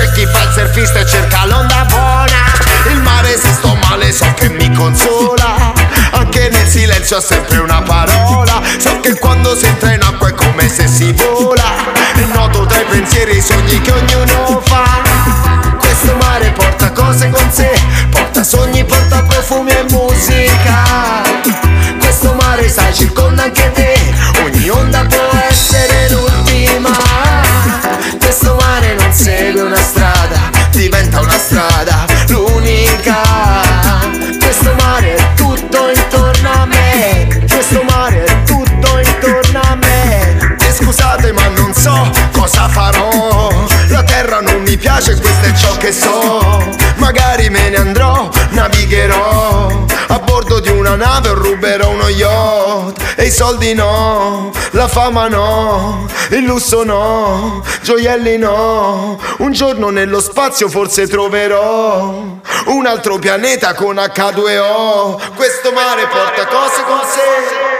C'è chi fa il surfista e cerca l'onda buona. Il mare se sto male so che mi consola. Anche nel silenzio ha sempre una parola. So che quando si entra in acqua è come se si vola. E noto tra i pensieri e i sogni che ognuno fa. Questo mare porta cose con sé Porta sogni, porta profumi e musica. Questo mare sai circonda anche te. Ogni onda può essere piace, questo è ciò che so. Magari me ne andrò, navigherò. A bordo di una nave o ruberò uno yacht. E i soldi no, la fama no Il lusso no, gioielli no. Un giorno nello spazio forse troverò Un altro pianeta con H2O Questo mare porta cose con sé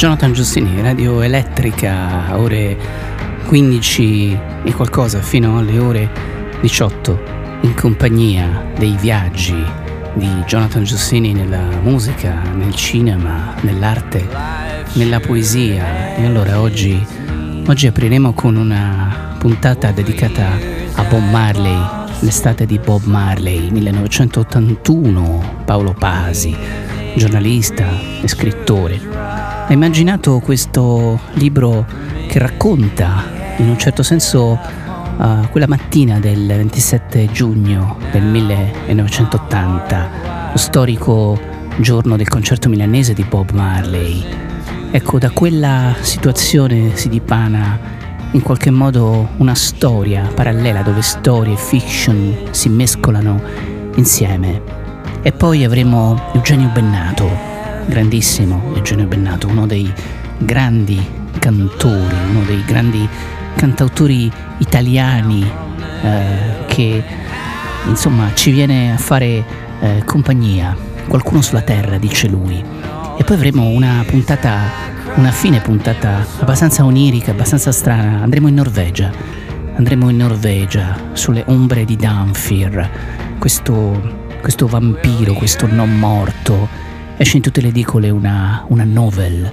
Jonathan Giustini, Radio Elettrica, ore 15 e qualcosa fino alle ore 18, in compagnia dei viaggi di Jonathan Giustini nella musica, nel cinema, nell'arte, nella poesia. E allora oggi, oggi apriremo con una puntata dedicata a Bob Marley l'estate di Bob Marley 1981, Paolo Pasi, giornalista e scrittore, ha immaginato questo libro che racconta in un certo senso uh, quella mattina del 27 giugno del 1980, lo storico giorno del concerto milanese di Bob Marley. Ecco, da quella situazione si dipana in qualche modo una storia parallela dove storia e fiction si mescolano insieme. E poi avremo Eugenio Bennato, grandissimo Eugenio Bennato, uno dei grandi cantori, uno dei grandi cantautori italiani eh, che insomma ci viene a fare eh, compagnia, qualcuno sulla terra, dice lui. E poi avremo una puntata una fine puntata abbastanza onirica, abbastanza strana. Andremo in Norvegia. Andremo in Norvegia, sulle ombre di Danfir. Questo, questo vampiro, questo non morto. Esce in tutte le edicole una, una novel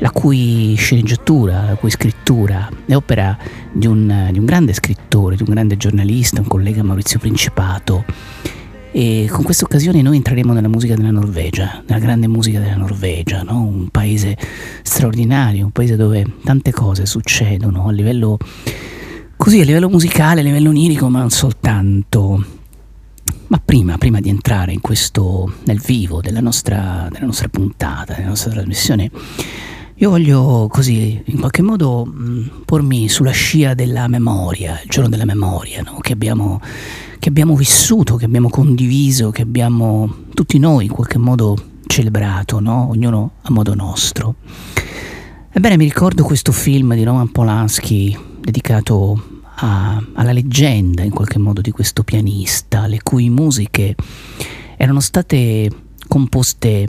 la cui sceneggiatura, la cui scrittura è opera di un, di un grande scrittore, di un grande giornalista, un collega Maurizio Principato. E con questa occasione noi entreremo nella musica della Norvegia, nella grande musica della Norvegia, no? un paese straordinario, un paese dove tante cose succedono a livello così, a livello musicale, a livello onirico, ma non soltanto. Ma prima, prima di entrare questo, nel vivo della nostra, della nostra puntata, della nostra trasmissione, io voglio così, in qualche modo, mh, pormi sulla scia della memoria, il giorno della memoria, no? che, abbiamo, che abbiamo vissuto, che abbiamo condiviso, che abbiamo tutti noi in qualche modo celebrato, no? ognuno a modo nostro. Ebbene, mi ricordo questo film di Roman Polanski dedicato a, alla leggenda in qualche modo di questo pianista, le cui musiche erano state composte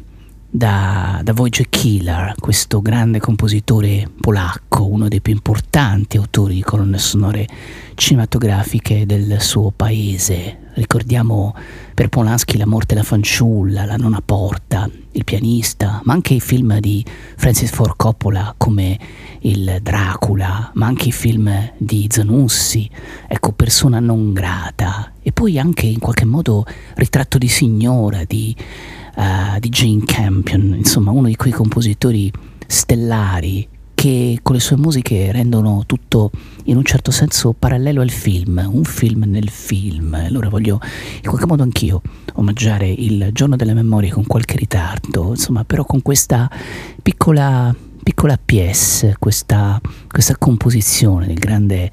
da, da Wojciech Killer, questo grande compositore polacco, uno dei più importanti autori di colonne sonore cinematografiche del suo paese. Ricordiamo per Polanski La morte della fanciulla, La nona porta, Il pianista, ma anche i film di Francis Ford Coppola come Il Dracula, ma anche i film di Zanussi, ecco Persona non grata, e poi anche in qualche modo Ritratto di signora di uh, di Jane Campion, insomma uno di quei compositori stellari che con le sue musiche rendono tutto in un certo senso parallelo al film, un film nel film. Allora voglio in qualche modo anch'io omaggiare il giorno della memoria con qualche ritardo, insomma, però con questa piccola, piccola pièce, questa, questa composizione del grande,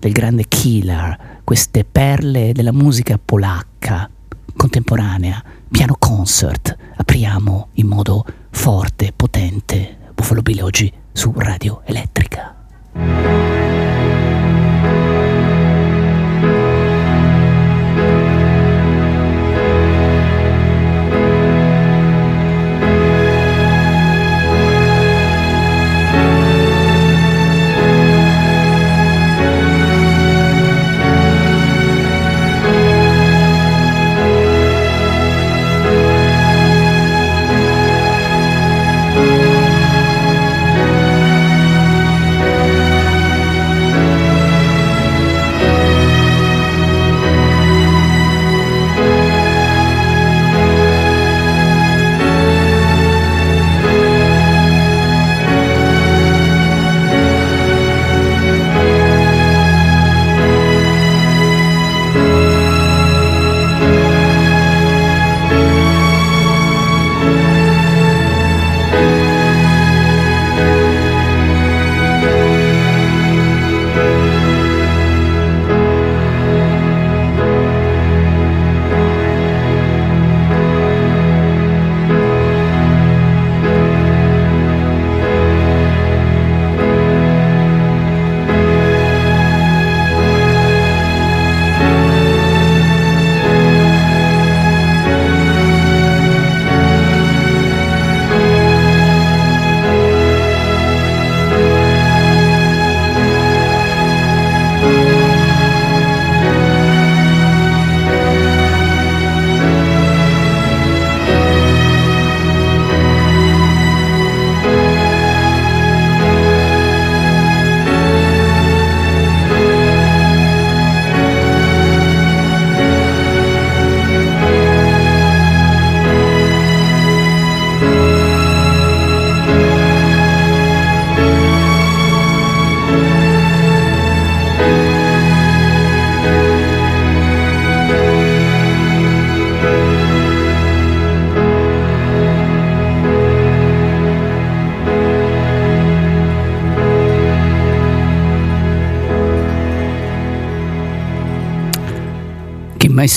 del grande killer, queste perle della musica polacca contemporanea piano concert. Apriamo in modo forte, potente. Buffalo Bill oggi su Radio Elettrica.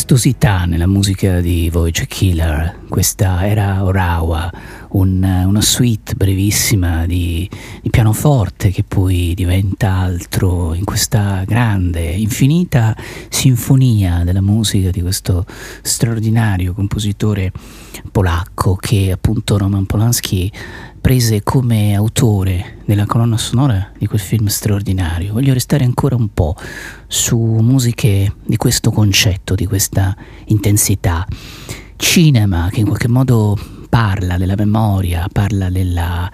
Maestosità nella musica di Voyager Killer. Questa era Orawa, un, una suite brevissima di, di, pianoforte che poi diventa altro in questa grande, infinita sinfonia della musica di questo straordinario compositore polacco che appunto Roman Polanski prese come autore della colonna sonora di quel film straordinario. Voglio restare ancora un po' su musiche di questo concetto, di questa intensità. Cinema che in qualche modo parla della memoria, parla della,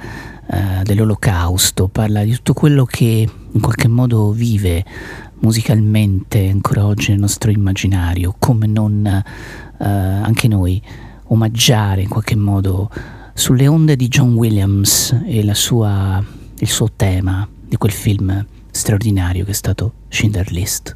eh, dell'olocausto, parla di tutto quello che in qualche modo vive musicalmente ancora oggi nel nostro immaginario, come non eh, anche noi omaggiare in qualche modo sulle onde di John Williams e sua, il suo tema di quel film straordinario che è stato Schindler List.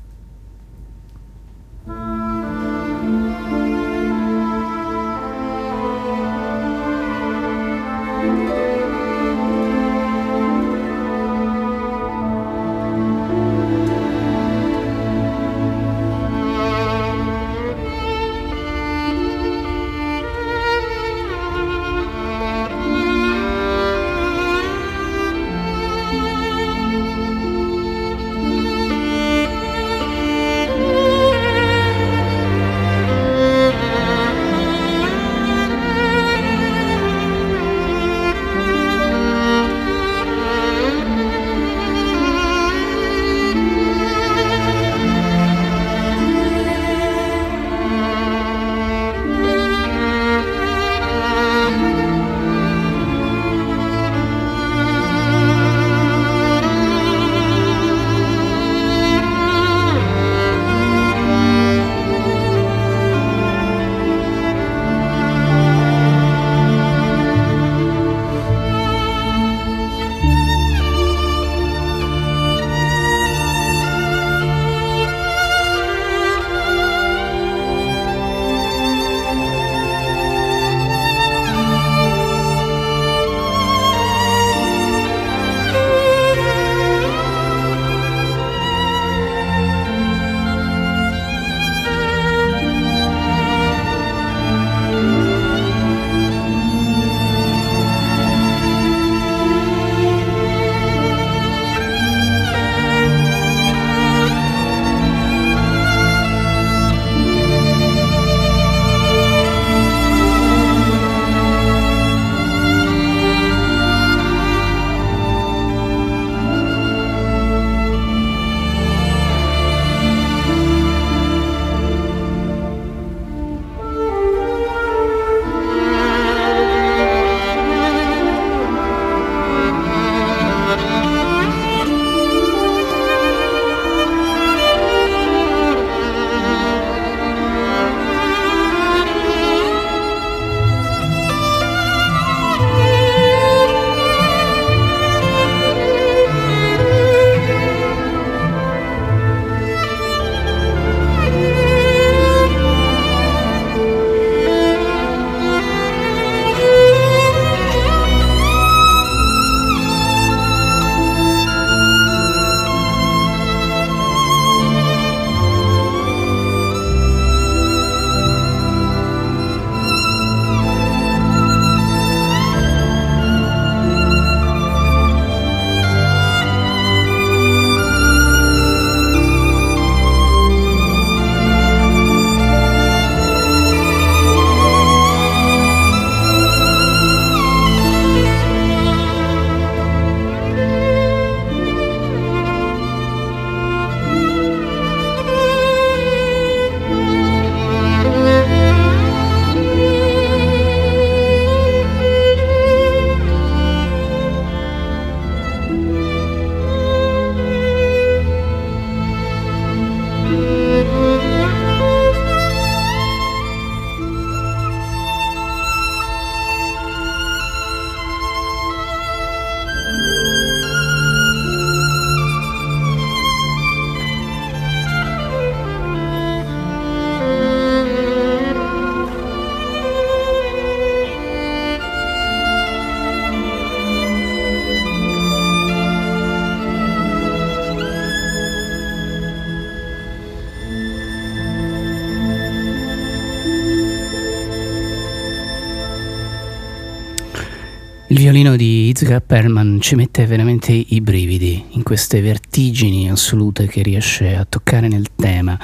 Di Itzhak Perlman ci mette veramente i brividi in queste vertigini assolute che riesce a toccare nel tema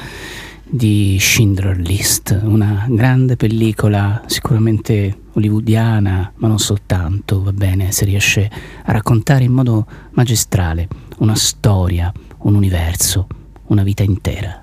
di Schindler List, una grande pellicola sicuramente hollywoodiana, ma non soltanto, va bene, se riesce a raccontare in modo magistrale una storia, un universo, una vita intera.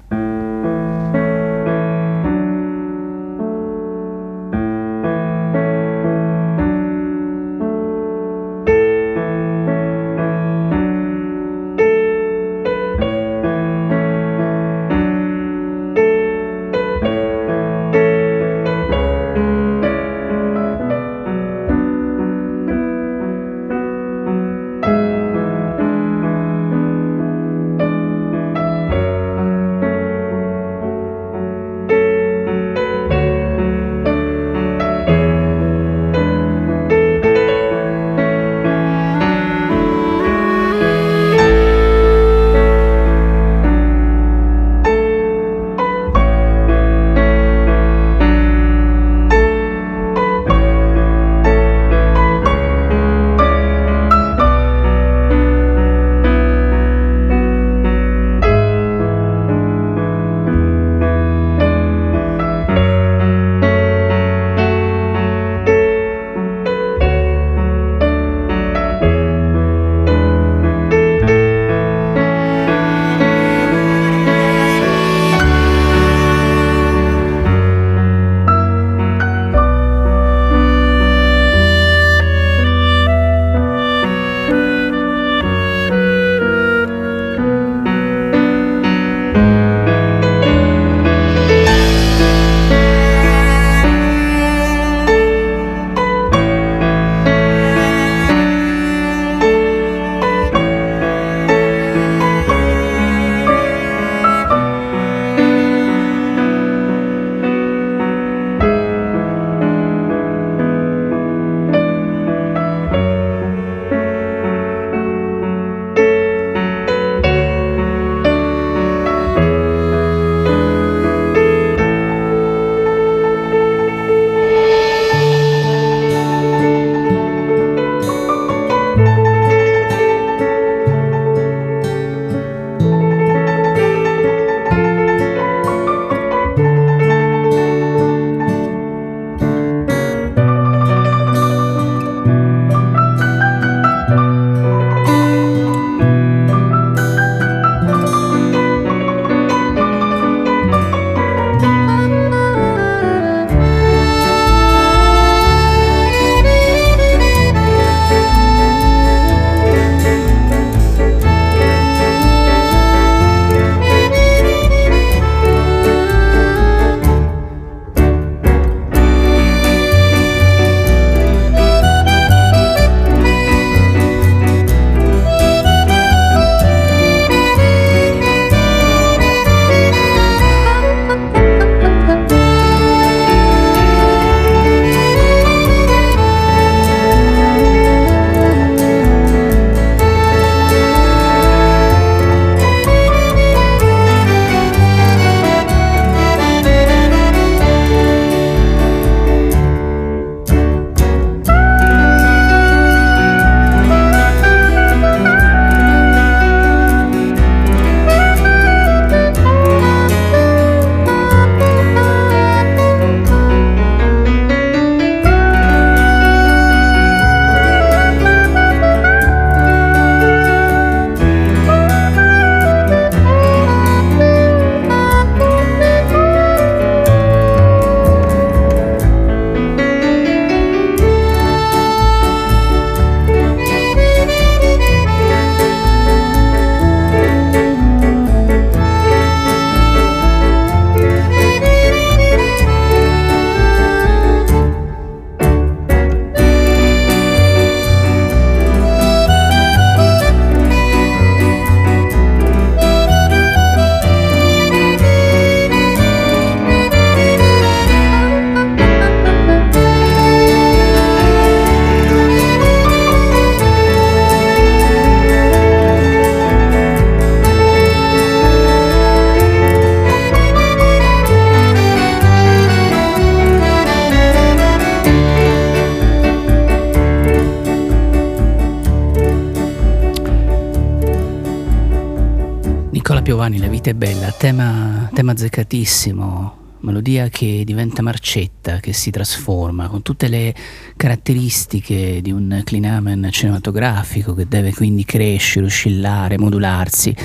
Vita è bella, tema, tema zeccatissimo, melodia che diventa marcetta, che si trasforma, con tutte le caratteristiche di un clinamen cinematografico che deve quindi crescere, oscillare, modularsi,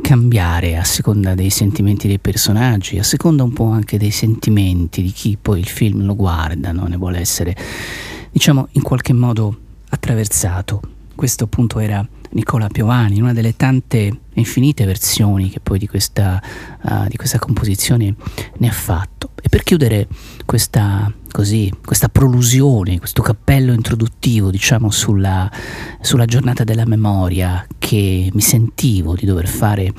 cambiare a seconda dei sentimenti dei personaggi, a seconda un po' anche dei sentimenti di chi poi il film lo guarda, no? ne vuole essere, diciamo, in qualche modo attraversato. Questo appunto era Nicola Piovani, una delle tante infinite versioni che poi di questa, uh, di questa composizione ne ha fatto. E per chiudere questa, così, questa prolusione, questo cappello introduttivo, diciamo, sulla, sulla giornata della memoria che mi sentivo di dover fare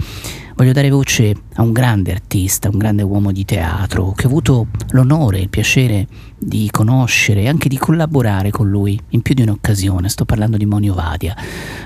Voglio dare voce a un grande artista, un grande uomo di teatro, che ho avuto l'onore il piacere di conoscere e anche di collaborare con lui in più di un'occasione. Sto parlando di Moni Ovadia.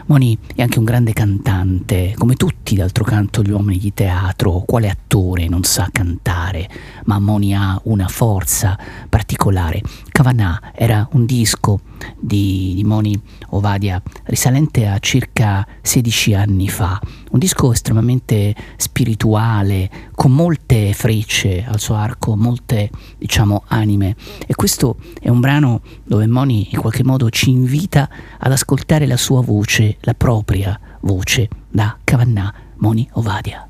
Moni è anche un grande cantante, come tutti d'altro canto gli uomini di teatro. Quale attore non sa cantare? Ma Moni ha una forza particolare. Cavanà era un disco di, di Moni Ovadia risalente a circa 16 anni fa. Un disco estremamente spirituale, con molte frecce al suo arco, molte diciamo anime. E questo è un brano dove Moni in qualche modo ci invita ad ascoltare la sua voce, la propria voce, da Cavannà Moni Ovadia.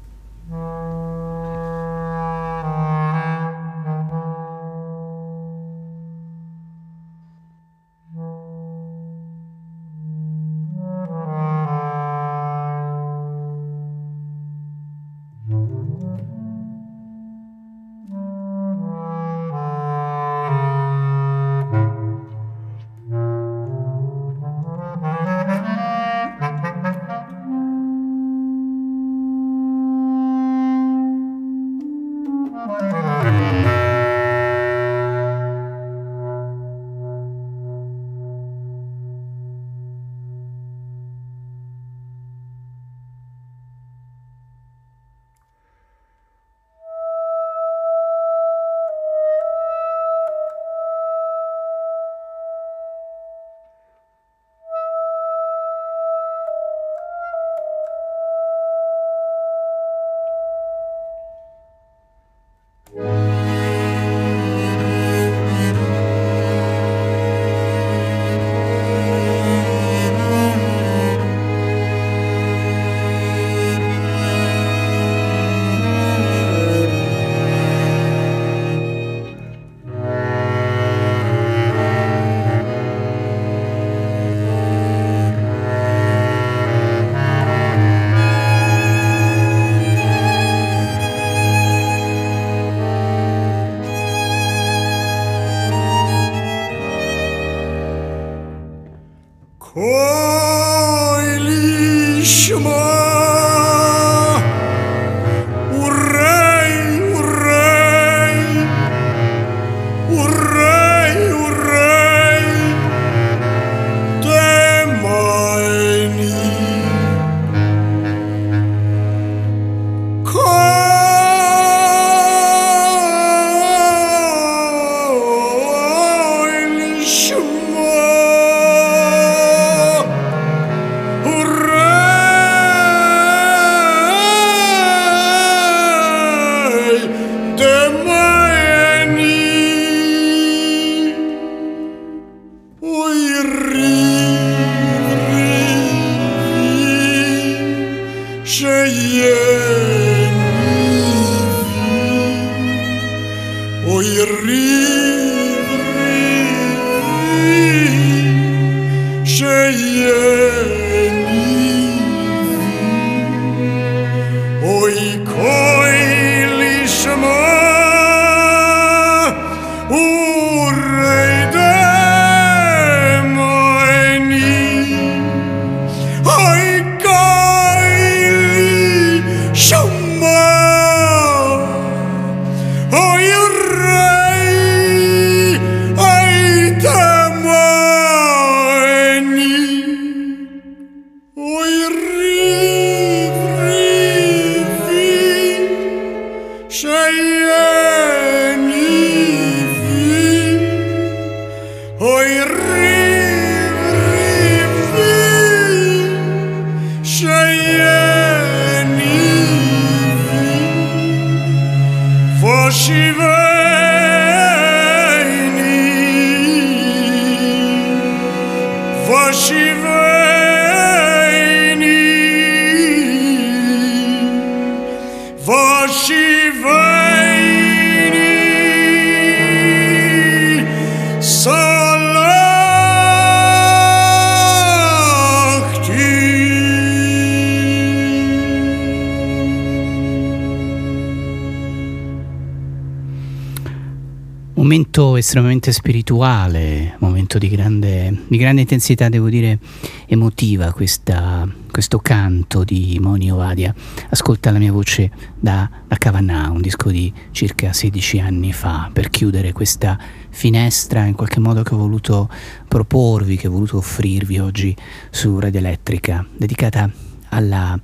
Estremamente spirituale, momento di grande, di grande intensità, devo dire emotiva, questa, questo canto di Moni Ovadia. Ascolta la mia voce da, da Cavannà, un disco di circa 16 anni fa, per chiudere questa finestra in qualche modo che ho voluto proporvi, che ho voluto offrirvi oggi su Radio Elettrica, dedicata alla,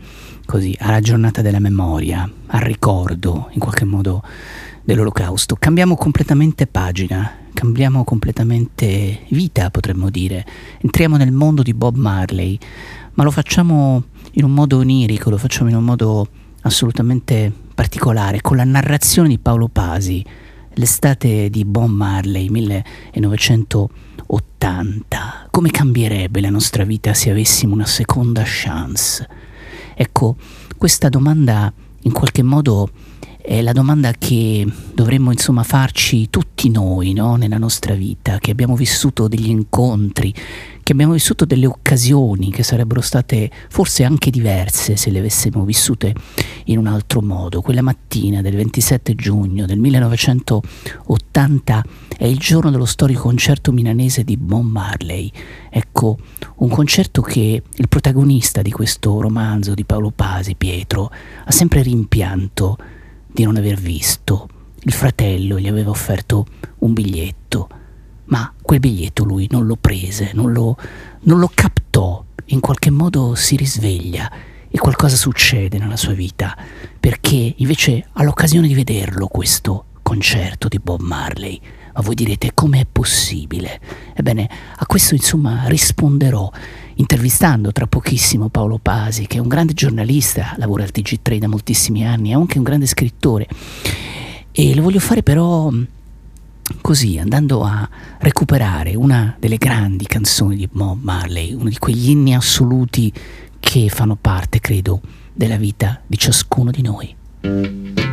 così, alla giornata della memoria, al ricordo, in qualche modo dell'olocausto. Cambiamo completamente pagina, cambiamo completamente vita, potremmo dire. Entriamo nel mondo di Bob Marley, ma lo facciamo in un modo onirico, lo facciamo in un modo assolutamente particolare, con la narrazione di Paolo Pasi, l'estate di Bob Marley 1980. Come cambierebbe la nostra vita se avessimo una seconda chance? Ecco, questa domanda in qualche modo è la domanda che dovremmo insomma farci tutti noi no? nella nostra vita, che abbiamo vissuto degli incontri, che abbiamo vissuto delle occasioni che sarebbero state forse anche diverse se le avessimo vissute in un altro modo. Quella mattina del 27 giugno del 1980 è il giorno dello storico concerto milanese di Bob Marley. Ecco, un concerto che il protagonista di questo romanzo di Paolo Pasi, Pietro, ha sempre rimpianto di non aver visto. Il fratello gli aveva offerto un biglietto, ma quel biglietto lui non lo prese, non lo, non lo captò, in qualche modo si risveglia e qualcosa succede nella sua vita, perché invece ha l'occasione di vederlo questo concerto di Bob Marley. Ma voi direte com'è possibile? Ebbene, a questo insomma risponderò intervistando tra pochissimo Paolo Pasi, che è un grande giornalista, lavora al TG3 da moltissimi anni, è anche un grande scrittore. E lo voglio fare però così, andando a recuperare una delle grandi canzoni di Bob Marley, uno di quegli inni assoluti che fanno parte, credo, della vita di ciascuno di noi.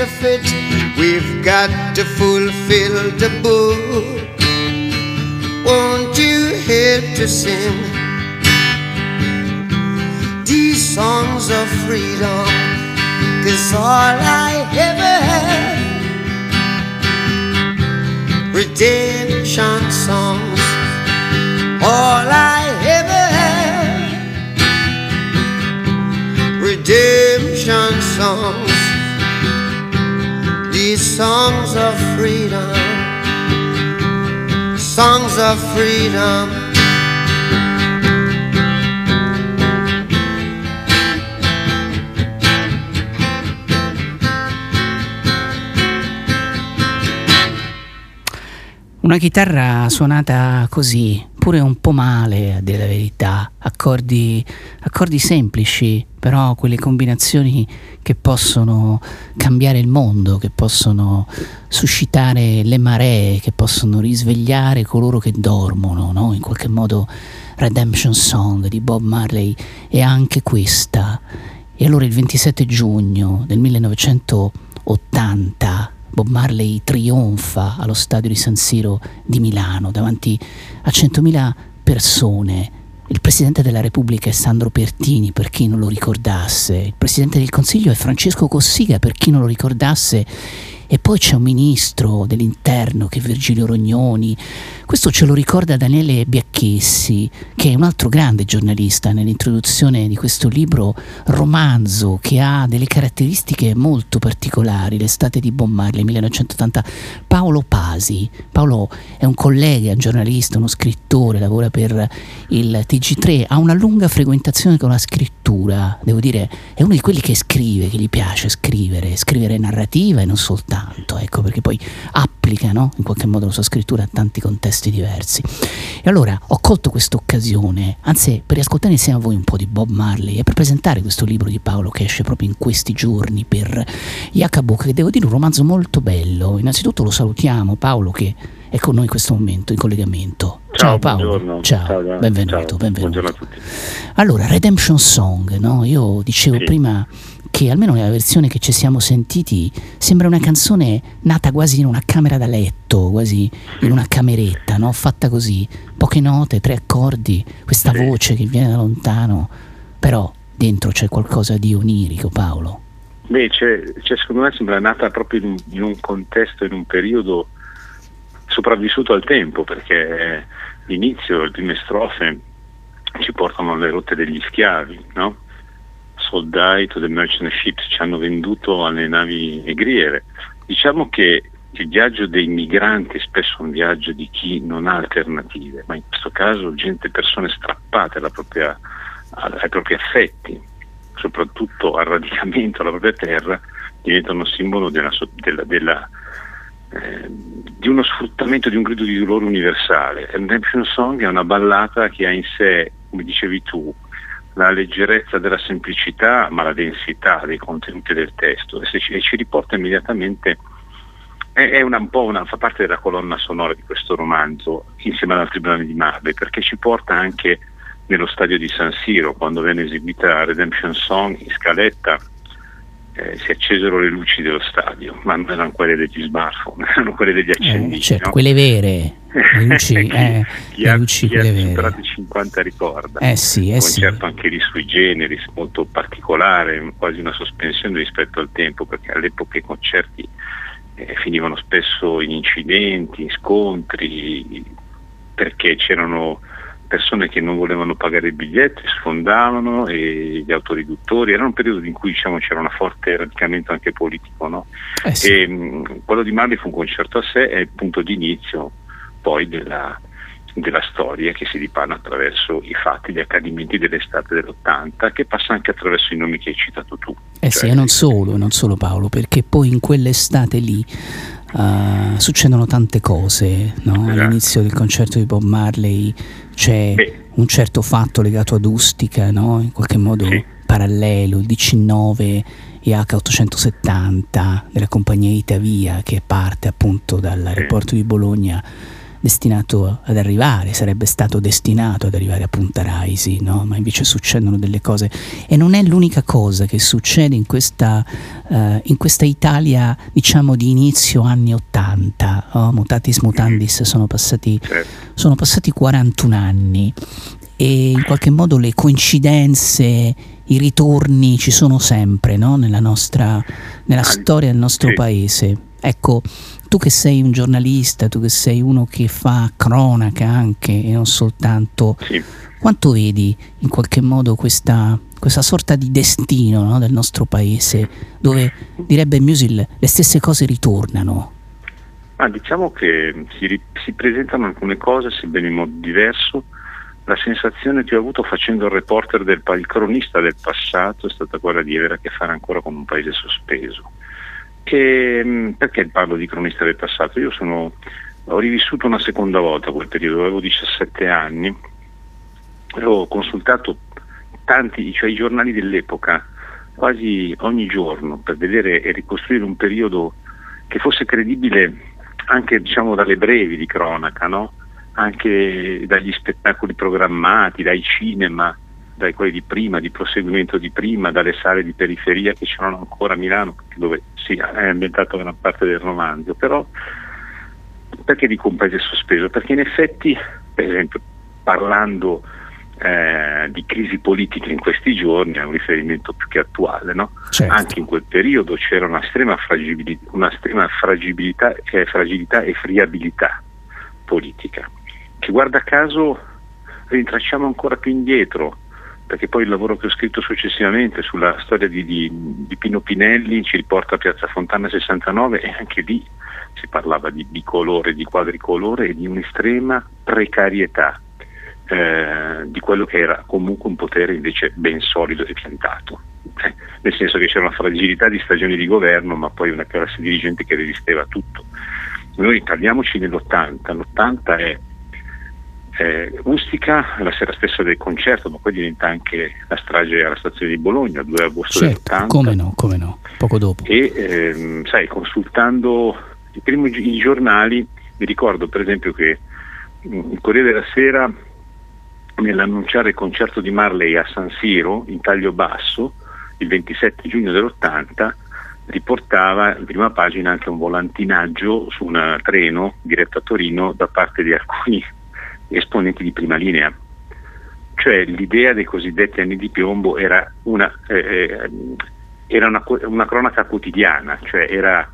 of it. We've got to fulfill the book. Won't you help to sing these songs of freedom? Cause all I ever had redemption songs. All I ever had redemption songs. These songs of freedom, songs of freedom. Una chitarra suonata così, pure un po' male a dire la verità, accordi, accordi semplici, però quelle combinazioni che possono cambiare il mondo, che possono suscitare le maree, che possono risvegliare coloro che dormono, no? in qualche modo Redemption Song di Bob Marley è anche questa. E allora il 27 giugno del 1980 Bob Marley trionfa allo stadio di San Siro di Milano davanti a 100.000 persone. Il Presidente della Repubblica è Sandro Pertini, per chi non lo ricordasse. Il Presidente del Consiglio è Francesco Cossiga, per chi non lo ricordasse. E poi c'è un ministro dell'interno che è Virgilio Rognoni. Questo ce lo ricorda Daniele Biacchessi, che è un altro grande giornalista nell'introduzione di questo libro romanzo che ha delle caratteristiche molto particolari, l'estate di Bob Marley 1980. Paolo Pasi. Paolo è un collega, un giornalista, uno scrittore, lavora per il TG3, ha una lunga frequentazione con la scrittura, devo dire, è uno di quelli che scrive, che gli piace scrivere, scrivere narrativa e non soltanto tanto, ecco, perché poi applica no? in qualche modo la sua scrittura a tanti contesti diversi. E allora ho colto questa occasione, anzi per riascoltare insieme a voi un po' di Bob Marley e per presentare questo libro di Paolo che esce proprio in questi giorni per Jacobo, che devo dire un romanzo molto bello. Innanzitutto lo salutiamo, Paolo che è con noi in questo momento in collegamento. Ciao, ciao Paolo, ciao, ciao benvenuto, ciao. benvenuto. a tutti. Allora, Redemption Song, no? io dicevo sì. prima che almeno nella versione che ci siamo sentiti sembra una canzone nata quasi in una camera da letto, quasi in una cameretta, no? fatta così, poche note, tre accordi, questa voce che viene da lontano, però dentro c'è qualcosa di onirico, Paolo. Beh, c'è, c'è, secondo me sembra nata proprio in, in, un contesto, in un periodo sopravvissuto al tempo, perché l'inizio, le prime strofe ci portano alle rotte degli schiavi, no? Soldai to the merchant ships ci hanno venduto alle navi negriere. Diciamo che il viaggio dei migranti è spesso un viaggio di chi non ha alternative, ma in questo caso gente, persone strappate propria, ai propri affetti, soprattutto al radicamento alla propria terra, diventano simbolo della, della, della, eh, di uno sfruttamento, di un grido di dolore universale. Redemption Song è una ballata che ha in sé, come dicevi tu, la leggerezza della semplicità ma la densità dei contenuti del testo e, ci, e ci riporta immediatamente è, è una, un po' una, fa parte della colonna sonora di questo romanzo insieme ad altri brani di Marley perché ci porta anche nello stadio di San Siro quando venne eseguita Redemption Song in scaletta eh, si accesero le luci dello stadio, ma non erano quelle degli smartphone, erano quelle degli accendini. Eh, certo, no? quelle vere, le luci, eh, chi, le luci chi quelle ha superato i 50 ricorda. Eh sì, eh un sì. concerto anche lì sui generis, molto particolare, quasi una sospensione rispetto al tempo, perché all'epoca i concerti eh, finivano spesso in incidenti, in scontri, perché c'erano persone che non volevano pagare i biglietti, sfondavano e gli autoriduttori, era un periodo in cui diciamo, c'era un forte radicamento anche politico. No? Eh sì. e, mh, quello di Marley fu un concerto a sé, è il punto di inizio poi della, della storia che si dipana attraverso i fatti, gli accadimenti dell'estate dell'80, che passa anche attraverso i nomi che hai citato tu. Eh cioè, sì, e non solo, non solo Paolo, perché poi in quell'estate lì uh, succedono tante cose, no? esatto. all'inizio del concerto di Bob Marley c'è Beh. un certo fatto legato ad Ustica, no? in qualche modo sì. parallelo, il 19 IH870 della compagnia Itavia che parte appunto dall'aeroporto di Bologna destinato ad arrivare, sarebbe stato destinato ad arrivare a Punta Raisi, no? ma invece succedono delle cose e non è l'unica cosa che succede in questa, uh, in questa Italia diciamo di inizio anni 80, oh, mutatis mutandis sono passati, sono passati 41 anni e in qualche modo le coincidenze, i ritorni ci sono sempre no? nella, nostra, nella storia del nostro paese. Ecco, tu che sei un giornalista, tu che sei uno che fa cronaca anche e non soltanto, sì. quanto vedi in qualche modo questa, questa sorta di destino no, del nostro paese dove direbbe Musil le stesse cose ritornano? Ah, diciamo che si, si presentano alcune cose sebbene in modo diverso. La sensazione che ho avuto facendo il reporter del il cronista del passato è stata quella di avere a che fare ancora con un paese sospeso che, mm, perché parlo di cronista del passato? Io sono, ho rivissuto una seconda volta quel periodo, avevo 17 anni, ho consultato tanti, cioè i giornali dell'epoca, quasi ogni giorno, per vedere e ricostruire un periodo che fosse credibile anche diciamo, dalle brevi di cronaca, no? anche dagli spettacoli programmati, dai cinema, dai quelli di prima, di proseguimento di prima, dalle sale di periferia che c'erano ancora a Milano, dove si è ambientato gran parte del romanzo, però perché dico un paese sospeso? Perché in effetti, per esempio, parlando eh, di crisi politica in questi giorni, è un riferimento più che attuale, no? certo. anche in quel periodo c'era una estrema fragilità, una estrema fragilità, eh, fragilità e friabilità politica, che guarda caso rintracciamo ancora più indietro perché poi il lavoro che ho scritto successivamente sulla storia di, di, di Pino Pinelli ci riporta a Piazza Fontana 69 e anche lì si parlava di bicolore, di quadricolore e di un'estrema precarietà eh, di quello che era comunque un potere invece ben solido e piantato. Eh, nel senso che c'era una fragilità di stagioni di governo, ma poi una classe dirigente che resisteva a tutto. Noi parliamoci nell'80, l'80 è eh, Ustica la sera stessa del concerto, ma poi diventa anche la strage alla stazione di Bologna, 2 agosto certo, del 80. Come no, come no, poco dopo. E ehm, sai, consultando i primi i giornali, mi ricordo per esempio che il Corriere della Sera nell'annunciare il concerto di Marley a San Siro in taglio basso il 27 giugno dell'80 riportava in prima pagina anche un volantinaggio su un treno diretto a Torino da parte di alcuni esponenti di prima linea. Cioè l'idea dei cosiddetti anni di piombo era una, eh, eh era una, una cronaca quotidiana, cioè era,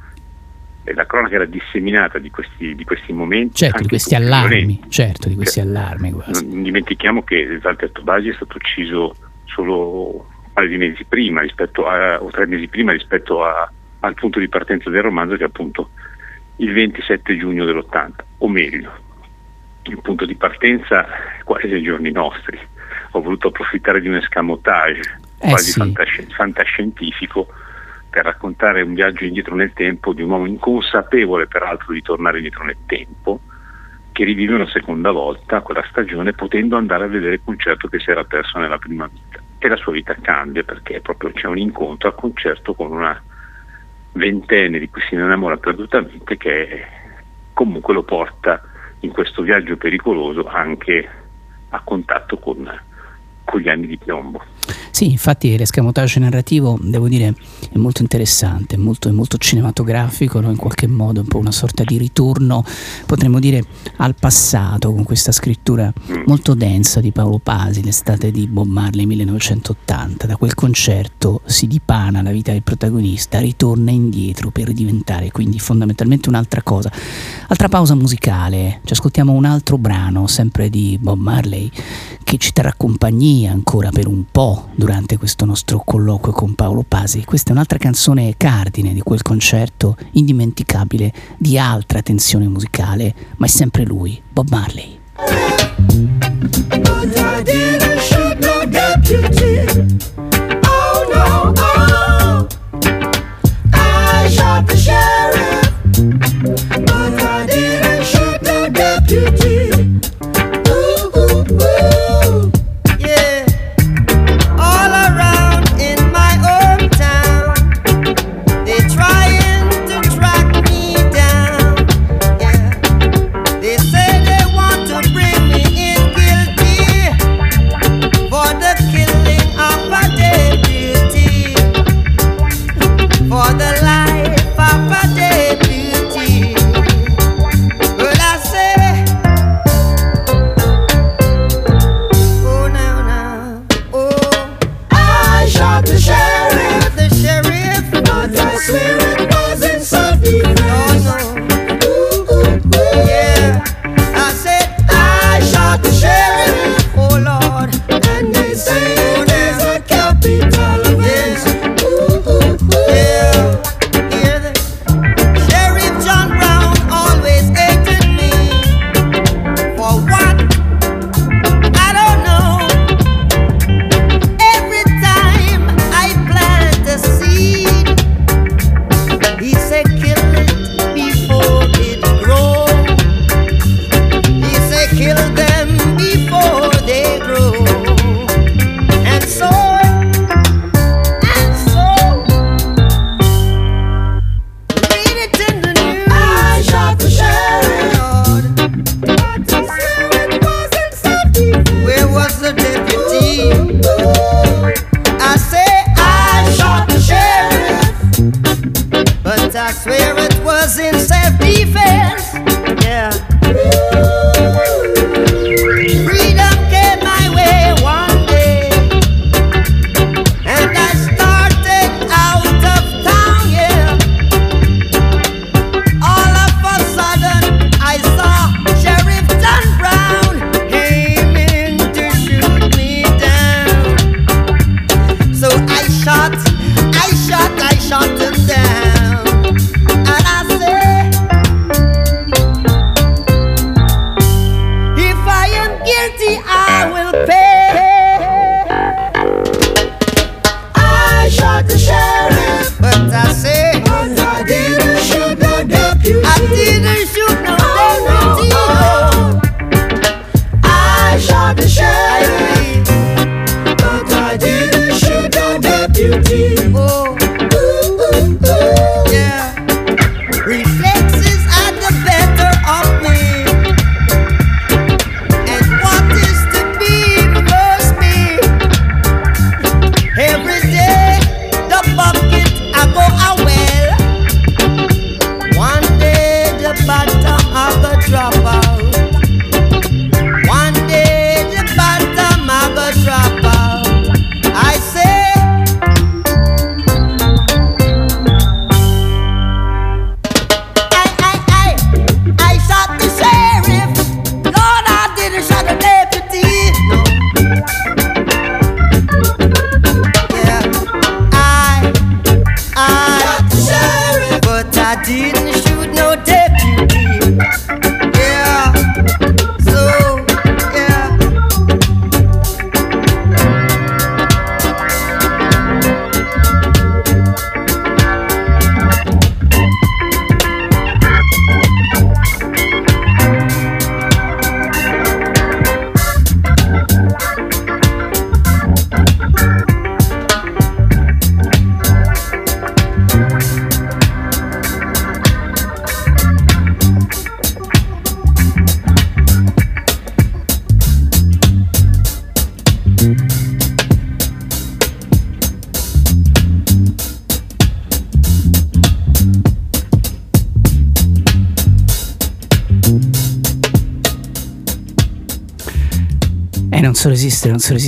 eh, la cronaca era disseminata di questi, di questi momenti. Certo, di questi allarmi, certo, di questi cioè, allarmi. Quasi. Non dimentichiamo che Walter Tobagi è stato ucciso solo un paio di mesi prima, a, o tre mesi prima rispetto a, al punto di partenza del romanzo che è appunto il 27 giugno dell'80, o meglio, il punto di partenza quasi ai giorni nostri. Ho voluto approfittare di un escamotage eh quasi sì. fantasci- fantascientifico per raccontare un viaggio indietro nel tempo di un uomo inconsapevole peraltro di tornare indietro nel tempo che rivive una seconda volta quella stagione potendo andare a vedere il concerto che si era perso nella prima vita e la sua vita cambia perché proprio c'è un incontro al concerto con una ventenne di cui si innamora perdutamente che comunque lo porta in questo viaggio pericoloso anche a contatto con, con gli anni di piombo. Sì, infatti l'escamotage narrativo, devo dire, è molto interessante, molto, è molto cinematografico, no? in qualche modo un po' una sorta di ritorno, potremmo dire, al passato con questa scrittura molto densa di Paolo Pasi, l'estate di Bob Marley 1980. Da quel concerto si dipana la vita del protagonista, ritorna indietro per diventare quindi fondamentalmente un'altra cosa. Altra pausa musicale, ci ascoltiamo un altro brano, sempre di Bob Marley, che ci terrà compagnia ancora per un po' durante questo nostro colloquio con Paolo Pasi. Questa è un'altra canzone cardine di quel concerto indimenticabile di altra tensione musicale, ma è sempre lui, Bob Marley. Oh,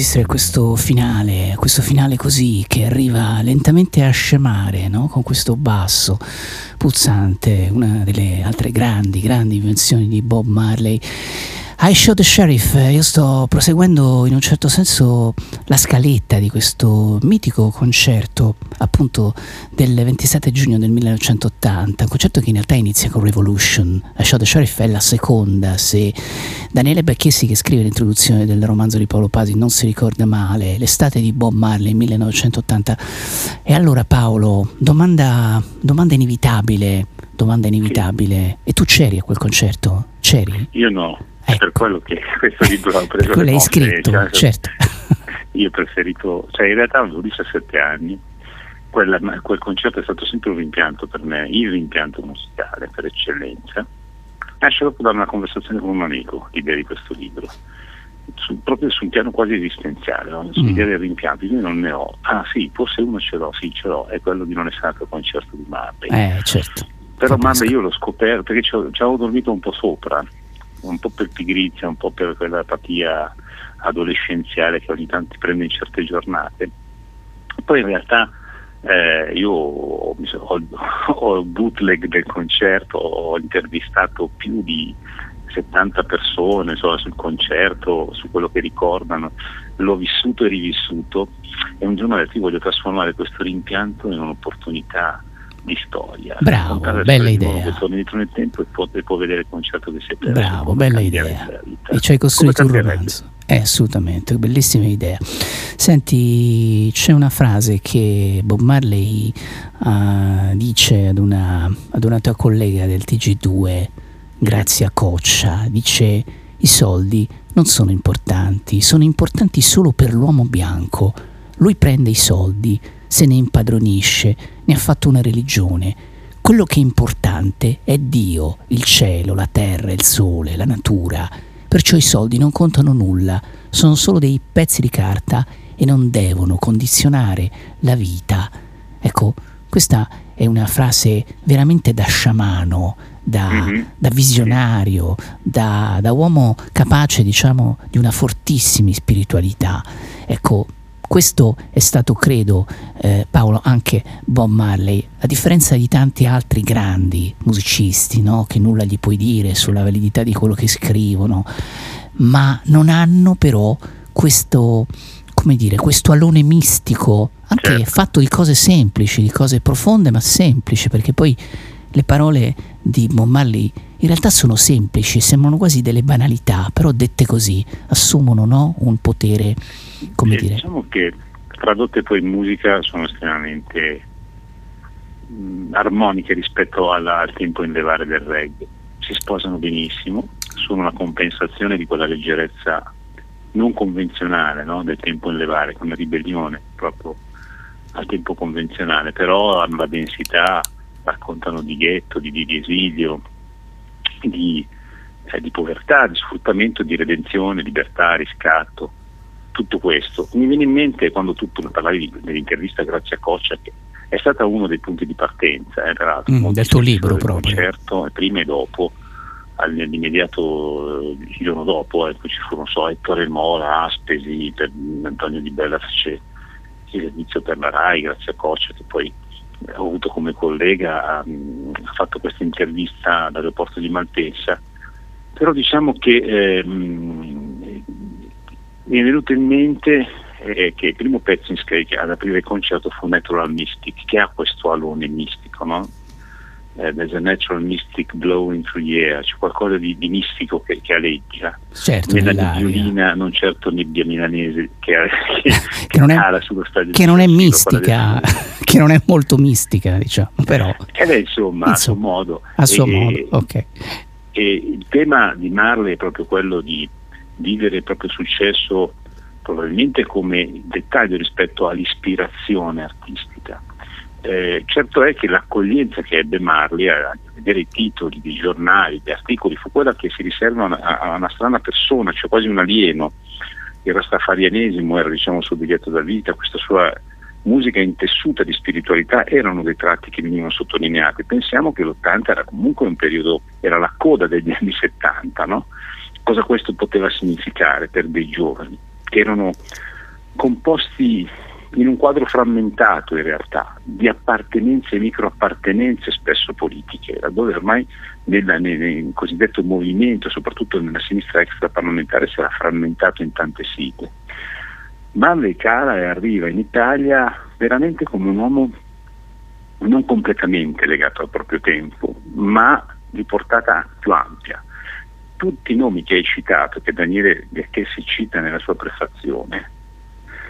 resistere, non so resistere a questo finale, questo finale così che arriva lentamente a scemare, no? con questo basso puzzante, una delle altre grandi, grandi invenzioni di Bob Marley. I Shot the Sheriff, io sto proseguendo in un certo senso la scaletta di questo mitico concerto appunto del 27 giugno del 1980, un concerto che in realtà inizia con Revolution. I Shot the Sheriff è la seconda, se Daniele Becchesi che scrive l'introduzione del romanzo di Paolo Pasi non si ricorda male, l'estate di Bob Marley 1980. E allora Paolo, domanda, domanda inevitabile, domanda inevitabile, e tu c'eri a quel concerto? C'eri? Io no. Ecco. Per quello che questo libro l'ho preso. quello l'hai scritto, cioè, certo. Io ho preferito, cioè in realtà avevo 17 anni, quella, quel concerto è stato sempre un rimpianto per me, il rimpianto musicale per eccellenza. Nasce dopo da una conversazione con un amico, l'idea di questo libro. su, proprio su un piano quasi esistenziale, no? sull'idea mm. del rimpianto, io non ne ho. Ah sì, forse uno ce l'ho, sì ce l'ho, è quello di non essere andato al concerto di Marley. Eh, certo. Però Marley io l'ho scoperto perché ci avevo dormito un po' sopra, un po' per pigrizia, un po' per quella apatia adolescenziale che ogni tanto ti prende in certe giornate. Poi in realtà eh, io ho, ho, bootleg del concerto, ho intervistato più di 70 persone insomma, sul concerto, su quello che ricordano, l'ho vissuto e rivissuto e un giorno ho detto io voglio trasformare questo rimpianto in un'opportunità di storia. Bravo, bella idea. Che torni dietro nel tempo e può, e può vedere il concerto che si è perso. Bravo, bella idea. E ci hai costruito un romanzo. Eh, assolutamente, bellissima idea. Senti, c'è una frase che Bob Marley uh, dice ad una, ad una tua collega del TG2 grazie a Coccia, dice i soldi non sono importanti, sono importanti solo per l'uomo bianco. Lui prende i soldi, se ne impadronisce, ne ha fatto una religione. Quello che è importante è Dio, il cielo, la terra, il sole, la natura. Perciò i soldi non contano nulla, sono solo dei pezzi di carta e non devono condizionare la vita. Ecco, questa è una frase veramente da sciamano, da, mm-hmm. da visionario, da, da, uomo capace, diciamo, di una fortissima spiritualità. Ecco, questo è stato, credo, eh, Paolo, anche Bob Marley, a differenza di tanti altri grandi musicisti, no? che nulla gli puoi dire sulla validità di quello che scrivono, ma non hanno però questo, come dire, questo alone mistico, anche certo. fatto di cose semplici, di cose profonde ma semplici, perché poi le parole di Bob Marley in realtà sono semplici, sembrano quasi delle banalità, però dette così assumono no, un potere, come eh, dire. Diciamo che tradotte poi in musica sono estremamente mh, mm, armoniche rispetto alla, al tempo in levare del reggae. Si sposano benissimo, sono una compensazione di quella leggerezza non convenzionale no, del tempo in levare, con una ribellione proprio al tempo convenzionale, però hanno la densità raccontano di ghetto, di, di esilio, di, eh, di, povertà, di sfruttamento, di redenzione, libertà, riscatto, tutto questo. Mi viene in mente quando tu parlavi dell'intervista grazie a Coccia che è stata uno dei punti di partenza, eh, peraltro, mm, del tuo libro proprio. Certo, prima e dopo, nell'immediato il giorno dopo, ecco, ci furono so, Ettore Mola, Aspesi, per, Antonio Di Bella fece il servizio per la RAI, grazie a Coccia, che poi ho avuto come collega, um, ha fatto questa intervista all'aeroporto di Malpensa, però diciamo che eh, mi è venuto in mente eh, che il primo pezzo in scritto ad aprire il concerto fu Natural Mystic, che ha questo alone mistico, no? Eh, there's a natural mystic blowing through the air, c'è qualcosa di, di mistico che, che, aleggia certo, nella violina, non certo nebbia milanese che, che, che non è, sullo stadio che non è mistica, che non è molto mistica, diciamo, però. Eh beh, insomma, insomma, a suo modo. A suo e, modo, ok. E il tema di Marley è proprio quello di vivere il proprio successo probabilmente come dettaglio rispetto all'ispirazione artistica eh, certo è che l'accoglienza che ebbe Marley a vedere i titoli dei giornali, gli articoli, fu quella che si riserva a, a una strana persona, cioè quasi un alieno. Il rastafarianesimo era diciamo, sul biglietto da vita, questa sua musica intessuta di spiritualità erano dei tratti che venivano sottolineati. Pensiamo che l'80 era comunque un periodo, era la coda degli anni 70, no? Cosa questo poteva significare per dei giovani che erano composti in un quadro frammentato in realtà, di appartenenze e microappartenenze spesso politiche, laddove ormai nella, nel cosiddetto movimento, soprattutto nella sinistra extraparlamentare, si era frammentato in tante sigle. Marley cala e arriva in Italia veramente come un uomo non completamente legato al proprio tempo, ma di portata più ampia. Tutti i nomi che hai citato, che Daniele che si cita nella sua prefazione,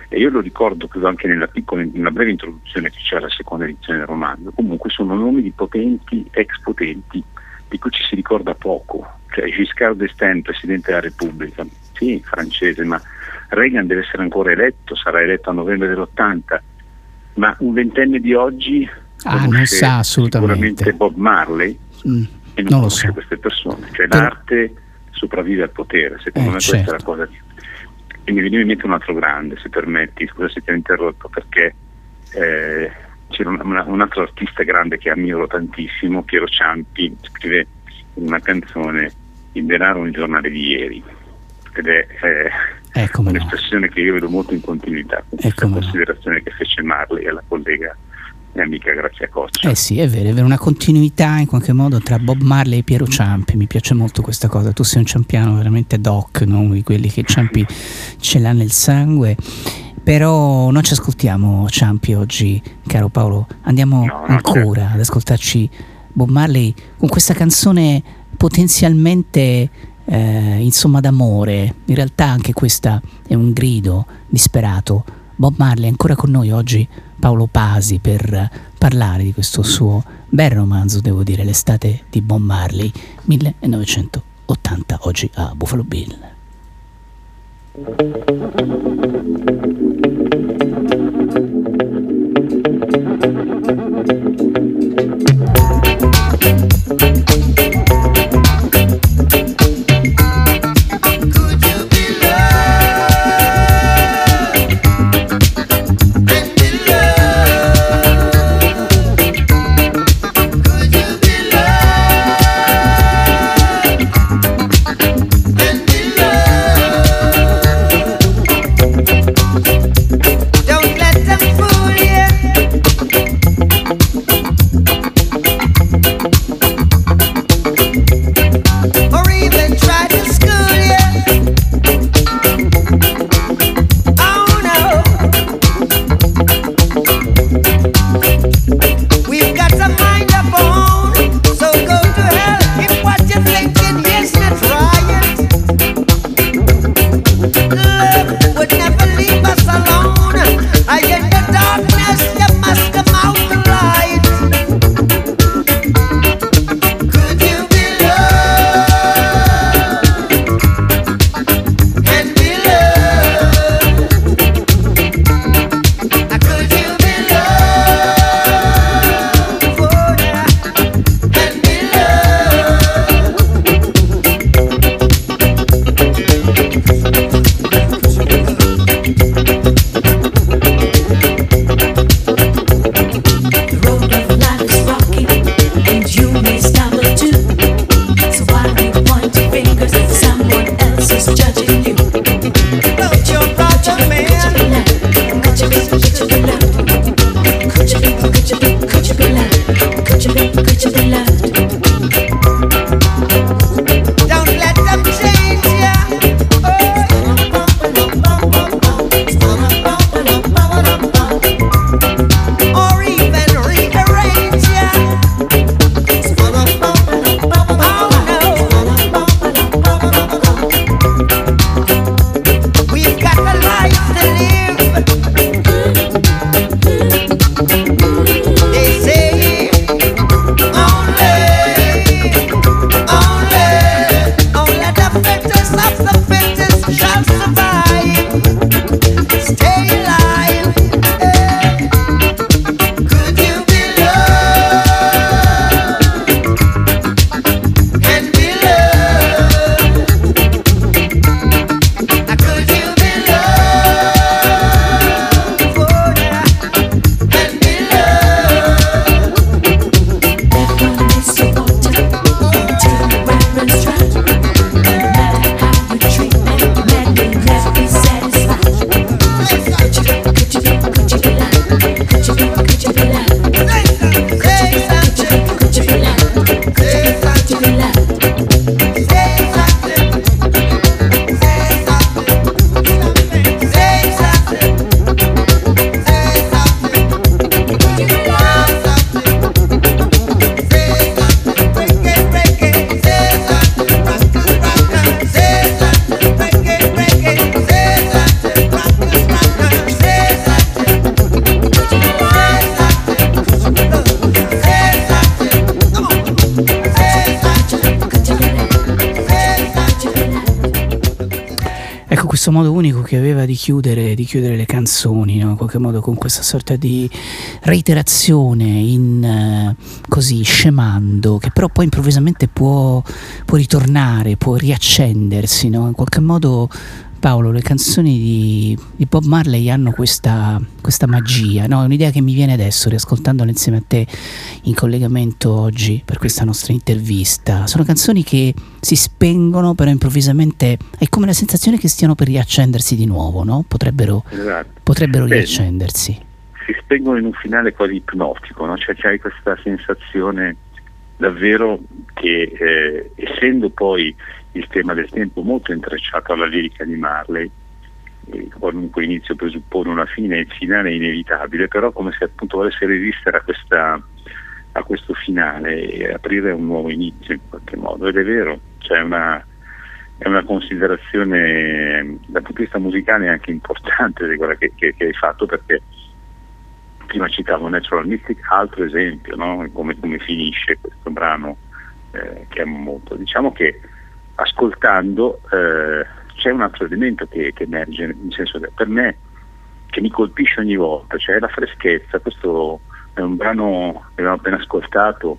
e io lo ricordo credo anche nella piccola, nella breve introduzione che c'è alla seconda edizione del romanzo, comunque sono nomi di potenti, ex potenti, di cui ci si ricorda poco, cioè Giscard d'Estaing, Presidente della Repubblica, sì, francese, ma Reagan deve essere ancora eletto, sarà eletto a novembre dell'80, ma un ventenne di oggi ah, non sa assolutamente. sicuramente Bob Marley mm, e non, non conosce so. queste persone, cioè Però... l'arte sopravvive al potere, secondo eh, me certo. questa è la cosa che e mi veniva in mente un altro grande, se permetti, scusa se ti ho interrotto, perché eh, c'era una, un altro artista grande che ammiro tantissimo, Piero Ciampi, scrive in una canzone Il denaro un giornale di ieri, ed è eh, un'espressione no. che io vedo molto in continuità con questa eh, considerazione no. che fece Marley alla collega e amica Grazia Coccia. Eh sì, è vero, è vero, una continuità in qualche modo tra Bob Marley e Piero Ciampi, mi piace molto questa cosa, tu sei un ciampiano veramente doc, no? di quelli che Ciampi ce l'ha nel sangue, però non ci ascoltiamo Ciampi oggi, caro Paolo, andiamo no, ancora certo. ad ascoltarci Bob Marley con questa canzone potenzialmente eh, insomma d'amore, in realtà anche questa è un grido disperato. Bob Marley è ancora con noi oggi, Paolo Pasi, per parlare di questo suo bel romanzo, devo dire, L'estate di Bob Marley, 1980, oggi a Buffalo Bill. Qualche modo con questa sorta di reiterazione in eh, così scemando, che però poi improvvisamente può, può ritornare, può riaccendersi, no? in qualche modo Paolo, le canzoni di, di Bob Marley hanno questa, questa magia, no? È un'idea che mi viene adesso, riascoltandola insieme a te in collegamento oggi per questa nostra intervista. Sono canzoni che si spengono, però improvvisamente è come la sensazione che stiano per riaccendersi di nuovo, no? Potrebbero, Esatto. potrebbero Beh, riaccendersi. si spengono in un finale quasi ipnotico, no? cioè c'hai questa sensazione davvero che eh, essendo poi il tema del tempo molto intrecciato alla lirica di Marley, eh, qualunque inizio presuppone una fine, il finale è inevitabile, però come se appunto volesse resistere a, questa, a questo finale e aprire un nuovo inizio in qualche modo, ed è vero, c'è una, è una considerazione dal punto di vista musicale anche importante di quella che, che- che hai fatto perché prima citavo Natural Mystic, altro esempio, no? come, come finisce questo brano eh, che amo molto. Diciamo che ascoltando eh, c'è un altro elemento che, che emerge, nel senso che per me che mi colpisce ogni volta, cioè la freschezza, questo è un brano che abbiamo appena ascoltato,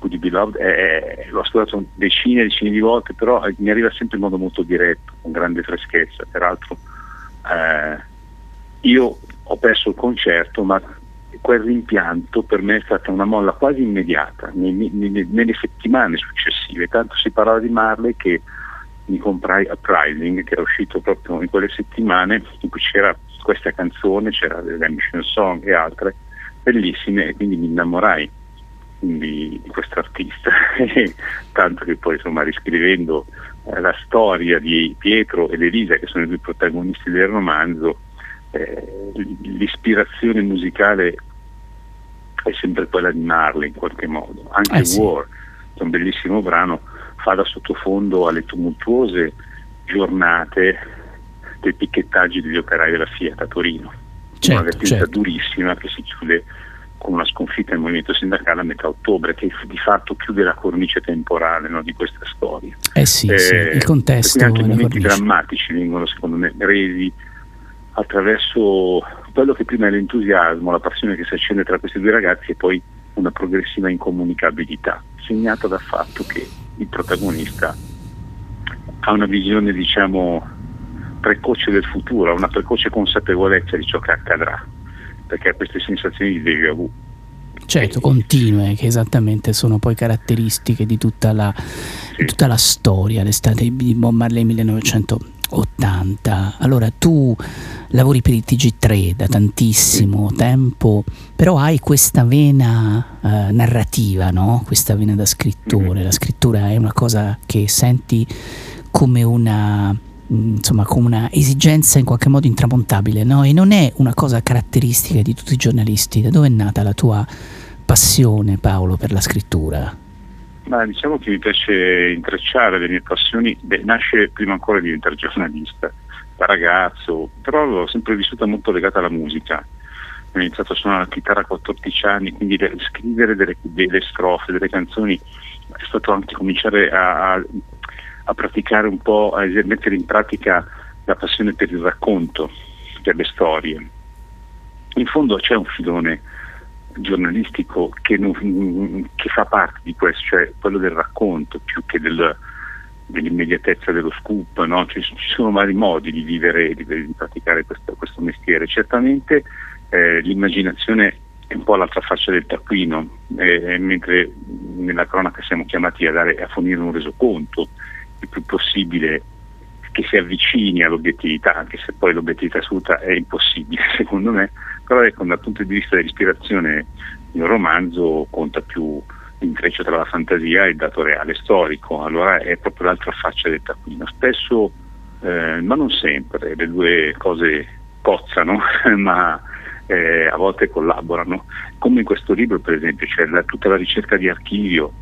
Would You Be Loved, è- l'ho ascoltato decine e decine di volte, però eh, mi arriva sempre in modo molto diretto, con grande freschezza, peraltro eh, io ho perso il concerto, ma quel rimpianto per me è stata una molla quasi immediata, nei- nei- nelle settimane successive, tanto si parlava di Marley che mi comprai Uprising che era uscito proprio in quelle settimane in cui c'era questa canzone, c'era The Mission Song e altre bellissime e quindi mi innamorai di, di questo artista tanto che poi insomma riscrivendo eh, la storia di Pietro ed Elisa che sono i due protagonisti del romanzo eh, l'ispirazione musicale è sempre quella di Marley in qualche modo anche Eh sì. War che è un bellissimo brano fa da sottofondo alle tumultuose giornate dei picchettaggi degli operai della Fiat a Torino Certo, una vertenza certo. durissima che si chiude con una sconfitta del movimento sindacale a metà ottobre, che di fatto chiude la cornice temporale no, di questa storia. Eh sì, sì, Eh, il contesto anche momenti cornice. drammatici vengono secondo me resi attraverso quello che prima è l'entusiasmo, la passione che si accende tra questi due ragazzi e poi una progressiva incomunicabilità, segnata dal fatto che il protagonista ha una visione diciamo precoce del futuro, ha una precoce consapevolezza di ciò che accadrà, perché ha queste sensazioni di déjà vu. Certo, continue, che esattamente sono poi caratteristiche di tutta la, di tutta la storia, l'estate di Bob Marley 1980. Allora, tu lavori per il TG3 da tantissimo tempo, però hai questa vena eh, narrativa, no? Questa vena da scrittore. La scrittura è una cosa che senti come una insomma come una esigenza in qualche modo intramontabile no? e non è una cosa caratteristica di tutti i giornalisti da dove è nata la tua passione Paolo per la scrittura Ma diciamo che mi piace intrecciare le mie passioni, beh, nasce prima ancora di diventare giornalista, da ragazzo, però l'ho sempre vissuta molto legata alla musica. Ho iniziato a suonare la chitarra a 14 anni, quindi scrivere delle, delle strofe, delle canzoni, è stato anche cominciare a, a- a praticare un po', a mettere in pratica la passione per il racconto, per le storie. In fondo c'è un filone giornalistico che, non- che fa parte di questo, cioè quello del racconto più che del- dell'immediatezza dello scoop, no? Ci, ci sono vari modi di vivere di, di praticare questo, questo mestiere. Certamente eh, l'immaginazione è un po' l'altra faccia del taccuino, eh, mentre nella cronaca siamo chiamati a, dare, a fornire un resoconto il più possibile che si avvicini all'obiettività, anche se poi l'obiettività assoluta è impossibile secondo me, però ecco, dal punto di vista dell'ispirazione il romanzo conta più l'intreccio tra la fantasia e il dato reale storico, allora è proprio l'altra faccia del taccuino. Spesso, eh, ma non sempre, le due cose cozzano, ma eh, a volte collaborano, come in questo libro per esempio, c'è la- tutta la ricerca di archivio,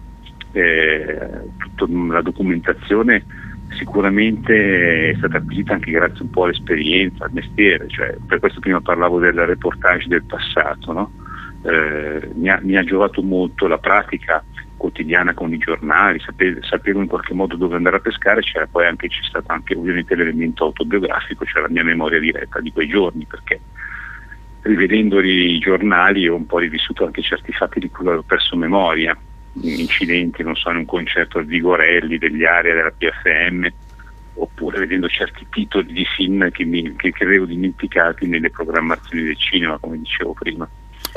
eh, tutta la documentazione sicuramente è stata acquisita anche grazie un po' all'esperienza, al mestiere, cioè, per questo prima parlavo del reportage del passato, no? Eh, mi, ha, mi ha giovato molto la pratica quotidiana con i giornali, sapevo, sapevo in qualche modo dove andare a pescare, c'era poi anche, c'è stato anche ovviamente l'elemento autobiografico, cioè la mia memoria diretta di quei giorni, perché rivedendo i giornali ho un po' rivissuto anche certi fatti di cui avevo perso memoria, incidenti, non so, in un concerto al Vigorelli, degli area della PFM, oppure vedendo certi titoli di film che, mi, che credevo dimenticati nelle programmazioni del cinema, come dicevo prima.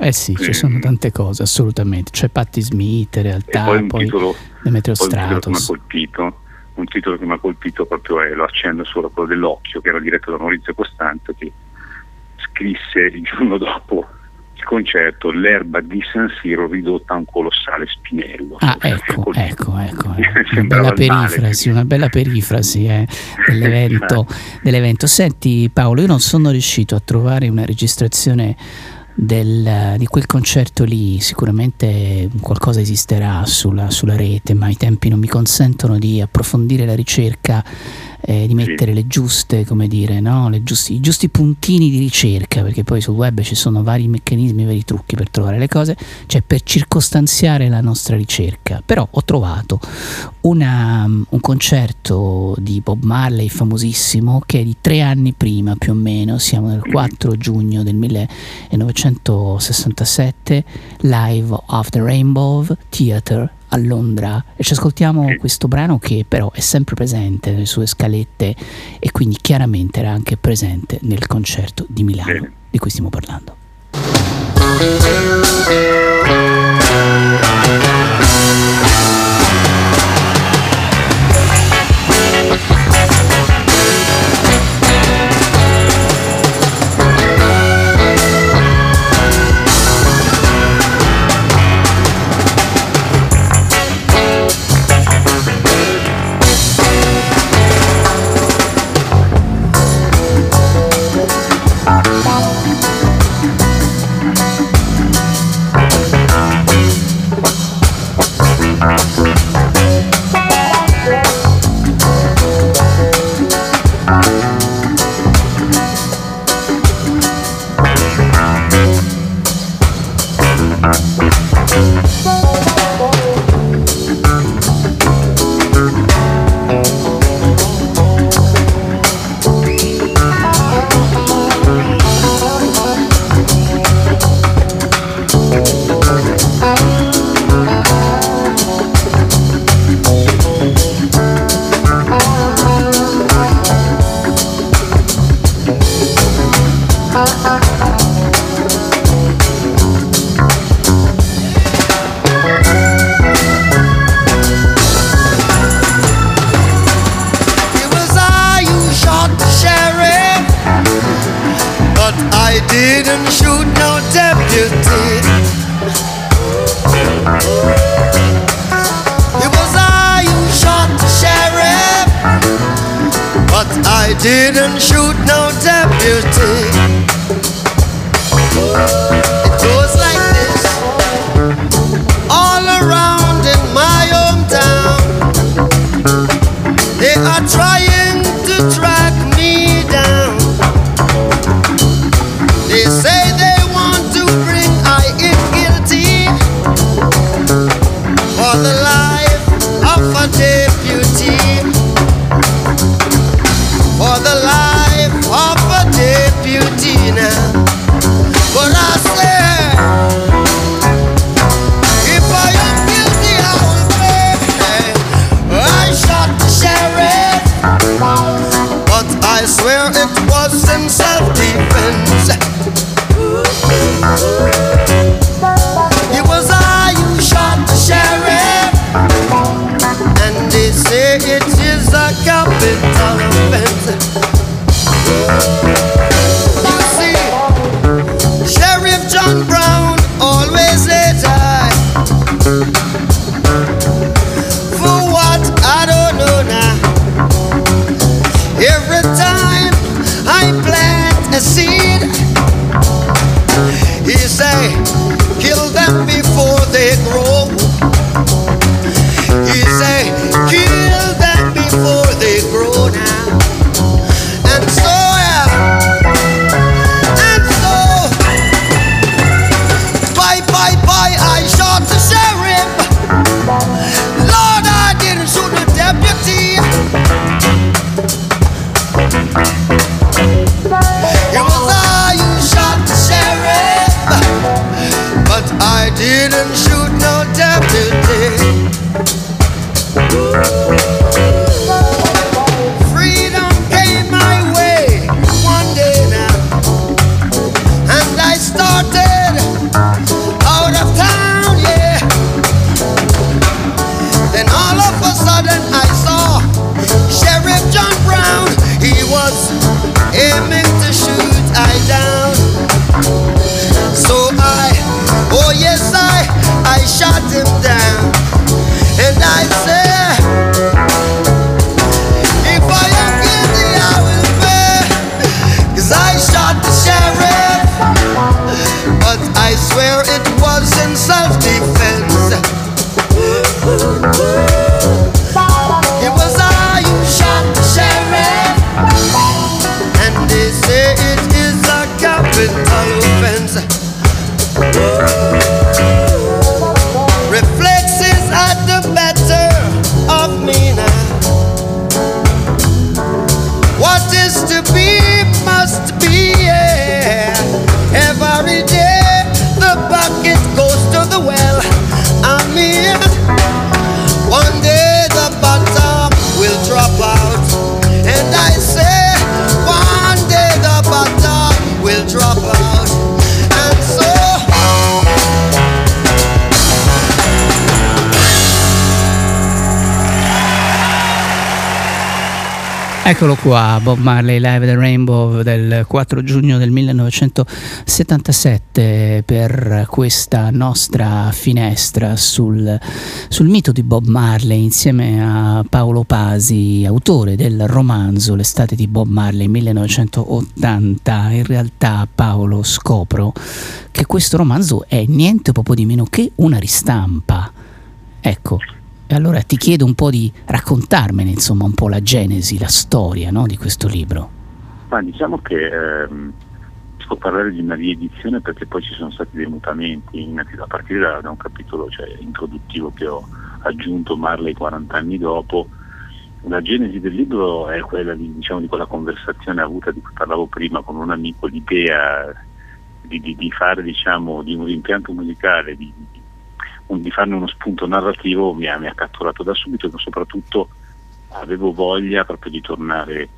Eh sì, ci sono tante cose, assolutamente. C'è Patti Smith, in realtà, e poi un poi titolo, Demetrio poi un titolo che mi ha Stratos. colpito, un titolo che mi ha colpito proprio è Lo accendo solo quello dell'occhio, che era diretto da Maurizio Costanzo, che scrisse il giorno dopo il concerto L'erba di San Siro ridotta a un colossale spinello. Ah, ecco, ecco, ecco. Mi eh. Una bella perifrasi, una bella perifrasi eh, dell'evento, dell'evento. Senti Paolo, io non sono riuscito a trovare una registrazione del- di quel concerto lì, sicuramente qualcosa esisterà sulla, sulla rete, ma i tempi non mi consentono di approfondire la ricerca, eh, di mettere le giuste, come dire, no? Le giusti- i giusti puntini di ricerca, perché poi sul web ci sono vari meccanismi, vari trucchi per trovare le cose, cioè per circostanziare la nostra ricerca. Però ho trovato una- un concerto di Bob Marley famosissimo che è di tre anni prima più o meno, siamo nel 4 giugno del 1967, live of the Rainbow Theatre a Londra. E ci ascoltiamo questo brano che però è sempre presente nelle sue scalette e quindi chiaramente era anche presente nel concerto di Milano di cui stiamo parlando. Bob Marley Live the Rainbow del 4 giugno del 1977 per questa nostra finestra sul, sul mito di Bob Marley insieme a Paolo Pasi, autore del romanzo L'estate di Bob Marley 1980. In realtà Paolo scopro che questo romanzo è niente poco di meno che una ristampa. Ecco, e allora ti chiedo un po' di raccontarmene, insomma, un po' la genesi, la storia no, di questo libro. Ma diciamo che ehm, si può parlare di una riedizione perché poi ci sono stati dei mutamenti a partire da, da un capitolo cioè, introduttivo che ho aggiunto Marley 40 anni dopo. La genesi del libro è quella di, diciamo, di quella conversazione avuta di cui parlavo prima con un amico, l'idea di, di- di fare diciamo, di un impianto musicale, di, di- farne uno spunto narrativo mi ha, mi ha catturato da subito e soprattutto avevo voglia proprio di tornare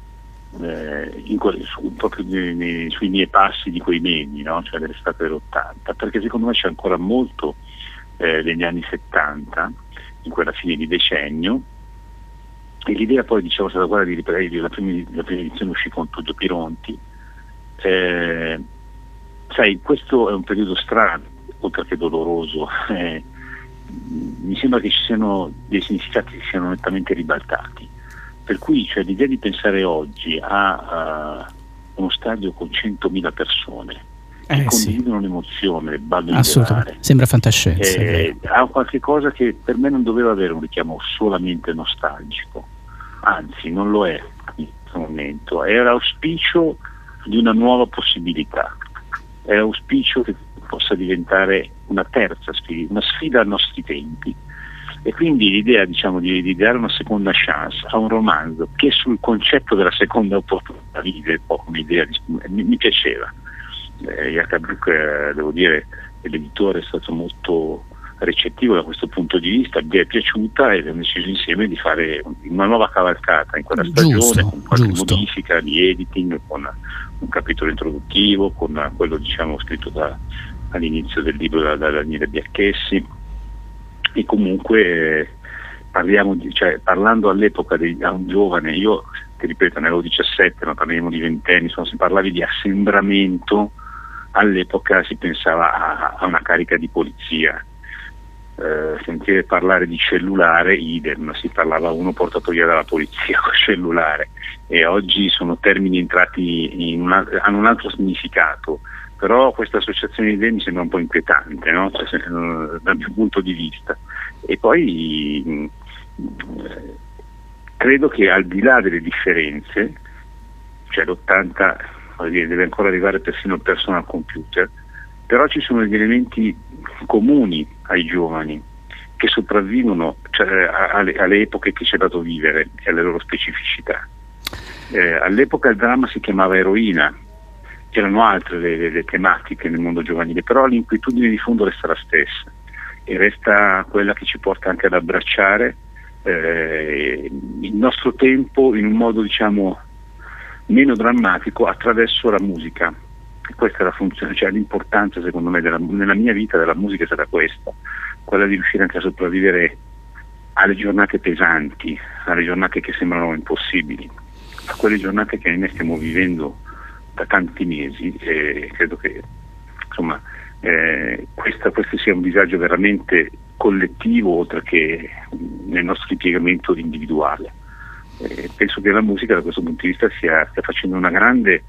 eh, in su- proprio nei- nei- sui miei passi di quei medi, no? cioè dell'estate dell'80, perché secondo me c'è ancora molto eh, degli anni 70, in quella fine di decennio, e l'idea poi è stata quella di riprendere, la prima, la prima edizione uscì con Tullio Pironti, eh, sai, questo è un periodo strano, oltre che doloroso, eh, mi sembra che ci siano dei significati che siano nettamente ribaltati. Per cui cioè, l'idea di pensare oggi a uh, uno stadio con 100.000 persone che Eh, sì. condividono l'emozione, il ballo Assolutamente, sembra fantascienza. eh, ha qualche cosa che per me non doveva avere un richiamo solamente nostalgico, anzi non lo è in questo momento, è l'auspicio di una nuova possibilità, è l'auspicio che possa diventare una terza sfida, una sfida ai nostri tempi. E quindi l'idea diciamo, di, di dare una seconda chance a un romanzo che sul concetto della seconda opportunità vive un po' come idea, di- mi, mi piaceva. Eh, Jakabuk, eh, devo dire, l'editore è stato molto recettivo da questo punto di vista, gli è piaciuta e abbiamo deciso insieme di fare una nuova cavalcata in quella stagione Giusto, con qualche giusto. modifica di editing, con un capitolo introduttivo, con quello diciamo scritto da- all'inizio del libro da, da Daniele Biacchessi. E comunque eh, di, cioè, parlando all'epoca di, un giovane, io ti ripeto ne avevo 17, ma parliamo di ventenni, insomma se parlavi di assembramento all'epoca si pensava a, a una carica di polizia. Eh, sentire parlare di cellulare, idem, si parlava uno portato via dalla polizia col cellulare. E oggi sono termini entrati in una- hanno un altro significato, però questa associazione di idee mi sembra un po' inquietante no? Cioè, eh, dal mio punto di vista. E poi eh, credo che al di là delle differenze, cioè l'80 voglio dire, deve ancora arrivare persino il personal computer, però ci sono degli elementi comuni ai giovani che sopravvivono cioè, alle, alle epoche che ci è dato vivere e alle loro specificità. Eh, all'epoca il dramma si chiamava eroina, c'erano altre le, le- le tematiche nel mondo giovanile, però l'inquietudine di fondo resta la stessa e resta quella che ci porta anche ad abbracciare eh, il nostro tempo in un modo diciamo meno drammatico attraverso la musica. Questa è la funzione, cioè l'importanza secondo me della- nella mia vita della musica è stata questa, quella di riuscire anche a sopravvivere alle giornate pesanti, alle giornate che sembrano impossibili, a quelle giornate che ahimè stiamo vivendo da tanti mesi e credo che insomma eh, questa- questo sia un disagio veramente collettivo oltre che nel nostro ripiegamento individuale. Eh, penso che la musica da questo punto di vista stia, stia facendo una grande,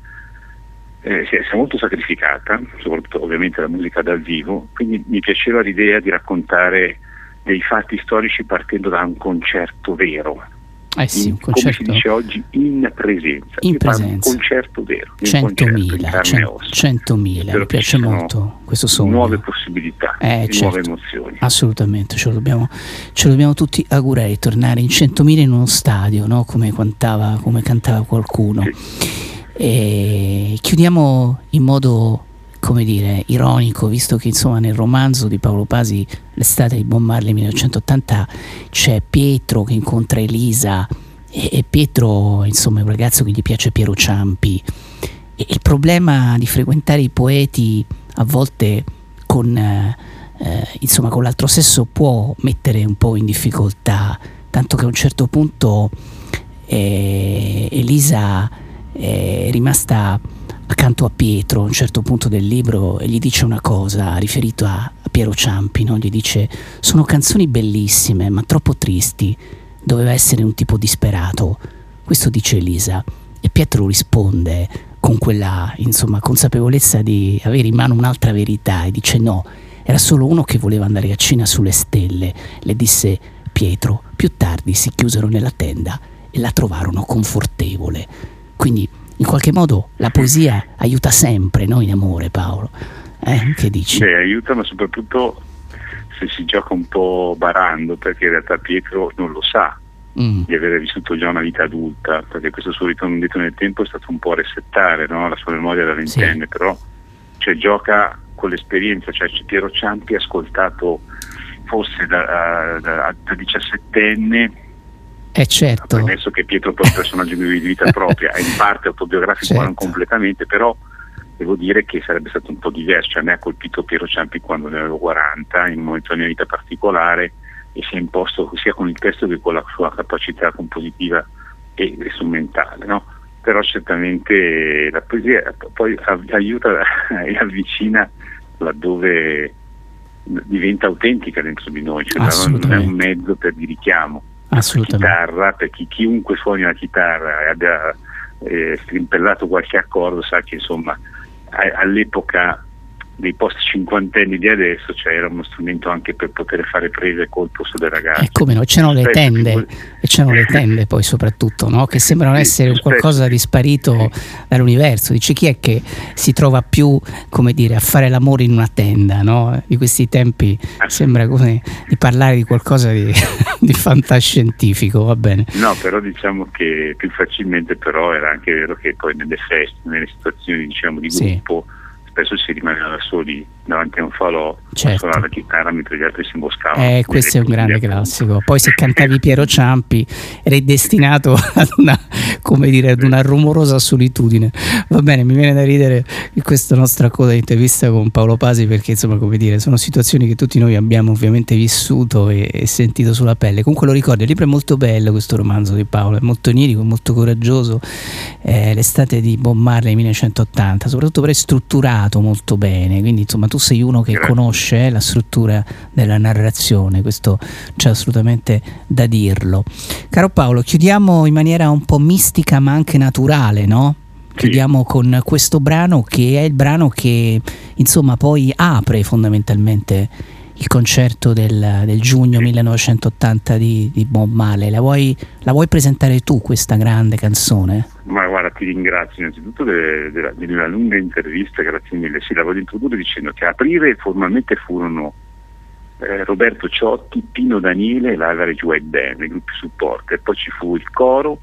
eh, sia, sia molto sacrificata, soprattutto ovviamente la musica dal vivo, quindi mi piaceva l'idea di raccontare dei fatti storici partendo da un concerto vero, Eh sì, in- un concerto come si dice oggi, in presenza. in un presenza. concerto vero, un concerto in 100.000, carne e cen- ossa. 100.000, Spero mi piace molto questo sogno. Nuove possibilità, Eh, e nuove certo. emozioni. Assolutamente, ce lo dobbiamo, ce lo dobbiamo tutti augurare di tornare in 100.000 in uno stadio, no? come, cantava, come cantava qualcuno. E chiudiamo in modo, come dire, ironico, visto che insomma nel romanzo di Paolo Pasi, L'estate di Bob Marley 1980, c'è Pietro che incontra Elisa e, e Pietro insomma è un ragazzo che gli piace Piero Ciampi. E il problema di frequentare i poeti a volte con, eh, eh, insomma, con l'altro sesso può mettere un po' in difficoltà, tanto che a un certo punto eh, Elisa è rimasta accanto a Pietro a un certo punto del libro e gli dice una cosa riferito a, a Piero Ciampi, no? gli dice sono canzoni bellissime ma troppo tristi, doveva essere un tipo disperato, questo dice Elisa e Pietro risponde con quella insomma consapevolezza di avere in mano un'altra verità e dice no, era solo uno che voleva andare a cena sulle stelle, le disse Pietro, più tardi si chiusero nella tenda e la trovarono confortevole. Quindi in qualche modo la poesia aiuta sempre, no? In amore, Paolo. Eh? Che dici? Beh, aiuta, ma soprattutto se si gioca un po' barando, perché in realtà Pietro non lo sa Mm, di avere vissuto già una vita adulta, perché questo suo ritorno indietro nel tempo è stato un po' resettare no? la sua memoria da ventenne, però cioè, gioca con l'esperienza, cioè Piero Ciampi ha ascoltato forse da, da, da 17enne Eh certo, premesso che Pietro è un personaggio di vita propria, è in parte autobiografico ma non Certo. completamente, però devo dire che sarebbe stato un po' diverso, cioè a me ha colpito Piero Ciampi quando ne avevo 40, in un momento della mia vita particolare e si è imposto sia con il testo che con la sua capacità compositiva e, e strumentale, no? però certamente la poesia poi aiuta e avvicina laddove diventa autentica dentro di noi, cioè non è un mezzo per di richiamo. Chitarra, per chi, chiunque suoni la chitarra e abbia eh, strimpellato qualche accordo sa che insomma a- all'epoca dei post cinquantenni di adesso cioè, era uno strumento anche per poter fare prese colpo sulle ragazze. E come no, c'erano le tende, e c'erano le tende poi soprattutto, no? che sembrano essere un qualcosa di sparito dall'universo. Dice chi è che si trova più, come dire, a fare l'amore in una tenda, no? Di questi tempi sembra come di parlare di qualcosa di, di fantascientifico, va bene. No, però diciamo che più facilmente però era anche vero che poi nelle feste, nelle situazioni diciamo di Sì. Spesso si rimaneva da soli davanti a un falò Certo. suonare la chitarra mentre gli altri si imboscavano. Eh, questo è un grande classico. Poi se cantavi Piero Ciampi eri destinato ad una, come dire, ad una rumorosa solitudine. Va bene, mi viene da ridere questa nostra coda di intervista con Paolo Pasi perché insomma, come dire, sono situazioni che tutti noi abbiamo ovviamente vissuto e, e sentito sulla pelle. Comunque lo ricordo, il libro è molto bello questo romanzo di Paolo, è molto onirico, molto coraggioso. Eh, l'estate di Bob Marley 1980, soprattutto però è strutturato molto bene, quindi insomma tu sei uno che Grazie. conosce eh, la struttura della narrazione, questo c'è assolutamente da dirlo. Caro Paolo, chiudiamo in maniera un po' mistica ma anche naturale, no? Sì. Chiudiamo con questo brano che è il brano che insomma poi apre fondamentalmente il concerto del, del giugno 1980 di, di Bob Marley. La vuoi, la vuoi presentare tu questa grande canzone? Ma guarda, ti ringrazio innanzitutto de- de- della lunga intervista, grazie mille. Sì, la voglio introdurre dicendo che a aprire formalmente furono eh, Roberto Ciotti, Pino Daniele e l'Average White Band, i gruppi supporto, e poi ci fu il coro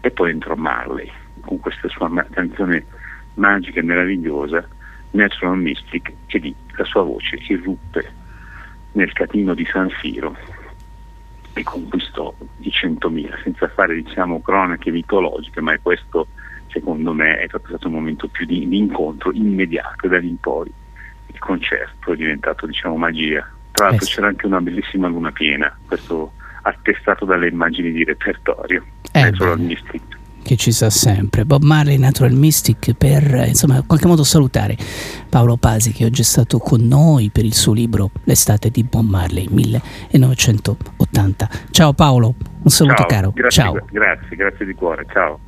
e poi entrò Marley con questa sua ma- canzone magica e meravigliosa, Natural Mystic, e lì la sua voce irruppe nel catino di San Siro e conquistò i 100.000 senza fare diciamo cronache mitologiche ma è questo secondo me è stato un momento più di, di incontro immediato e da lì in poi il concerto è diventato diciamo magia tra l'altro Eh sì. c'era anche una bellissima luna piena questo attestato dalle immagini di repertorio Eh, Natural bene. Mystic che ci sa sempre. Bob Marley Natural Mystic per insomma in qualche modo salutare Paolo Pasi che oggi è stato con noi per il suo libro L'estate di Bob Marley 1980. Ciao Paolo, un saluto Ciao, caro. Grazie, Ciao. grazie, grazie di cuore. Ciao.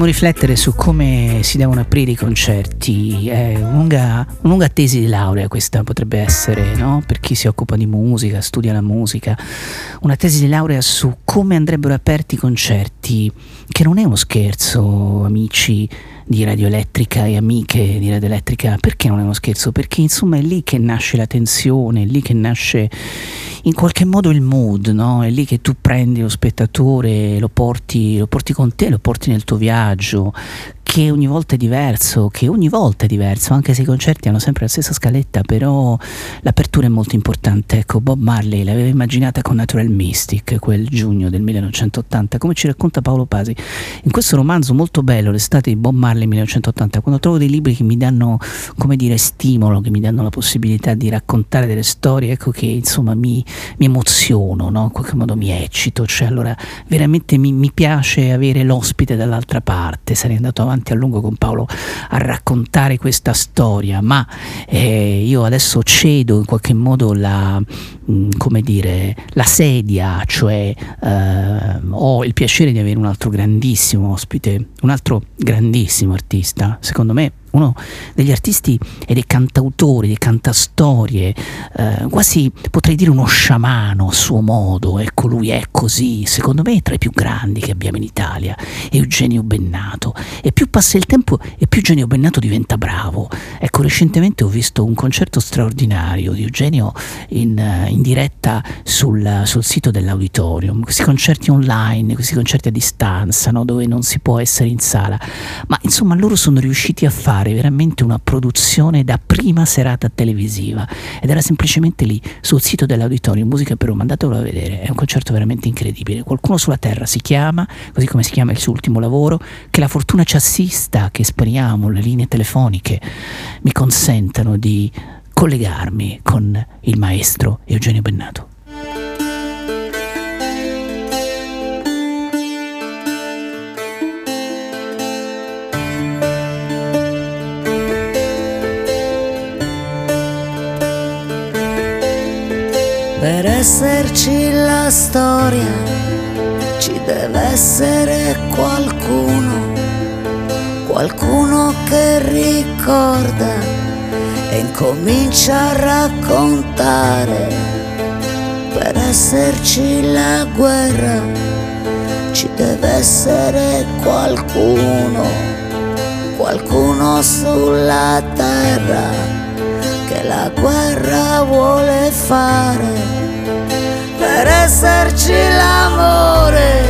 Dovremmo riflettere su come si devono aprire i concerti. È una lunga, una lunga tesi di laurea questa potrebbe essere, no? Per chi si occupa di musica, studia la musica. Una tesi di laurea su come andrebbero aperti i concerti, che non è uno scherzo, amici di Radio Elettrica e amiche di Radio Elettrica. Perché non è uno scherzo? Perché insomma è lì che nasce la tensione, è lì che nasce in qualche modo il mood, no? È lì che tu prendi lo spettatore, lo porti, lo porti con te, lo porti nel tuo viaggio, che ogni volta è diverso, che ogni volta è diverso, anche se i concerti hanno sempre la stessa scaletta, però l'apertura è molto importante. Ecco, Bob Marley l'aveva immaginata con Natural Mystic quel giugno del 1980, come ci racconta Paolo Pasi. In questo romanzo molto bello, l'estate di Bob Marley 1980, quando trovo dei libri che mi danno, come dire, stimolo, che mi danno la possibilità di raccontare delle storie, ecco che insomma mi, mi emoziono, no? in qualche modo mi eccito, cioè allora veramente mi, mi piace avere l'ospite dall'altra parte, sarei andato avanti a lungo con Paolo a raccontare questa storia, ma eh, io adesso cedo in qualche modo la, mh, come dire, la sedia, cioè eh, ho il piacere di avere un altro grandissimo ospite, un altro grandissimo artista, secondo me uno degli artisti e dei cantautori, dei cantastorie, eh, quasi potrei dire uno sciamano a suo modo, ecco lui è così, secondo me è tra i più grandi che abbiamo in Italia, Eugenio Bennato. E più passa il tempo e più Eugenio Bennato diventa bravo. Ecco, recentemente ho visto un concerto straordinario di Eugenio in, eh, in diretta sul, sul sito dell'auditorium, questi concerti online, questi concerti a distanza, no, dove non si può essere in sala, ma insomma loro sono riusciti a fare veramente una produzione da prima serata televisiva ed era semplicemente lì sul sito dell'auditorium Musica per Roma, andatelo a vedere, è un concerto veramente incredibile. Qualcuno sulla terra si chiama, così come si chiama il suo ultimo lavoro, che la fortuna ci assista, che speriamo le linee telefoniche mi consentano di collegarmi con il maestro Eugenio Bennato. Per esserci la storia ci deve essere qualcuno, qualcuno che ricorda e incomincia a raccontare. Per esserci la guerra ci deve essere qualcuno, qualcuno sulla terra la guerra vuole fare. Per esserci l'amore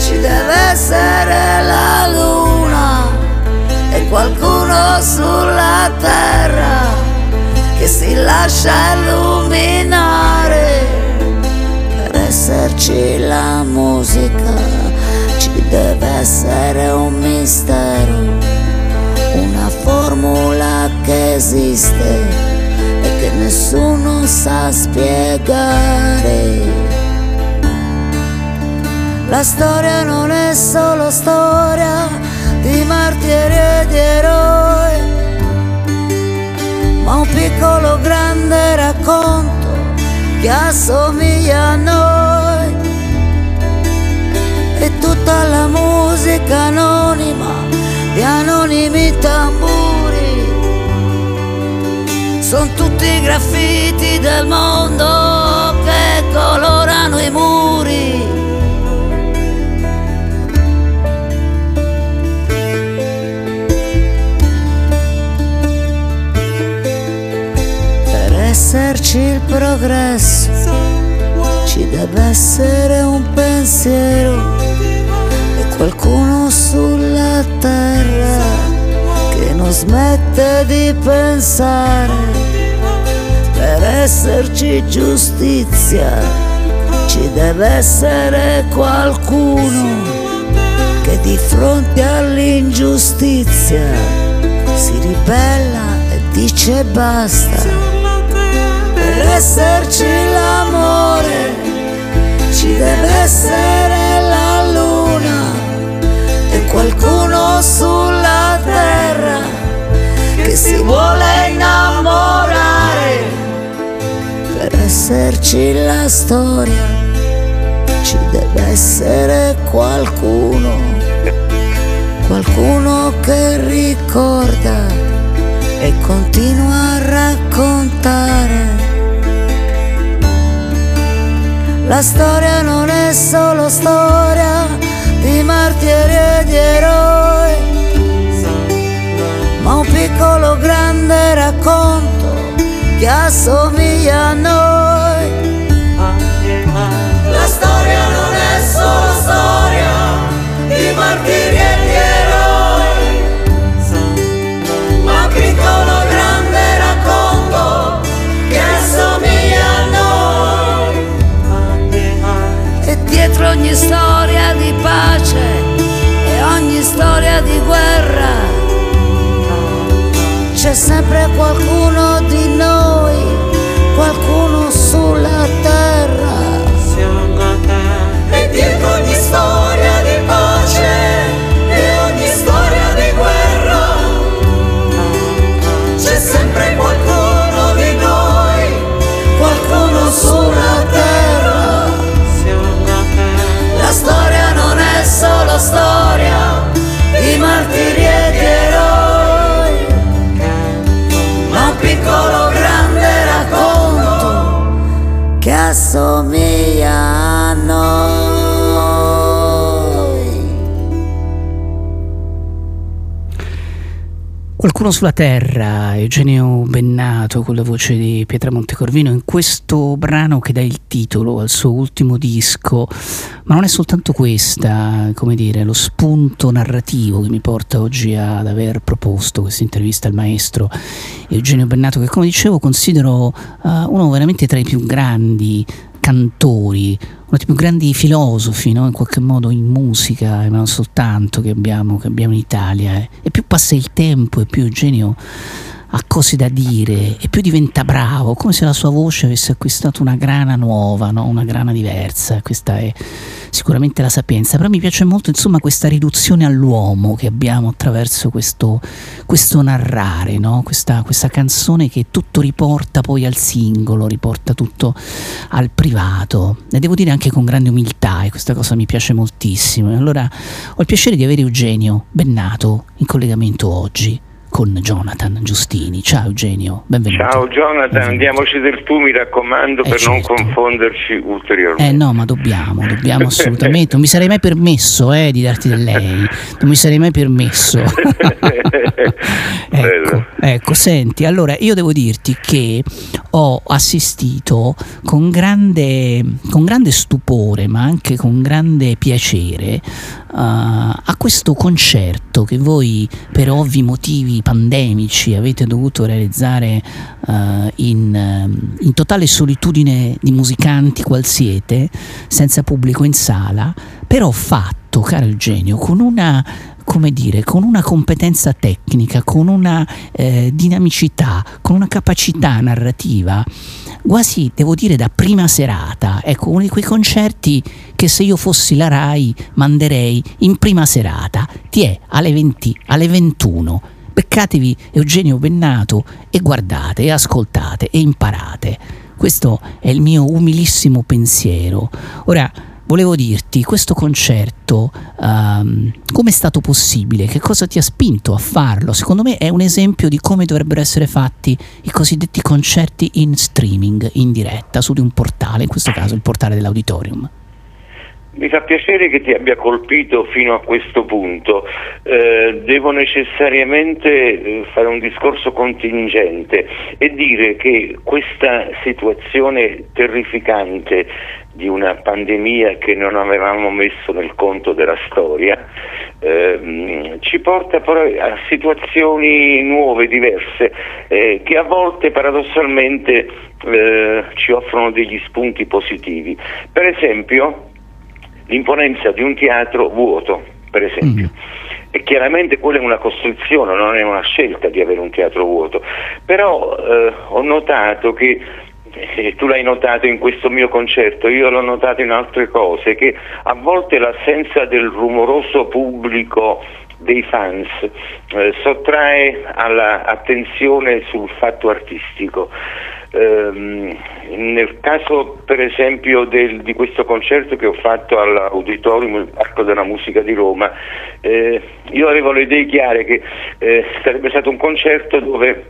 ci deve essere la luna e qualcuno sulla terra che si lascia illuminare. Per esserci la musica ci deve essere un mistero una formula che esiste e che nessuno sa spiegare. La storia non è solo storia di martiri e di eroi, ma un piccolo grande racconto che assomiglia a noi. E tutta la musica anonima anonimi tamburi. Sono tutti graffiti del mondo che colorano i muri. Per esserci il progresso ci deve essere un pensiero e qualcuno sulla terra smette di pensare. Per esserci giustizia ci deve essere qualcuno che di fronte all'ingiustizia si ribella e dice basta. Per esserci l'amore ci deve essere la luna e qualcuno sulla terra che si vuole innamorare. Per esserci la storia ci deve essere qualcuno, qualcuno che ricorda e continua a raccontare. La storia non è solo storia di martiri e di che assomiglia a noi. La storia non è solo storia di martiri e di eroi, ma piccolo grande racconto che assomiglia a noi. E dietro ogni storia di pace e ogni storia di guerra c'è sempre qualcuno Qualcuno sulla terra, Eugenio Bennato con la voce di Pietra Montecorvino in questo brano che dà il titolo al suo ultimo disco, ma non è soltanto questa, come dire, lo spunto narrativo che mi porta oggi ad aver proposto questa intervista al maestro Eugenio Bennato che come dicevo considero uh, uno veramente tra i più grandi cantori, uno dei più grandi filosofi, no? in qualche modo in musica, e non soltanto che abbiamo, che abbiamo in Italia. Eh. E più passa il tempo e più Eugenio ha cose da dire e più diventa bravo, come se la sua voce avesse acquistato una grana nuova, no? una grana diversa. Questa è sicuramente la sapienza, però mi piace molto insomma questa riduzione all'uomo che abbiamo attraverso questo, questo narrare, no? questa, questa canzone che tutto riporta poi al singolo, riporta tutto al privato e devo dire anche con grande umiltà e questa cosa mi piace moltissimo. E allora ho il piacere di avere Eugenio Bennato in collegamento oggi con Jonathan Giustini. Ciao Eugenio, benvenuto. Ciao Jonathan, Benvenuto. andiamoci del tu, mi raccomando, Eh, per non certo. confonderci ulteriormente. Eh no, ma dobbiamo, dobbiamo assolutamente. Non mi sarei mai permesso eh, di darti del lei, non mi sarei mai permesso. ecco, ecco, senti, allora io devo dirti che ho assistito con grande, con grande stupore, ma anche con grande piacere, eh, a questo concerto che voi per ovvi motivi pandemici avete dovuto realizzare eh, in, ehm, in totale solitudine di musicanti qual siete, senza pubblico in sala, però fatto, caro Eugenio, con una dire, con una competenza tecnica, con una eh, dinamicità, con una capacità narrativa, quasi devo dire da prima serata. Ecco, uno di quei concerti che se io fossi la RAI manderei in prima serata. Ti è alle 20, alle 21. Beccatevi Eugenio Bennato e guardate e ascoltate e imparate. Questo è il mio umilissimo pensiero. Ora, volevo dirti, questo concerto, ehm, come è stato possibile? Che cosa ti ha spinto a farlo? Secondo me è un esempio di come dovrebbero essere fatti i cosiddetti concerti in streaming, in diretta, su di un portale, in questo caso il portale dell'auditorium. Mi fa piacere che ti abbia colpito fino a questo punto. Eh, devo necessariamente eh, fare un discorso contingente e dire che questa situazione terrificante di una pandemia che non avevamo messo nel conto della storia ehm, ci porta però a situazioni nuove, diverse, eh, che a volte paradossalmente eh, ci offrono degli spunti positivi. Per esempio, l'imponenza di un teatro vuoto, per esempio. E chiaramente quella è una costruzione, non è una scelta di avere un teatro vuoto. Però eh, ho notato che eh, tu l'hai notato in questo mio concerto, io l'ho notato in altre cose, che a volte l'assenza del rumoroso pubblico dei fans eh, sottrae all'attenzione sul fatto artistico. Ehm, nel caso per esempio del- di questo concerto che ho fatto all'Auditorium il Parco della Musica di Roma, eh, io avevo le idee chiare che eh, sarebbe stato un concerto dove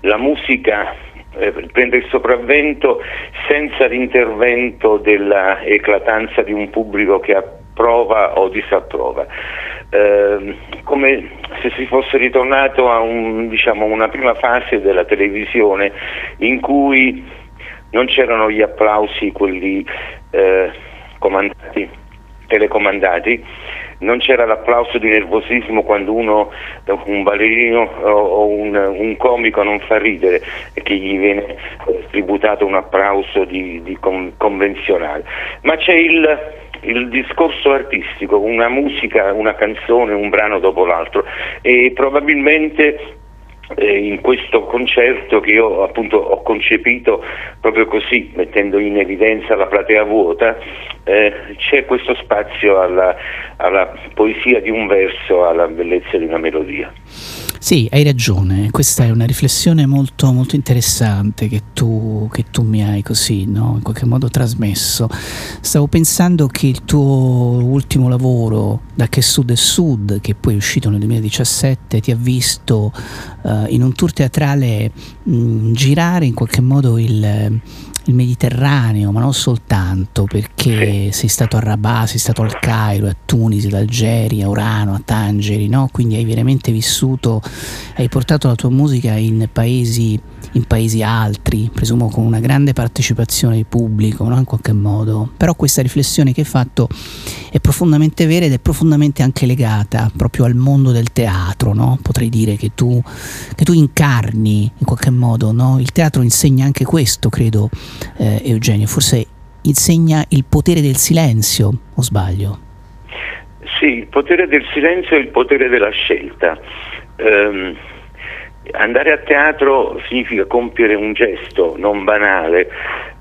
la musica eh, prende il sopravvento senza l'intervento della eclatanza di un pubblico che approva o disapprova. Ehm, come se si fosse ritornato a un, diciamo, una prima fase della televisione in cui non c'erano gli applausi, quelli eh, comandati, telecomandati, non c'era l'applauso di nervosismo quando uno, un ballerino o o un, un comico non fa ridere e che gli viene eh, tributato un applauso di, di con- convenzionale, ma c'è il, il discorso artistico, una musica, una canzone, un brano dopo l'altro e probabilmente eh, in questo concerto che io appunto ho concepito proprio così, mettendo in evidenza la platea vuota, eh, c'è questo spazio alla, alla poesia di un verso, alla bellezza di una melodia. Sì, hai ragione, questa è una riflessione molto, molto interessante che tu, che tu mi hai così, no? in qualche modo trasmesso. Stavo pensando che il tuo ultimo lavoro, Da che Sud è Sud, che poi è uscito nel 2017, ti ha visto eh, in un tour teatrale mh, girare in qualche modo il, il Mediterraneo, ma non soltanto, perché sei stato a Rabat, sei stato al Cairo, a Tunisi, ad Algeri, a Urano, a Tangeri, no? quindi hai veramente vissuto, hai portato la tua musica in paesi, in paesi altri, presumo con una grande partecipazione di pubblico, no? in qualche modo. Però questa riflessione che hai fatto è profondamente vera ed è profondamente anche legata proprio al mondo del teatro, no? potrei dire che tu, che tu incarni in qualche modo, no? il teatro insegna anche questo, credo, eh, Eugenio, forse insegna il potere del silenzio, o sbaglio? Sì, il potere del silenzio e il potere della scelta. Ehm, andare a teatro significa compiere un gesto non banale,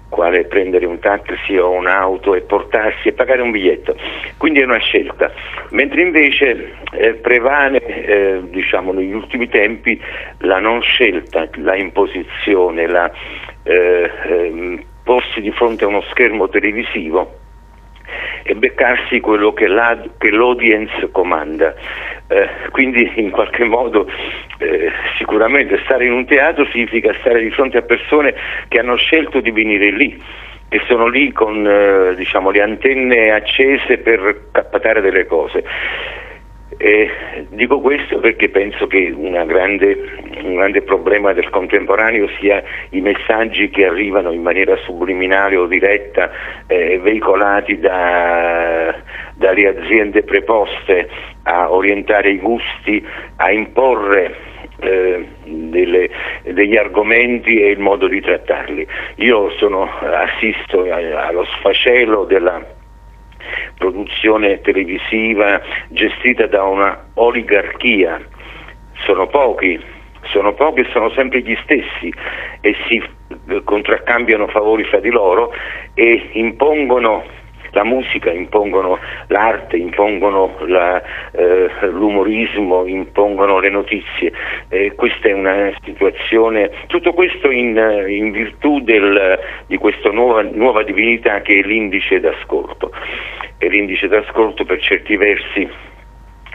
quale prendere un taxi o un'auto e portarsi e pagare un biglietto. Quindi è una scelta. Mentre invece eh, prevale, eh, diciamo, negli ultimi tempi la non scelta, la imposizione, la eh, ehm, porsi di fronte a uno schermo televisivo e beccarsi quello che, la, che l'audience comanda. Eh, quindi in qualche modo eh, sicuramente stare in un teatro significa stare di fronte a persone che hanno scelto di venire lì che sono lì con eh, diciamo, le antenne accese per captare delle cose. E dico questo perché penso che grande, un grande problema del contemporaneo sia i messaggi che arrivano in maniera subliminale o diretta, eh, veicolati da, dalle aziende preposte a orientare i gusti, a imporre eh, delle, degli argomenti e il modo di trattarli. Io sono, assisto allo sfacelo della produzione televisiva gestita da una oligarchia, sono pochi, sono pochi e sono sempre gli stessi e si contraccambiano favori fra di loro e impongono la musica, impongono l'arte, impongono la, eh, l'umorismo, impongono le notizie. Eh, questa è una situazione, tutto questo in, in virtù del, di questa nuova, nuova divinità che è l'indice d'ascolto. E l'indice d'ascolto per certi versi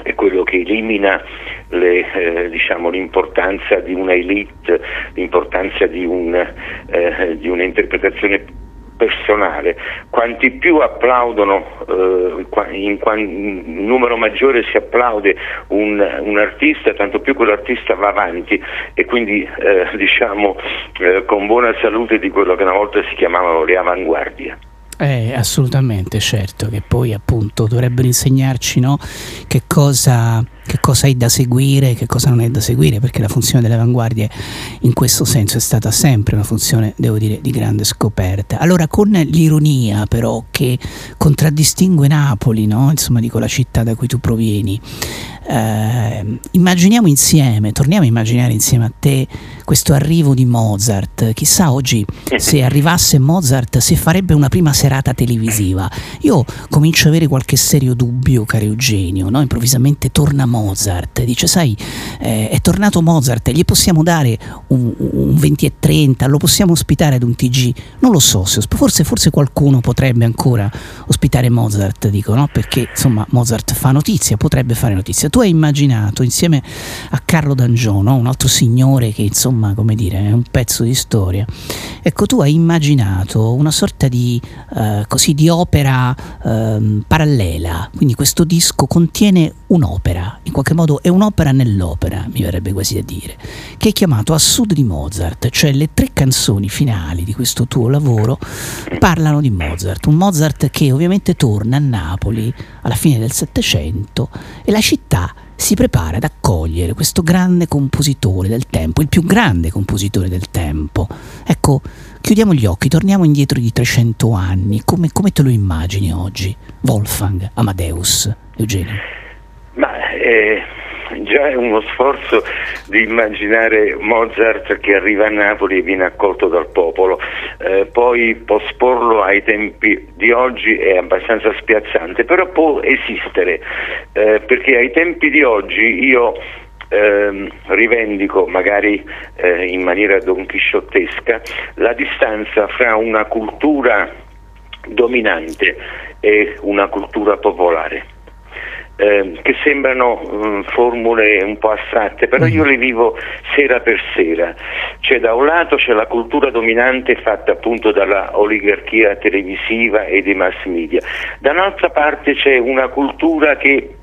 è quello che elimina le, eh, diciamo, l'importanza di una elite, l'importanza di, un, eh, di un'interpretazione personale, quanti più applaudono, eh, in, in, numero maggiore si applaude un, un, artista, tanto più quell'artista va avanti e quindi eh, diciamo eh, con buona salute di quello che una volta si chiamavano le avanguardie. Eh, assolutamente, certo, che poi appunto dovrebbero insegnarci no, che cosa che cosa è da seguire e che cosa non è da seguire, perché la funzione delle avanguardie in questo senso è stata sempre una funzione, devo dire, di grande scoperta. Allora, con l'ironia però che contraddistingue Napoli, no? insomma dico la città da cui tu provieni, eh, immaginiamo insieme, torniamo a immaginare insieme a te questo arrivo di Mozart. Chissà oggi se arrivasse Mozart se farebbe una prima serata televisiva. Io comincio ad avere qualche serio dubbio, caro Eugenio, no? improvvisamente torna Mozart dice sai eh, è tornato Mozart, gli possiamo dare un, un 20 e 30, lo possiamo ospitare ad un TG, non lo so, forse, forse qualcuno potrebbe ancora ospitare Mozart, dico no? perché insomma Mozart fa notizia, potrebbe fare notizia. Tu hai immaginato insieme a Carlo D'Angio, no? un altro signore che insomma come dire è un pezzo di storia, ecco tu hai immaginato una sorta di, eh, così, di opera eh, parallela, quindi questo disco contiene un'opera in qualche modo è un'opera nell'opera, mi verrebbe quasi da dire, che è chiamato A Sud di Mozart, cioè le tre canzoni finali di questo tuo lavoro parlano di Mozart, un Mozart che ovviamente torna a Napoli alla fine del Settecento e la città si prepara ad accogliere questo grande compositore del tempo, il più grande compositore del tempo. Ecco, chiudiamo gli occhi, torniamo indietro di 300 anni, come, come te lo immagini oggi, Wolfgang Amadeus, Eugenio? Ma eh, già è uno sforzo di immaginare Mozart che arriva a Napoli e viene accolto dal popolo, eh, poi posporlo ai tempi di oggi è abbastanza spiazzante, però può esistere, eh, perché ai tempi di oggi io eh, rivendico magari eh, in maniera donchisciottesca la distanza fra una cultura dominante e una cultura popolare eh, che sembrano mm, formule un po' astratte, però io le vivo sera per sera. Cioè da un lato c'è la cultura dominante fatta appunto dalla oligarchia televisiva e dei mass media, da un'altra parte c'è una cultura che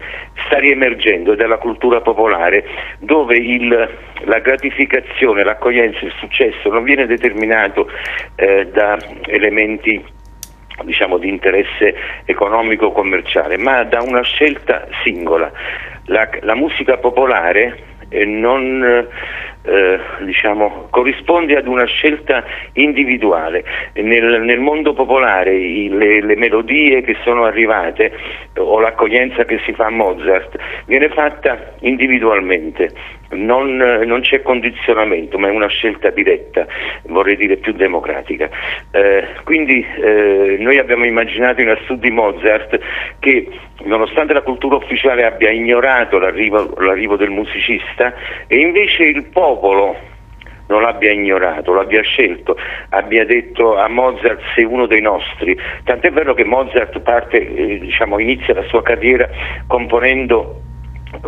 sta riemergendo, ed è la cultura popolare, dove il- la gratificazione, l'accoglienza, il successo non viene determinato eh, da elementi diciamo, di interesse economico commerciale, ma da una scelta singola. La, la musica popolare eh, non eh, diciamo, corrisponde ad una scelta individuale. Nel, nel mondo popolare i- le, le melodie che sono arrivate eh, o l'accoglienza che si fa a Mozart viene fatta individualmente. Non, eh, non c'è condizionamento, ma è una scelta diretta, vorrei dire più democratica. Eh, quindi eh, noi abbiamo immaginato in assoluto di Mozart che nonostante la cultura ufficiale abbia ignorato l'arrivo, l'arrivo del musicista e invece il popolo non l'abbia ignorato, l'abbia scelto, abbia detto a Mozart sei uno dei nostri. Tant'è vero che Mozart parte, eh, diciamo, inizia la sua carriera componendo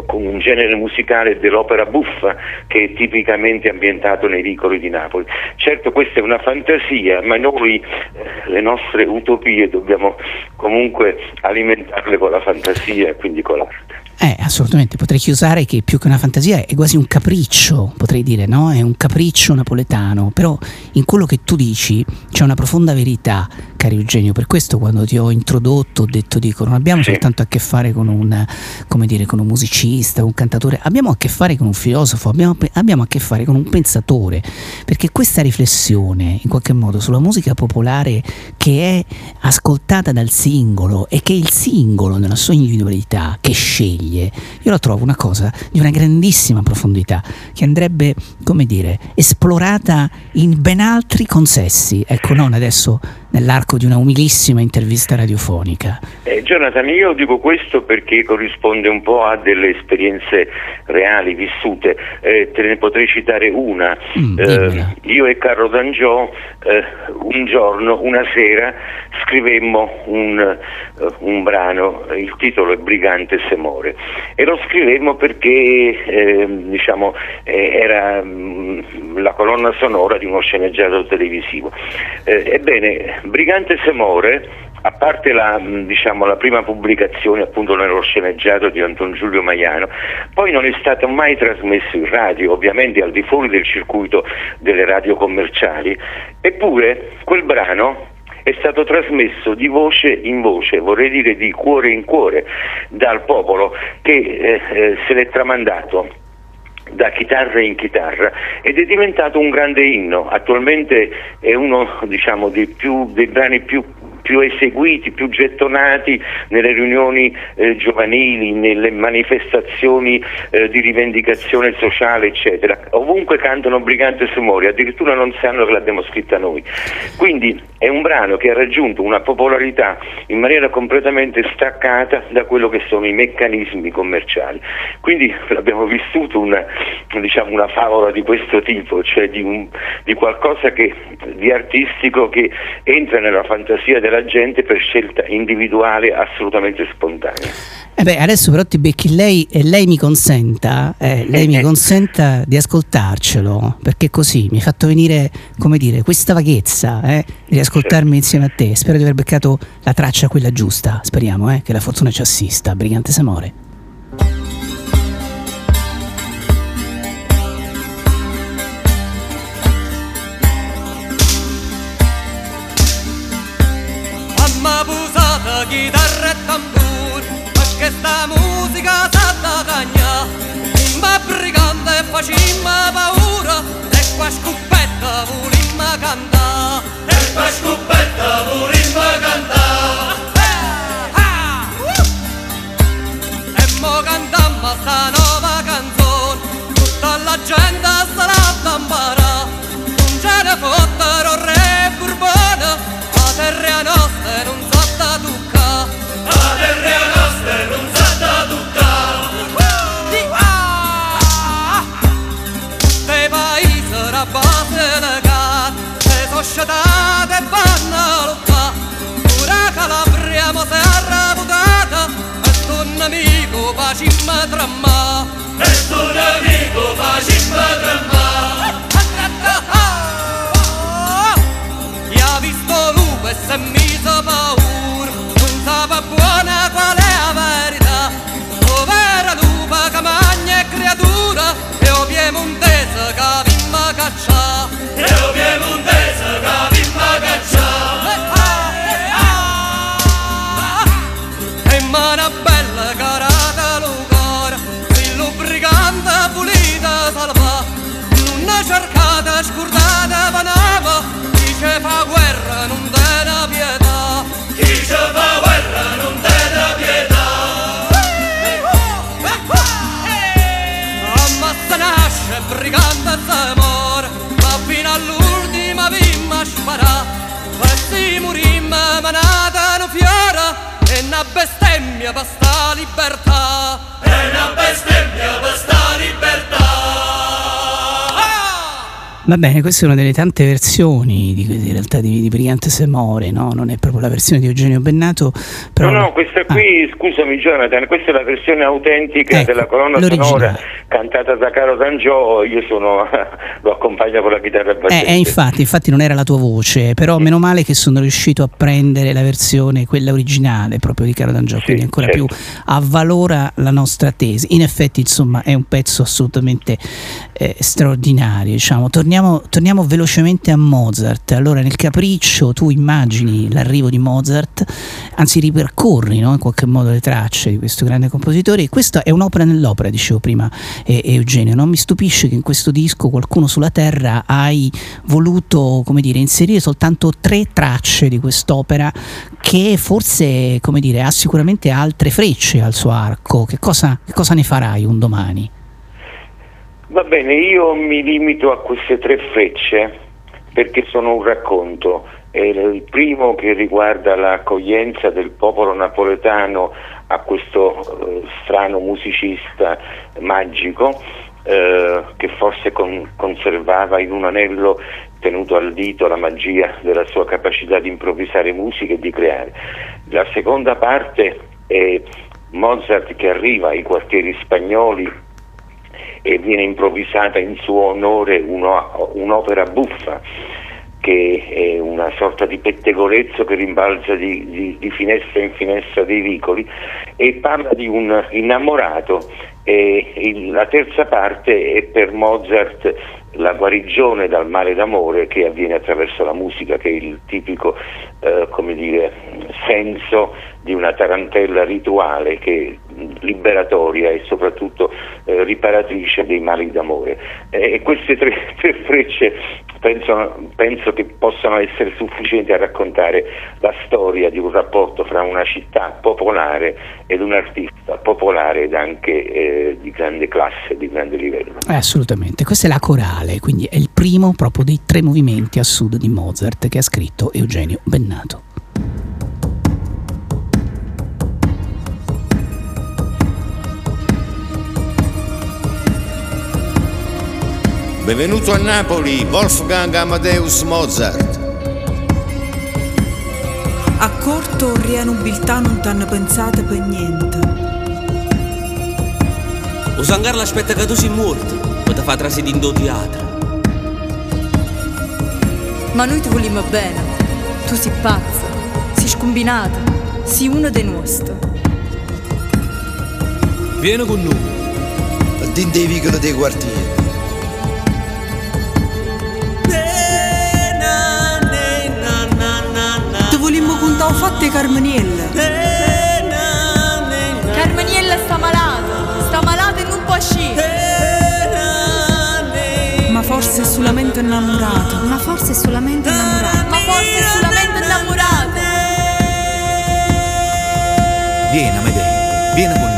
con un genere musicale dell'opera buffa che è tipicamente ambientato nei vicoli di Napoli. Certo questa è una fantasia, ma noi eh, le nostre utopie dobbiamo comunque alimentarle con la fantasia e quindi con l'arte. Eh, assolutamente, potrei chiusare che più che una fantasia è quasi un capriccio, potrei dire, no? È un capriccio napoletano, però in quello che tu dici c'è una profonda verità, caro Eugenio, per questo quando ti ho introdotto ho detto, dico, non abbiamo Sì. soltanto a che fare con un, come dire, con un musicista, un cantatore, abbiamo a che fare con un filosofo, abbiamo, abbiamo a che fare con un pensatore, perché questa riflessione, in qualche modo, sulla musica popolare che è ascoltata dal singolo e che il singolo nella sua individualità che sceglie, io la trovo una cosa di una grandissima profondità che andrebbe, come dire, esplorata in ben altri consessi, ecco, non adesso nell'arco di una umilissima intervista radiofonica. Eh, Jonathan, io dico questo perché corrisponde un po' a delle esperienze reali, vissute. Eh, te ne potrei citare una. Mm, Eh, io e Carlo D'Angiò eh, un giorno, una sera, scrivemmo un, eh, un brano, il titolo è Brigante Semore, e lo scrivemmo perché eh, diciamo, eh, era mm, la colonna sonora di uno sceneggiato televisivo. Ebbene, Brigante Semore a parte la, mh, diciamo, la prima pubblicazione appunto nello sceneggiato di Anton Giulio Maiano, poi non è stato mai trasmesso in radio, ovviamente al di fuori del circuito delle radio commerciali, eppure quel brano è stato trasmesso di voce in voce, vorrei dire di cuore in cuore, dal popolo che eh, eh, se l'è tramandato da chitarra in chitarra ed è diventato un grande inno, attualmente è uno diciamo, dei, più, dei brani più più eseguiti, più gettonati nelle riunioni eh, giovanili, nelle manifestazioni eh, di rivendicazione sociale, eccetera. Ovunque cantano Brigante Sumori, addirittura non sanno che l'abbiamo scritta noi. Quindi è un brano che ha raggiunto una popolarità in maniera completamente staccata da quello che sono i meccanismi commerciali. Quindi abbiamo vissuto una, diciamo, una favola di questo tipo, cioè di, un- di qualcosa che, di artistico che entra nella fantasia della gente per scelta individuale assolutamente spontanea. Eh beh, adesso però ti becchi lei e lei mi consenta, eh, lei mi consenta di ascoltarcelo, perché così mi hai fatto venire, come dire, questa vaghezza eh, di ascoltarmi insieme a te. Spero di aver beccato la traccia quella giusta, speriamo eh, che la fortuna ci assista. Brigante Samore. Chitarra e tamburi, perché sta musica sa da cagna. Ma brigante facimma paura, e qua scoppetta volimma cantà. E qua scoppetta volimma cantà. E mo cantamma sta nuova canzone, tutta la gente sarà a imparare. Non ce ne fottero re vanno a lottare. Pure Calabria mo si è arrabutata, e un amico facimma tramma E un amico facimma tramma Chi ha visto lupo e si è miso paura? Non sapeva buona qual è la verità. Povera lupa che mangia è creatura? E o piemontese che vimma caccia E o piemontese se muore Ma fino all'ultima vimma sparà. E si murimma manata no fiora E una bestemmia per sta libertà. E una bestemmia per Va bene, questa è una delle tante versioni di, in realtà di, di Brigante se more, no? Non è proprio la versione di Eugenio Bennato, però... No, no, questa qui, scusami Jonathan, questa è la versione autentica Ah. Ecco, della colonna sonora cantata da Caro D'Angio, io sono, lo accompagno con la chitarra Eh, bassetta. eh, infatti, infatti non era la tua voce, però meno male che sono riuscito a prendere la versione, quella originale proprio di Caro D'Angio, quindi ancora certo. più avvalora la nostra tesi. In effetti, insomma, è un pezzo assolutamente eh, straordinario. Diciamo. Torniamo, torniamo velocemente a Mozart. Allora, nel capriccio tu immagini l'arrivo di Mozart, anzi ripercorri no, in qualche modo le tracce di questo grande compositore. E questa è un'opera nell'opera, dicevo prima eh, Eugenio. Non mi stupisce che in questo disco qualcuno sulla Terra hai voluto, come dire, inserire soltanto tre tracce di quest'opera che forse, come dire, ha sicuramente altre frecce al suo arco. Che cosa, che cosa ne farai un domani? Va bene, io mi limito a queste tre frecce perché sono un racconto. È il primo che riguarda l'accoglienza del popolo napoletano a questo eh, strano musicista magico eh, che forse con- conservava in un anello tenuto al dito la magia della sua capacità di improvvisare musica e di creare. La seconda parte è Mozart che arriva ai quartieri spagnoli e viene improvvisata in suo onore uno- un'opera buffa che è una sorta di pettegolezzo che rimbalza di, di- di finestra in finestra dei vicoli e parla di un innamorato. E la terza parte è per Mozart la guarigione dal male d'amore che avviene attraverso la musica, che è il tipico eh, dire, senso di una tarantella rituale che liberatoria e soprattutto eh, riparatrice dei mali d'amore. E queste tre, tre frecce penso, penso che possano essere sufficienti a raccontare la storia di un rapporto fra una città popolare ed un artista popolare ed anche eh, di grande classe, di grande livello. Eh, assolutamente, questa è la corale, quindi è il primo proprio dei tre movimenti a sud di Mozart che ha scritto Eugenio Bennato. Benvenuto a Napoli, Wolfgang Amadeus Mozart. A corto ria nobiltà non t'hanno pensato per niente. O Sangarla aspetta che tu sei morto, poi ti fa trasedindo teatro. Ma noi ti vogliamo bene. Tu sei pazza, sei scombinata, sei uno dei nostri. Vieni con noi. Dinte i vicoli dei quartieri. Un fatto di Carmaniella. Carmaniella sta malata, sta malata e non può uscire. Ma forse è solamente innamorato. Ma forse è solamente innamorata. Ma forse è solamente innamorata. Vieni, Amedeo, vieni con noi.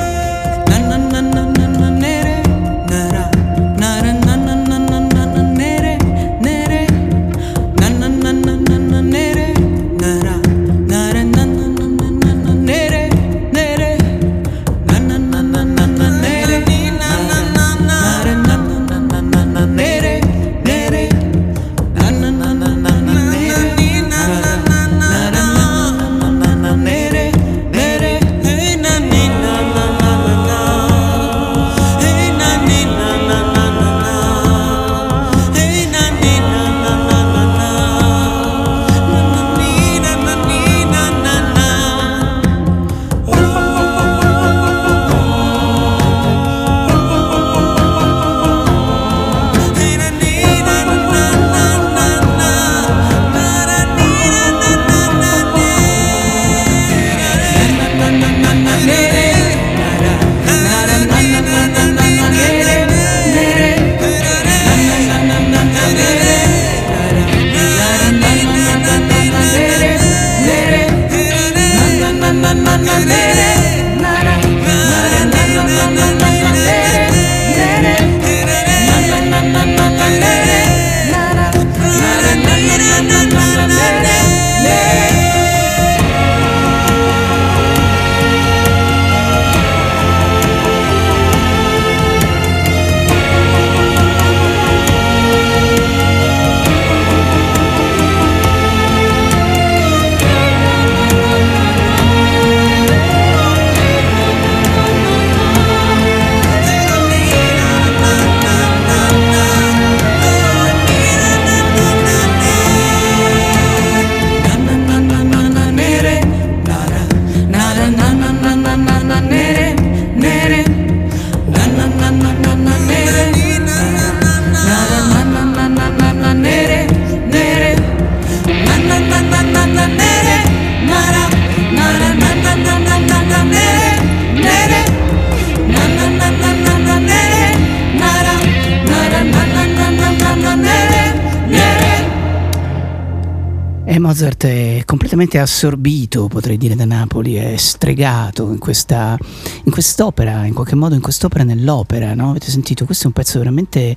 Completamente assorbito, potrei dire, da Napoli, è stregato in, questa, in quest'opera, in qualche modo in quest'opera nell'opera, no? Avete sentito? Questo è un pezzo veramente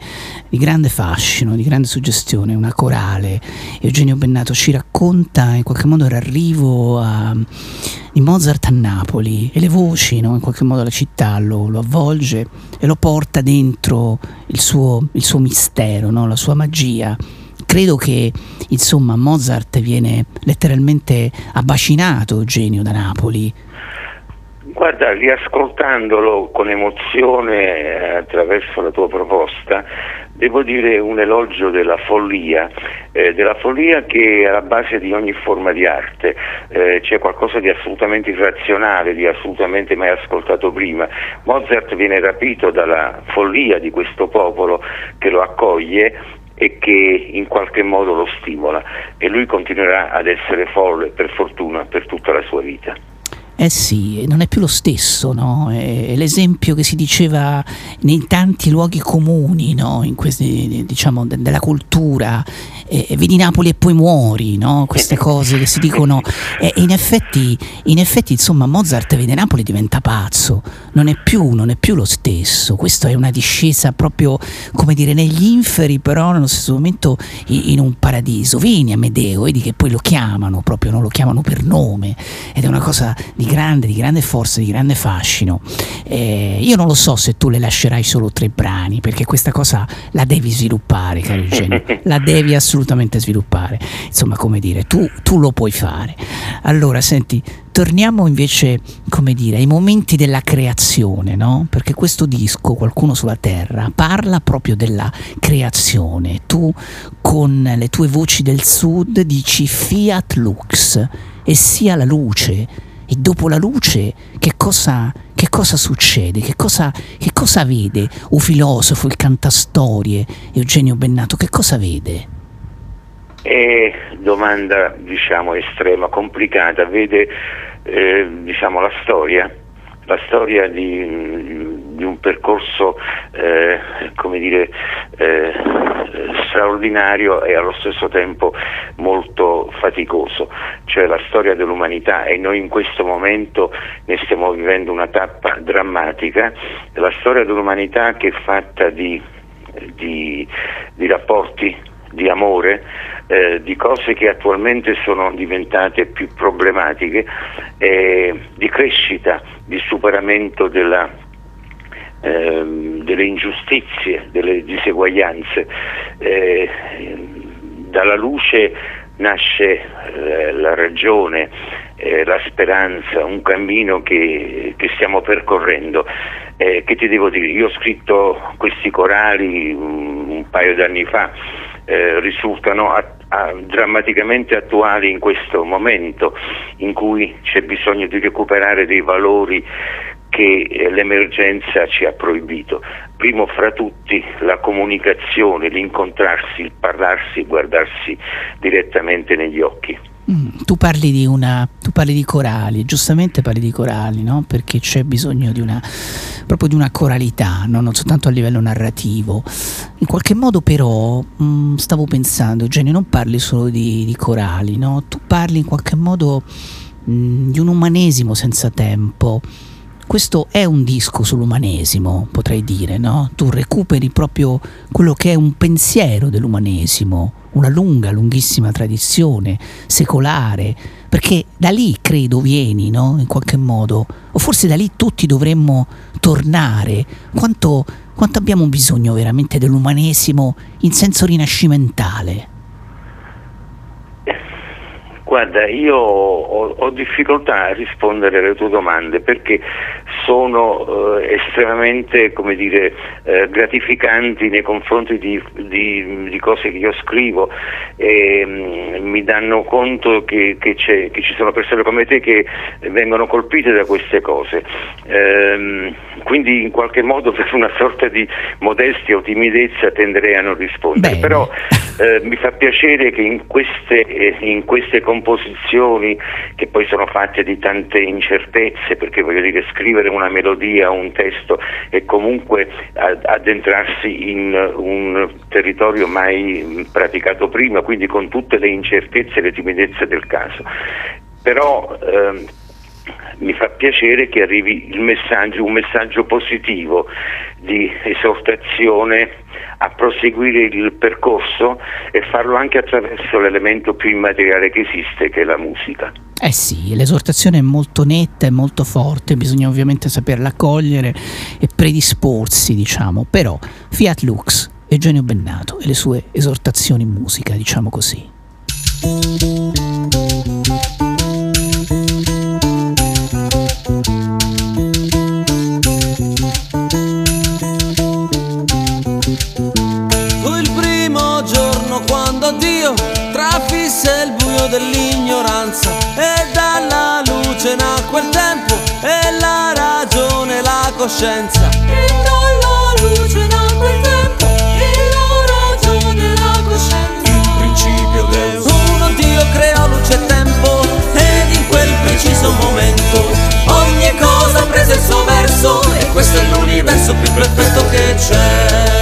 di grande fascino, di grande suggestione, una corale. Eugenio Bennato ci racconta in qualche modo l'arrivo a, di Mozart a Napoli e le voci, no? in qualche modo la città lo, lo avvolge e lo porta dentro il suo, il suo mistero, no? la sua magia credo che insomma Mozart viene letteralmente abbacinato Eugenio da Napoli. Guarda, riascoltandolo con emozione eh, attraverso la tua proposta, devo dire un elogio della follia, eh, della follia che è alla base di ogni forma di arte, eh, c'è qualcosa di assolutamente irrazionale, di assolutamente mai ascoltato prima. Mozart viene rapito dalla follia di questo popolo che lo accoglie e che in qualche modo lo stimola e lui continuerà ad essere folle per fortuna per tutta la sua vita. Eh sì, non è più lo stesso, no? È l'esempio che si diceva nei tanti luoghi comuni, no? Questi, diciamo, de- della cultura. Eh, vedi Napoli e poi muori, no? Queste cose che si dicono. E in effetti, in effetti, insomma, Mozart vede Napoli e diventa pazzo. Non è più, non è più lo stesso. Questa è una discesa proprio, come dire, negli inferi, però nello stesso momento in, in un paradiso. Vieni Amedeo, vedi che poi lo chiamano, proprio non lo chiamano per nome. Ed è una cosa di grande, di grande forza, di grande fascino. Eh, io non lo so se tu le lascerai solo tre brani, perché questa cosa la devi sviluppare, caro Eugenio, la devi assolutamente sviluppare. Insomma, come dire, tu, tu lo puoi fare. Allora, senti, torniamo invece, come dire, ai momenti della creazione, no? Perché questo disco, Qualcuno sulla Terra, parla proprio della creazione. Tu con le tue voci del sud dici Fiat Lux e sia la luce e dopo la luce che cosa, che cosa succede? Che cosa, che cosa vede un filosofo, il cantastorie Eugenio Bennato? Che cosa vede? È domanda diciamo estrema, complicata, vede eh, diciamo, la storia, la storia di, di un percorso eh, dire, eh, straordinario e allo stesso tempo molto faticoso, cioè la storia dell'umanità e noi in questo momento ne stiamo vivendo una tappa drammatica, la storia dell'umanità che è fatta di, di, di rapporti di amore, eh, di cose che attualmente sono diventate più problematiche, eh, di crescita, di superamento della, ehm, delle ingiustizie, delle diseguaglianze. Eh, dalla luce nasce eh, la ragione, eh, la speranza, un cammino che, che stiamo percorrendo. Eh, che ti devo dire? Io ho scritto questi corali un, un paio d'anni fa, eh, risultano a, a, drammaticamente attuali in questo momento in cui c'è bisogno di recuperare dei valori che eh, l'emergenza ci ha proibito. Primo fra tutti la comunicazione, l'incontrarsi, il parlarsi, guardarsi direttamente negli occhi. Mm, tu parli di una tu parli di corali, giustamente parli di corali, no? Perché c'è bisogno di una proprio di una coralità, no? non soltanto a livello narrativo. In qualche modo però mh, stavo pensando, Eugenio, non parli solo di, di corali, no? Tu parli in qualche modo mh, di un umanesimo senza tempo questo è un disco sull'umanesimo, potrei dire? Tu recuperi proprio quello che è un pensiero dell'umanesimo, una lunga, lunghissima tradizione secolare, perché da lì credo vieni, no? In qualche modo, o forse da lì tutti dovremmo tornare. Quanto, quanto abbiamo bisogno veramente dell'umanesimo in senso rinascimentale? Guarda, io ho, ho, difficoltà a rispondere alle tue domande perché sono eh, estremamente dire, eh, gratificanti nei confronti di, di, di, cose che io scrivo e mh, mm, mi danno conto che, che, che, ci sono persone come te che vengono colpite da queste cose. Ehm, quindi in qualche modo per una sorta di modestia o timidezza tenderei a non rispondere, Bene. però eh, mi fa piacere che in queste, eh, in queste composizioni che poi sono fatte di tante incertezze, perché voglio dire scrivere una melodia, un testo e comunque addentrarsi in un territorio mai mh, praticato prima, quindi con tutte le incertezze e le timidezze del caso. Però ehm, mi fa piacere che arrivi il messaggio, un messaggio positivo di esortazione a proseguire il percorso e farlo anche attraverso l'elemento più immateriale che esiste, che è la musica. Eh sì, l'esortazione è molto netta e molto forte, bisogna ovviamente saperla cogliere e predisporsi, diciamo. Però Fiat Lux, Eugenio Bennato e le sue esortazioni in musica, diciamo così. Coscienza. E dalla luce nacque il tempo e la ragione, la coscienza. Il principio Deus. Uno Dio creò luce e tempo ed in quel preciso momento ogni cosa prese il suo verso e questo è l'universo più perfetto che c'è.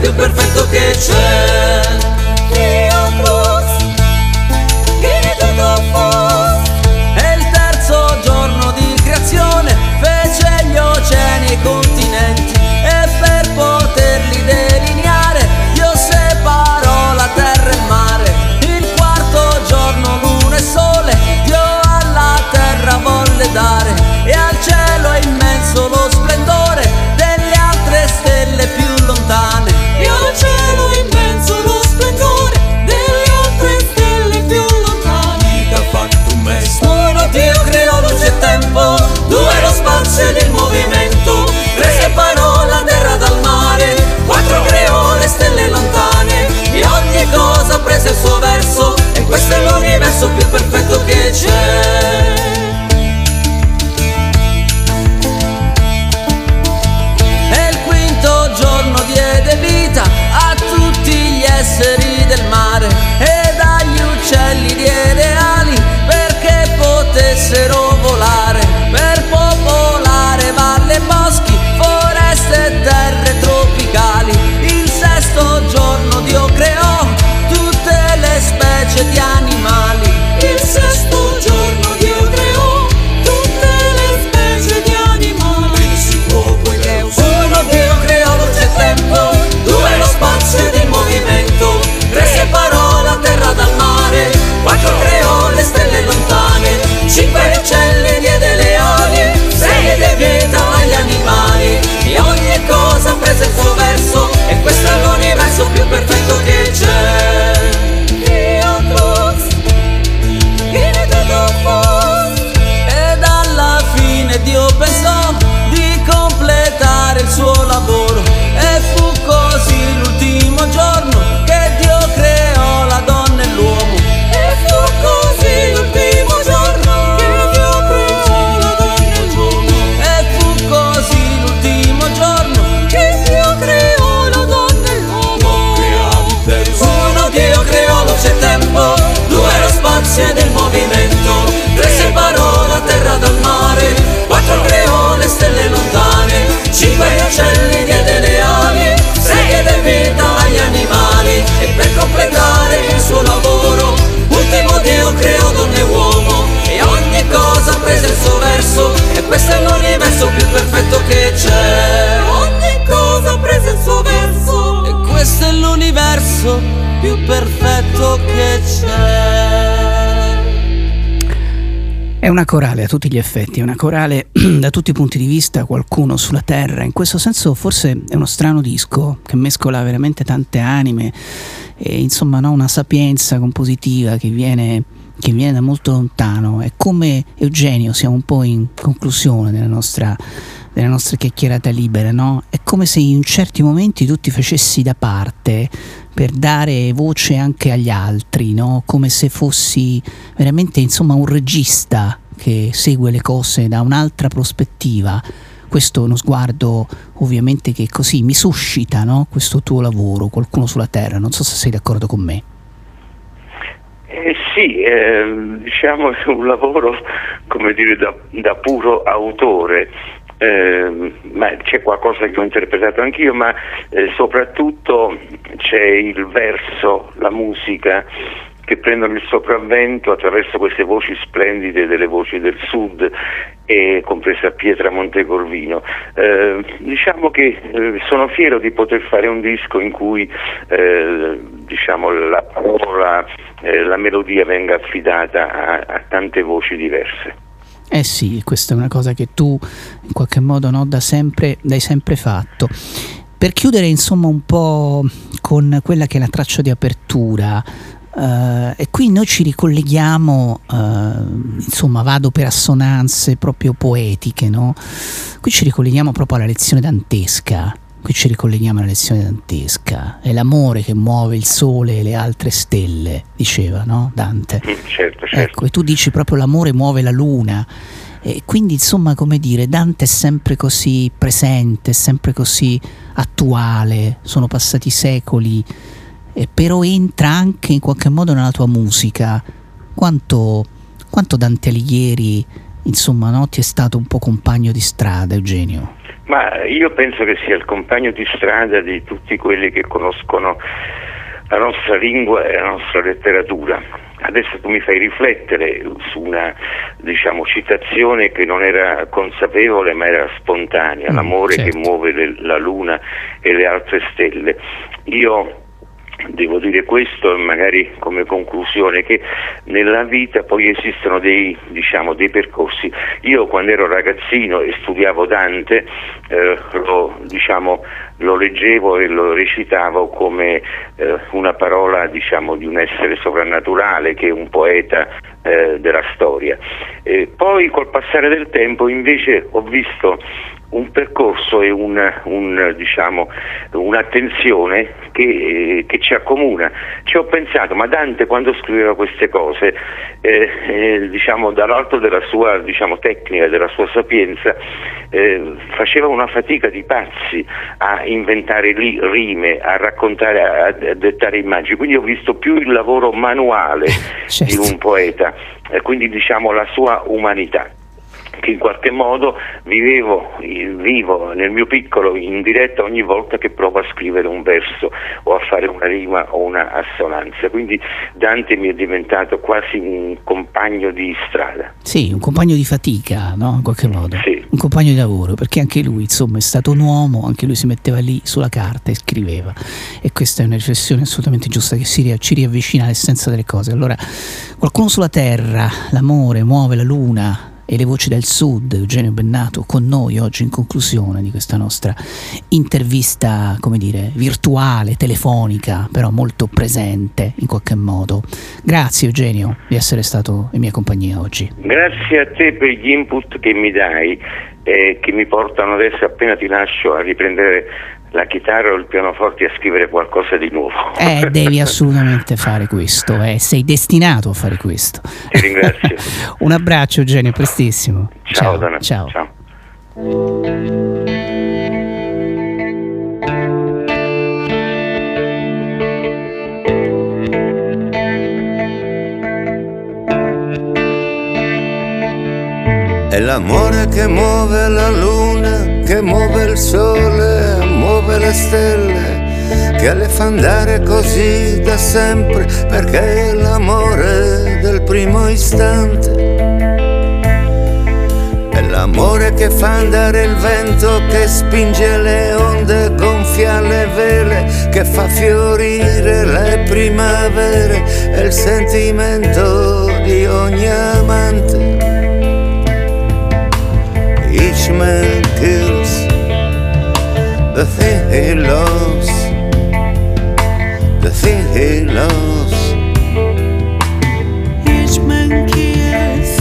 Più perfetto che c'è. Questo è l'universo più perfetto che c'è. Ogni cosa prese il suo verso. E questo è l'universo più perfetto che c'è. È una corale a tutti gli effetti, è una corale da tutti i punti di vista, qualcuno sulla terra. In questo senso forse è uno strano disco che mescola veramente tante anime e insomma no, una sapienza compositiva che viene che viene da molto lontano. È come Eugenio, siamo un po' in conclusione della nostra, della nostra chiacchierata libera, no? È come se in certi momenti tu ti facessi da parte per dare voce anche agli altri, no? Come se fossi veramente insomma un regista che segue le cose da un'altra prospettiva. Questo è uno sguardo ovviamente che così mi suscita no? questo tuo lavoro, qualcuno sulla terra, non so se sei d'accordo con me. Eh, sì, eh, diciamo è un lavoro come dire da, da puro autore. Eh, ma c'è qualcosa che ho interpretato anch'io, ma eh, soprattutto c'è il verso, la musica che prendono il sopravvento attraverso queste voci splendide delle voci del sud e compresa Pietra Montecorvino. Eh, diciamo che eh, sono fiero di poter fare un disco in cui eh, diciamo, la parola, eh, la melodia venga affidata a, a tante voci diverse. Eh sì, questa è una cosa che tu in qualche modo no, da sempre, dai sempre fatto. Per chiudere insomma un po' con quella che è la traccia di apertura, eh, e qui noi ci ricolleghiamo, eh, insomma vado per assonanze proprio poetiche, no? Qui ci ricolleghiamo proprio alla lezione dantesca, qui ci ricolleghiamo alla lezione dantesca, è l'amore che muove il sole e le altre stelle, diceva, no? Dante. Certo, certo. Ecco, e tu dici proprio l'amore muove la luna. E quindi, insomma, come dire, Dante è sempre così presente, è sempre così attuale, sono passati secoli, eh, però entra anche in qualche modo nella tua musica. Quanto, quanto Dante Alighieri, insomma, no, ti è stato un po' compagno di strada, Eugenio? Ma io penso che sia il compagno di strada di tutti quelli che conoscono la nostra lingua e la nostra letteratura. Adesso tu mi fai riflettere su una diciamo, citazione che non era consapevole ma era spontanea, Mm, l'amore certo. che muove le- la luna e le altre stelle. Io devo dire questo e magari come conclusione che nella vita poi esistono dei, diciamo, dei percorsi. Io quando ero ragazzino e studiavo Dante eh, lo, diciamo, lo leggevo e lo recitavo come eh, una parola diciamo, di un essere sovrannaturale che è un poeta eh, della storia. Eh, poi col passare del tempo invece ho visto un percorso e un, un, diciamo, un'attenzione che, eh, che ci accomuna. Ci ho pensato, ma Dante quando scriveva queste cose, eh, eh, diciamo, dall'alto della sua diciamo, tecnica, della sua sapienza, eh, faceva una fatica di pazzi a inventare li- rime, a raccontare, a, a dettare immagini. Quindi ho visto più il lavoro manuale di un poeta, eh, quindi diciamo la sua umanità che in qualche modo vivevo, vivo nel mio piccolo in diretta ogni volta che provo a scrivere un verso o a fare una rima o una assonanza. Quindi Dante mi è diventato quasi un compagno di strada. Sì, un compagno di fatica, no? In qualche modo. Un compagno di lavoro, perché anche lui, insomma, è stato un uomo, anche lui si metteva lì sulla carta e scriveva. E questa è una riflessione assolutamente giusta che si ci riavvicina all'essenza delle cose. Allora, qualcuno sulla terra, l'amore muove la luna e le voci del sud, Eugenio Bennato, con noi oggi in conclusione di questa nostra intervista, come dire, virtuale, telefonica, però molto presente in qualche modo. Grazie Eugenio di essere stato in mia compagnia oggi. Grazie a te per gli input che mi dai e che mi portano adesso appena ti lascio a riprendere la chitarra o il pianoforte a scrivere qualcosa di nuovo. Eh, devi assolutamente fare questo, eh, sei destinato a fare questo. Ti ringrazio. Un abbraccio Eugenio, prestissimo. Ciao, Donna. ciao. Ciao. È l'amore che muove la luna, che muove il sole, muove le stelle, che le fa andare così da sempre, perché è l'amore del primo istante. È l'amore che fa andare il vento, che spinge le onde, gonfia le vele, che fa fiorire le primavere, è il sentimento di ogni amante. Each man kills the thing he loves, the thing he loves. Each man kills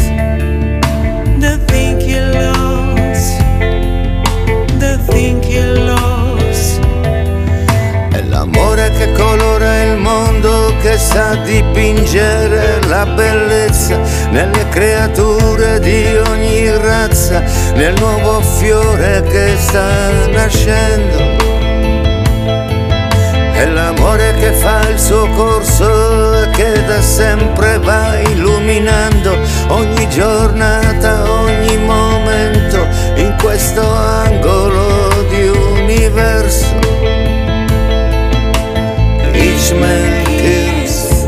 the thing he loves, the thing he loves. È l'amore che colora il mondo, che sa dipingere la bellezza nelle creature di ogni razza nel nuovo fiore che sta nascendo. È l'amore che fa il suo corso e che da sempre va illuminando ogni giornata, ogni momento in questo angolo di universo. Each man kills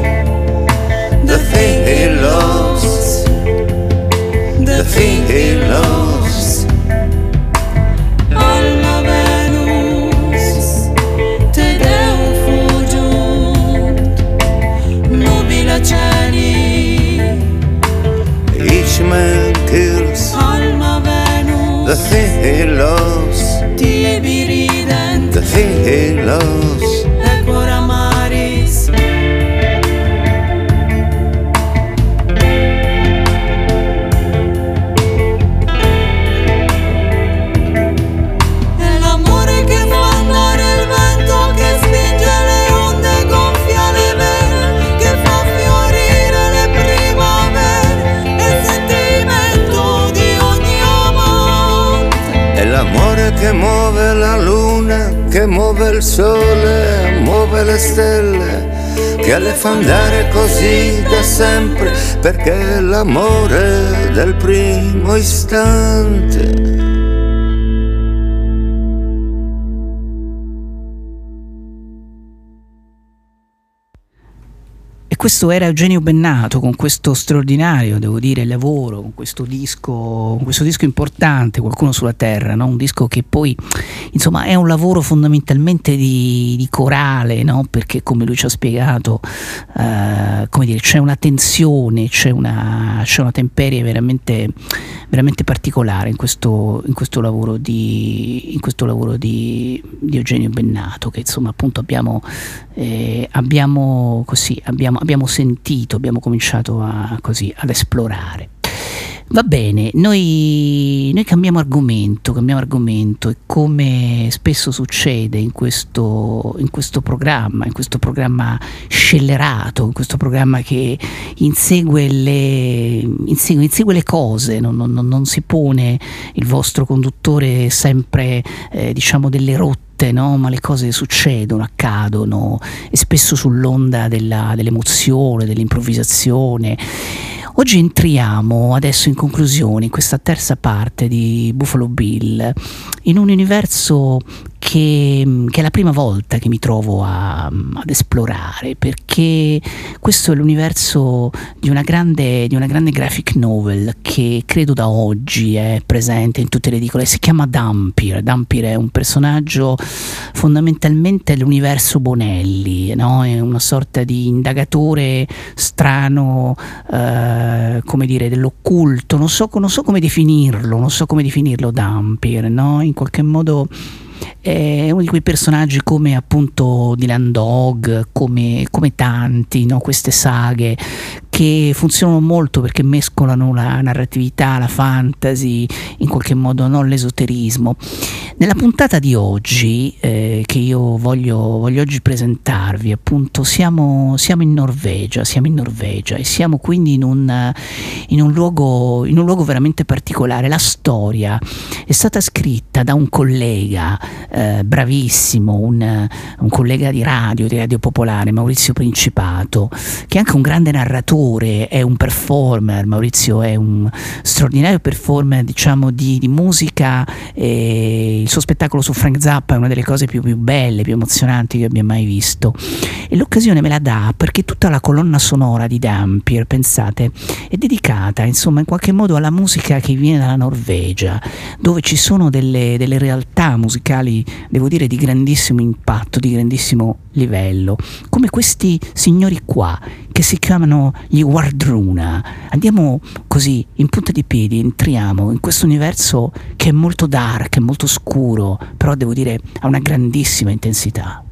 the thing he loves, the thing he loves. Thing he loves, tibi il sole, muove le stelle, che le fa andare così da sempre, perché l'amore del primo istante. Questo era Eugenio Bennato con questo straordinario, devo dire, lavoro, con questo disco, questo disco importante, Qualcuno sulla Terra, no? un disco che poi insomma è un lavoro fondamentalmente di, di corale, no? perché come lui ci ha spiegato, eh, come dire, c'è una tensione, c'è una, c'è una temperie veramente, veramente particolare in questo, in questo lavoro, di, in questo lavoro di, di Eugenio Bennato, che insomma appunto abbiamo, eh, abbiamo, così, abbiamo, abbiamo sentito, abbiamo cominciato a, così, ad esplorare. Va bene, noi, noi cambiamo argomento, cambiamo argomento e come spesso succede in questo, in questo programma, in questo programma scellerato, in questo programma che insegue le, insegue, insegue le cose, non, non- non si pone il vostro conduttore sempre eh, diciamo delle rotte no? ma le cose succedono, accadono e spesso sull'onda della- dell'emozione, dell'improvvisazione. Oggi entriamo adesso in conclusione in questa terza parte di Buffalo Bill in un universo che, che è la prima volta che mi trovo a- ad esplorare perché questo è l'universo di una, grande, di una grande graphic novel che credo da oggi è presente in tutte le edicole, si chiama Dampir. Dampir è un personaggio fondamentalmente dell'universo Bonelli, no? è una sorta di indagatore strano, eh, come dire, dell'occulto, non so, non so come definirlo, non so come definirlo Dampir, no? in qualche modo è uno di quei personaggi come appunto Dylan Dog, come, come tanti, no? queste saghe che funzionano molto perché mescolano la narratività, la fantasy, in qualche modo non l'esoterismo. Nella puntata di oggi, eh, che io voglio, voglio oggi presentarvi, appunto, siamo, siamo in Norvegia, siamo in Norvegia e siamo quindi in un, in un luogo, in un luogo veramente particolare. La storia è stata scritta da un collega eh, bravissimo, un, un collega di radio, di Radio Popolare, Maurizio Principato, che è anche un grande narratore, è un performer, Maurizio è un straordinario performer diciamo di, di musica, e il suo spettacolo su Frank Zappa è una delle cose più, più belle, più emozionanti che abbia mai visto. E l'occasione me la dà perché tutta la colonna sonora di Dampier, pensate, è dedicata insomma in qualche modo alla musica che viene dalla Norvegia, dove ci sono delle, delle realtà musicali, devo dire, di grandissimo impatto, di grandissimo livello, come questi signori qua che si chiamano gli Wardruna. Andiamo così in punta di piedi, entriamo in questo universo che è molto dark, è molto scuro, però devo dire ha una grandissima intensità.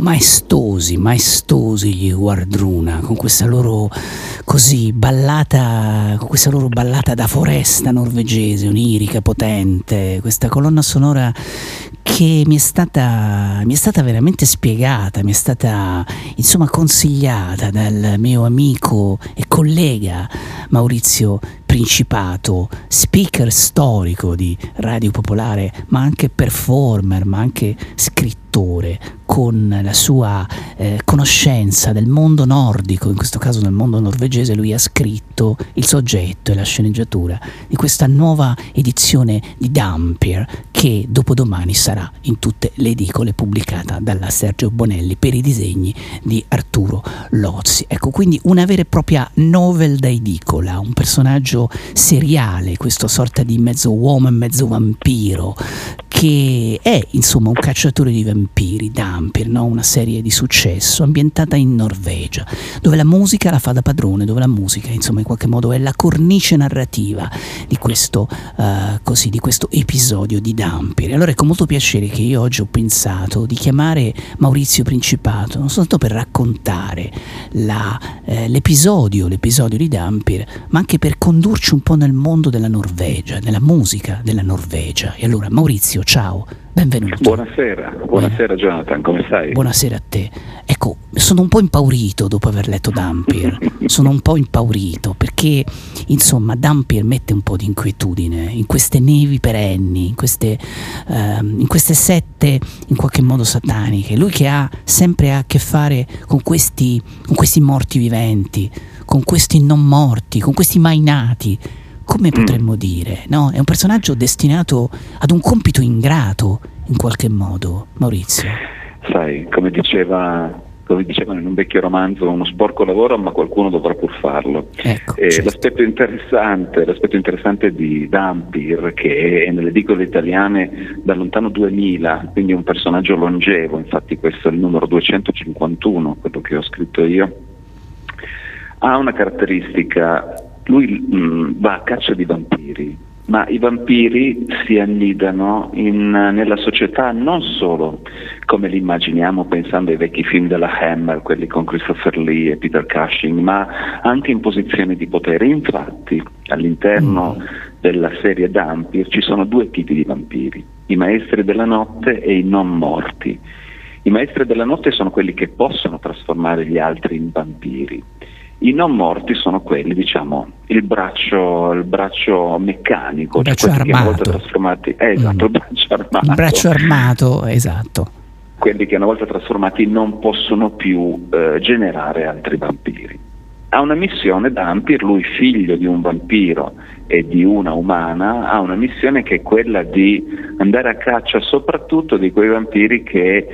Maestosi, maestosi gli Wardruna, con questa loro così ballata, con questa loro ballata da foresta norvegese, onirica, potente, questa colonna sonora che mi è stata, mi è stata veramente spiegata, mi è stata insomma consigliata dal mio amico e collega Maurizio Principato, speaker storico di Radio Popolare, ma anche performer, ma anche scrittore, con la sua eh, conoscenza del mondo nordico, in questo caso del mondo norvegese, lui ha scritto il soggetto e la sceneggiatura di questa nuova edizione di Dampier che dopodomani sarà in tutte le edicole pubblicata dalla Sergio Bonelli per i disegni di Arturo Lozzi. Ecco, quindi una vera e propria novel da edicola, un personaggio seriale, questo sorta di mezzo uomo e mezzo vampiro che è insomma un cacciatore di vampiri, Dampir, no? una serie di successo ambientata in Norvegia, dove la musica la fa da padrone, dove la musica insomma in qualche modo è la cornice narrativa di questo, uh, così, di questo episodio di Dampir. Allora è con molto piacere che io oggi ho pensato di chiamare Maurizio Principato, non soltanto per raccontare la, eh, l'episodio, l'episodio di Dampir, ma anche per condurci un po' nel mondo della Norvegia, nella musica della Norvegia. E allora Maurizio, ciao, benvenuto. Buonasera, buonasera Jonathan, come stai? Buonasera a te. Ecco, sono un po' impaurito dopo aver letto Dampir, sono un po' impaurito perché insomma Dampir mette un po' di inquietudine in queste nevi perenni, in queste, ehm, in queste sette in qualche modo sataniche. Lui che ha sempre a che fare con questi, con questi morti viventi, con questi non morti, con questi mai nati come potremmo dire, no? È un personaggio destinato ad un compito ingrato in qualche modo, Maurizio. Sai, come diceva, come dicevano in un vecchio romanzo, uno sporco lavoro, ma qualcuno dovrà pur farlo. Ecco, E certo. l'aspetto, interessante, l'aspetto interessante di Dampir, che è nelle edicole italiane dal lontano 2000, quindi un personaggio longevo, infatti questo è il numero 251, quello che ho scritto io, ha una caratteristica, lui mh, va a caccia di vampiri, ma i vampiri si annidano in- nella società non solo come li immaginiamo pensando ai vecchi film della Hammer, quelli con Christopher Lee e Peter Cushing, ma anche in posizioni di potere. Infatti all'interno della serie Dampir ci sono due tipi di vampiri, i maestri della notte e i non morti. I maestri della notte sono quelli che possono trasformare gli altri in vampiri. I non morti sono quelli, diciamo, il braccio, il braccio meccanico, Il braccio cioè quelli che una volta armato. trasformati, eh, esatto, il braccio armato. Il braccio armato, esatto. quelli che una volta trasformati non possono più eh, generare altri vampiri. Ha una missione Dampir, lui figlio di un vampiro e di una umana, ha una missione che è quella di andare a caccia soprattutto di quei vampiri che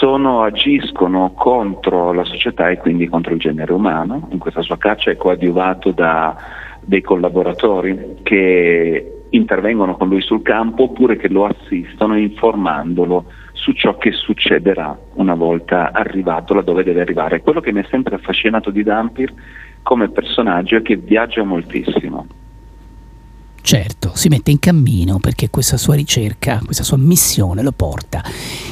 sono, agiscono contro la società e quindi contro il genere umano. In questa sua caccia è coadiuvato da dei collaboratori che intervengono con lui sul campo oppure che lo assistono informandolo su ciò che succederà una volta arrivato laddove deve arrivare. Quello che mi è sempre affascinato di Dampir come personaggio è che viaggia moltissimo. Certo, si mette in cammino perché questa sua ricerca, questa sua missione lo porta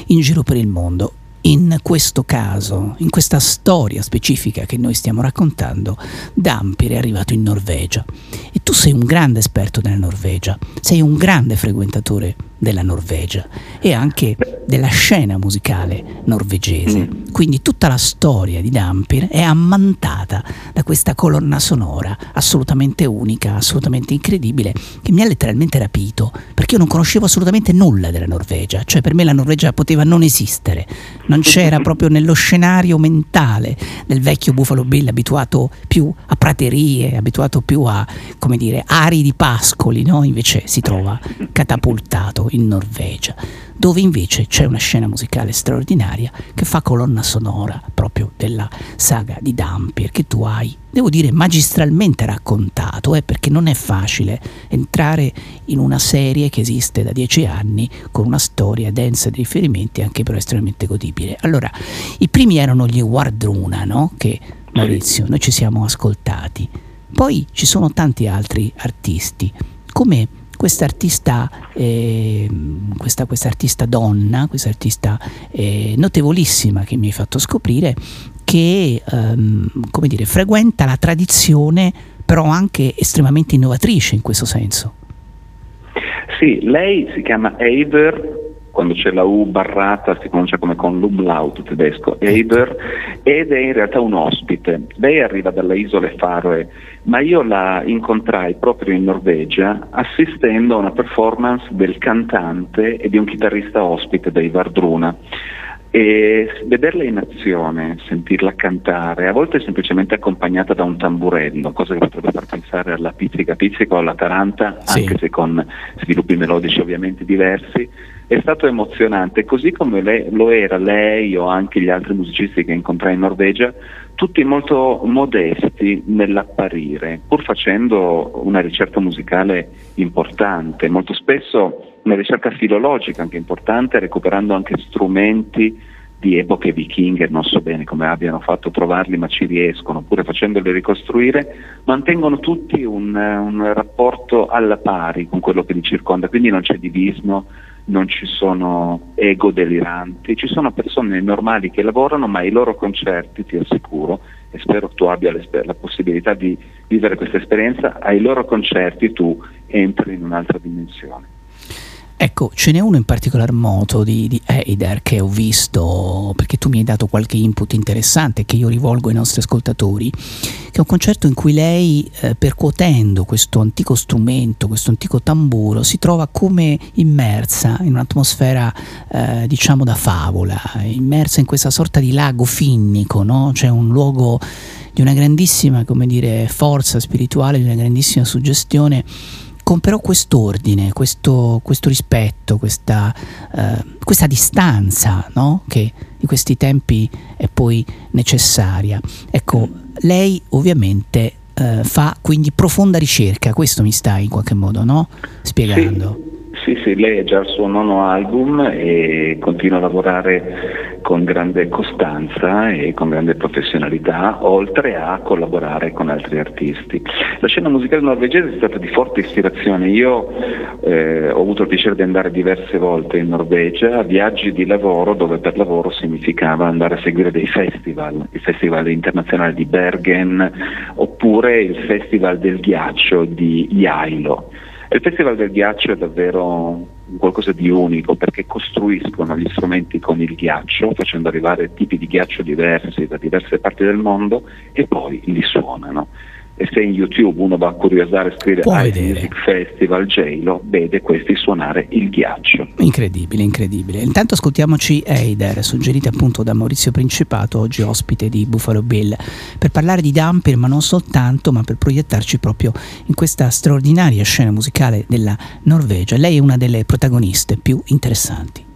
in giro per il mondo. In questo caso, in questa storia specifica che noi stiamo raccontando, Dampir è arrivato in Norvegia. E tu sei un grande esperto della Norvegia, sei un grande frequentatore della Norvegia e anche della scena musicale norvegese. Quindi tutta la storia di Dampir è ammantata da questa colonna sonora assolutamente unica, assolutamente incredibile, che mi ha letteralmente rapito, perché io non conoscevo assolutamente nulla della Norvegia, cioè per me la Norvegia poteva non esistere, non c'era proprio nello scenario mentale del vecchio Buffalo Bill abituato più a praterie, abituato più a, come dire, ari di pascoli, no? Invece si trova catapultato in Norvegia, dove invece c'è una scena musicale straordinaria che fa colonna sonora proprio della saga di Dampir che tu hai, devo dire, magistralmente raccontato, eh, perché non è facile entrare in una serie che esiste da dieci anni con una storia densa di riferimenti anche però estremamente godibile. Allora, i primi erano gli Wardruna, no? Che Maurizio, noi ci siamo ascoltati. Poi ci sono tanti altri artisti, come questa artista, eh, questa, questa artista donna, questa artista eh, notevolissima che mi hai fatto scoprire, che ehm, come dire, frequenta la tradizione, però anche estremamente innovatrice in questo senso. Sì, lei si chiama Eider, quando c'è la U barrata si pronuncia come con l'umlaut tedesco, Eider, ed è in realtà un ospite. Lei arriva dalle isole Faroe, ma io la incontrai proprio in Norvegia assistendo a una performance del cantante e di un chitarrista ospite dei Vardruna. E vederla in azione, sentirla cantare, a volte semplicemente accompagnata da un tamburello, cosa che potrebbe far pensare alla pizzica pizzica o alla taranta, Sì. anche se con sviluppi melodici ovviamente diversi, è stato emozionante, così come lei- lo era lei o anche gli altri musicisti che incontrai in Norvegia, tutti molto modesti nell'apparire, pur facendo una ricerca musicale importante, molto spesso una ricerca filologica anche importante, recuperando anche strumenti di epoche vichinghe, non so bene come abbiano fatto a trovarli, ma ci riescono, oppure facendoli ricostruire, mantengono tutti un, un rapporto alla pari con quello che li circonda, quindi non c'è divismo, non ci sono ego deliranti, ci sono persone normali che lavorano, ma i loro concerti, ti assicuro, e spero tu abbia la possibilità di vivere questa esperienza, ai loro concerti tu entri in un'altra dimensione. Ecco, ce n'è uno in particolar modo di, di Eider che ho visto, perché tu mi hai dato qualche input interessante che io rivolgo ai nostri ascoltatori, che è un concerto in cui lei, eh, percuotendo questo antico strumento, questo antico tamburo, si trova come immersa in un'atmosfera, eh, diciamo, da favola, immersa in questa sorta di lago finnico, no? C'è un luogo di una grandissima, come dire, forza spirituale, di una grandissima suggestione con però quest'ordine, questo, questo rispetto, questa, eh, questa distanza no? che di questi tempi è poi necessaria. Ecco, lei ovviamente eh, fa quindi profonda ricerca, questo mi stai in qualche modo no? spiegando. Sì, sì, lei è già al suo nono album e continua a lavorare con grande costanza e con grande professionalità, oltre a collaborare con altri artisti. La scena musicale norvegese è stata di forte ispirazione. Io eh, ho avuto il piacere di andare diverse volte in Norvegia a viaggi di lavoro, dove per lavoro significava andare a seguire dei festival, il Festival internazionale di Bergen oppure il Festival del ghiaccio di Jailo. Il Festival del Ghiaccio è davvero qualcosa di unico perché costruiscono gli strumenti con il ghiaccio, facendo arrivare tipi di ghiaccio diversi da diverse parti del mondo e poi li suonano. E se in YouTube uno va a curiosare e scrive Può Ice vedere. Music Festival J-Lo, vede questi suonare il ghiaccio. Incredibile, incredibile. Intanto ascoltiamoci Eider, suggerita appunto da Maurizio Principato, oggi ospite di Buffalo Bill, per parlare di Dampier, ma non soltanto, ma per proiettarci proprio in questa straordinaria scena musicale della Norvegia. Lei è una delle protagoniste più interessanti.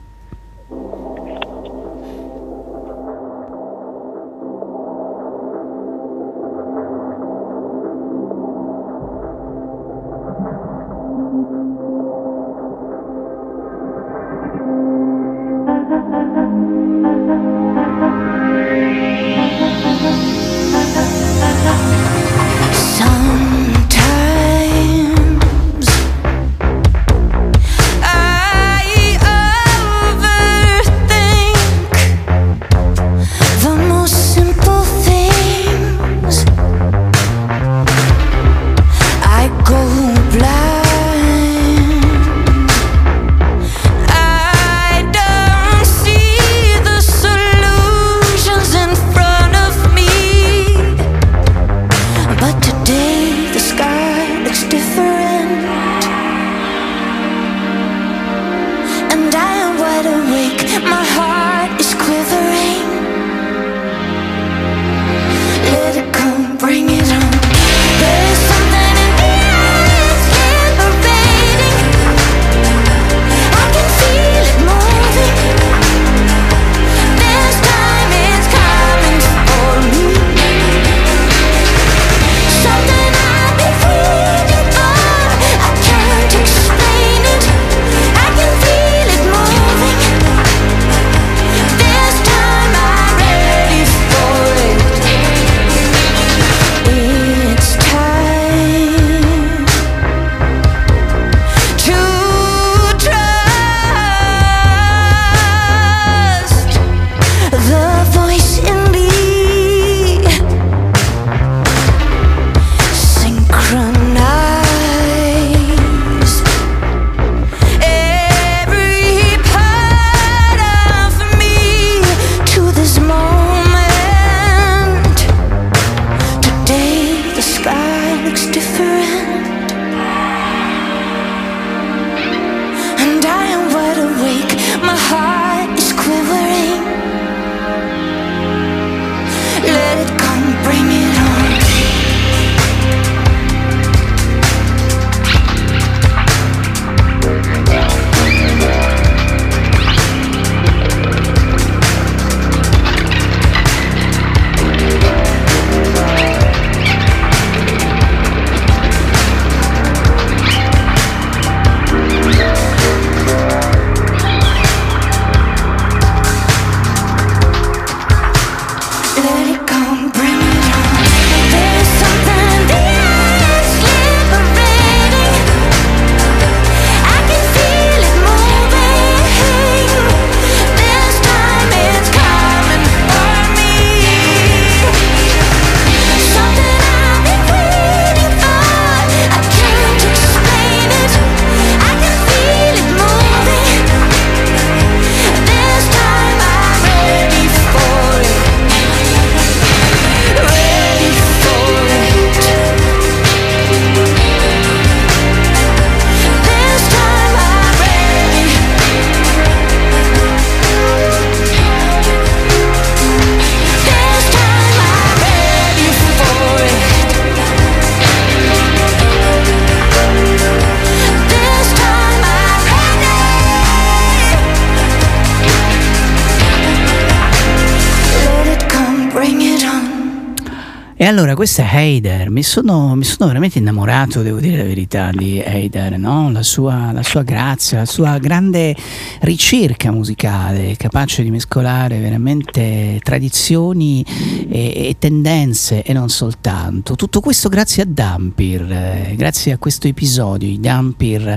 E allora questa è Heider, mi sono, mi sono veramente innamorato, devo dire la verità, di Heider, no? la, sua, la sua grazia, la sua grande ricerca musicale, capace di mescolare veramente tradizioni e, e tendenze e non soltanto. Tutto questo grazie a Dampir, eh, grazie a questo episodio, i Dampir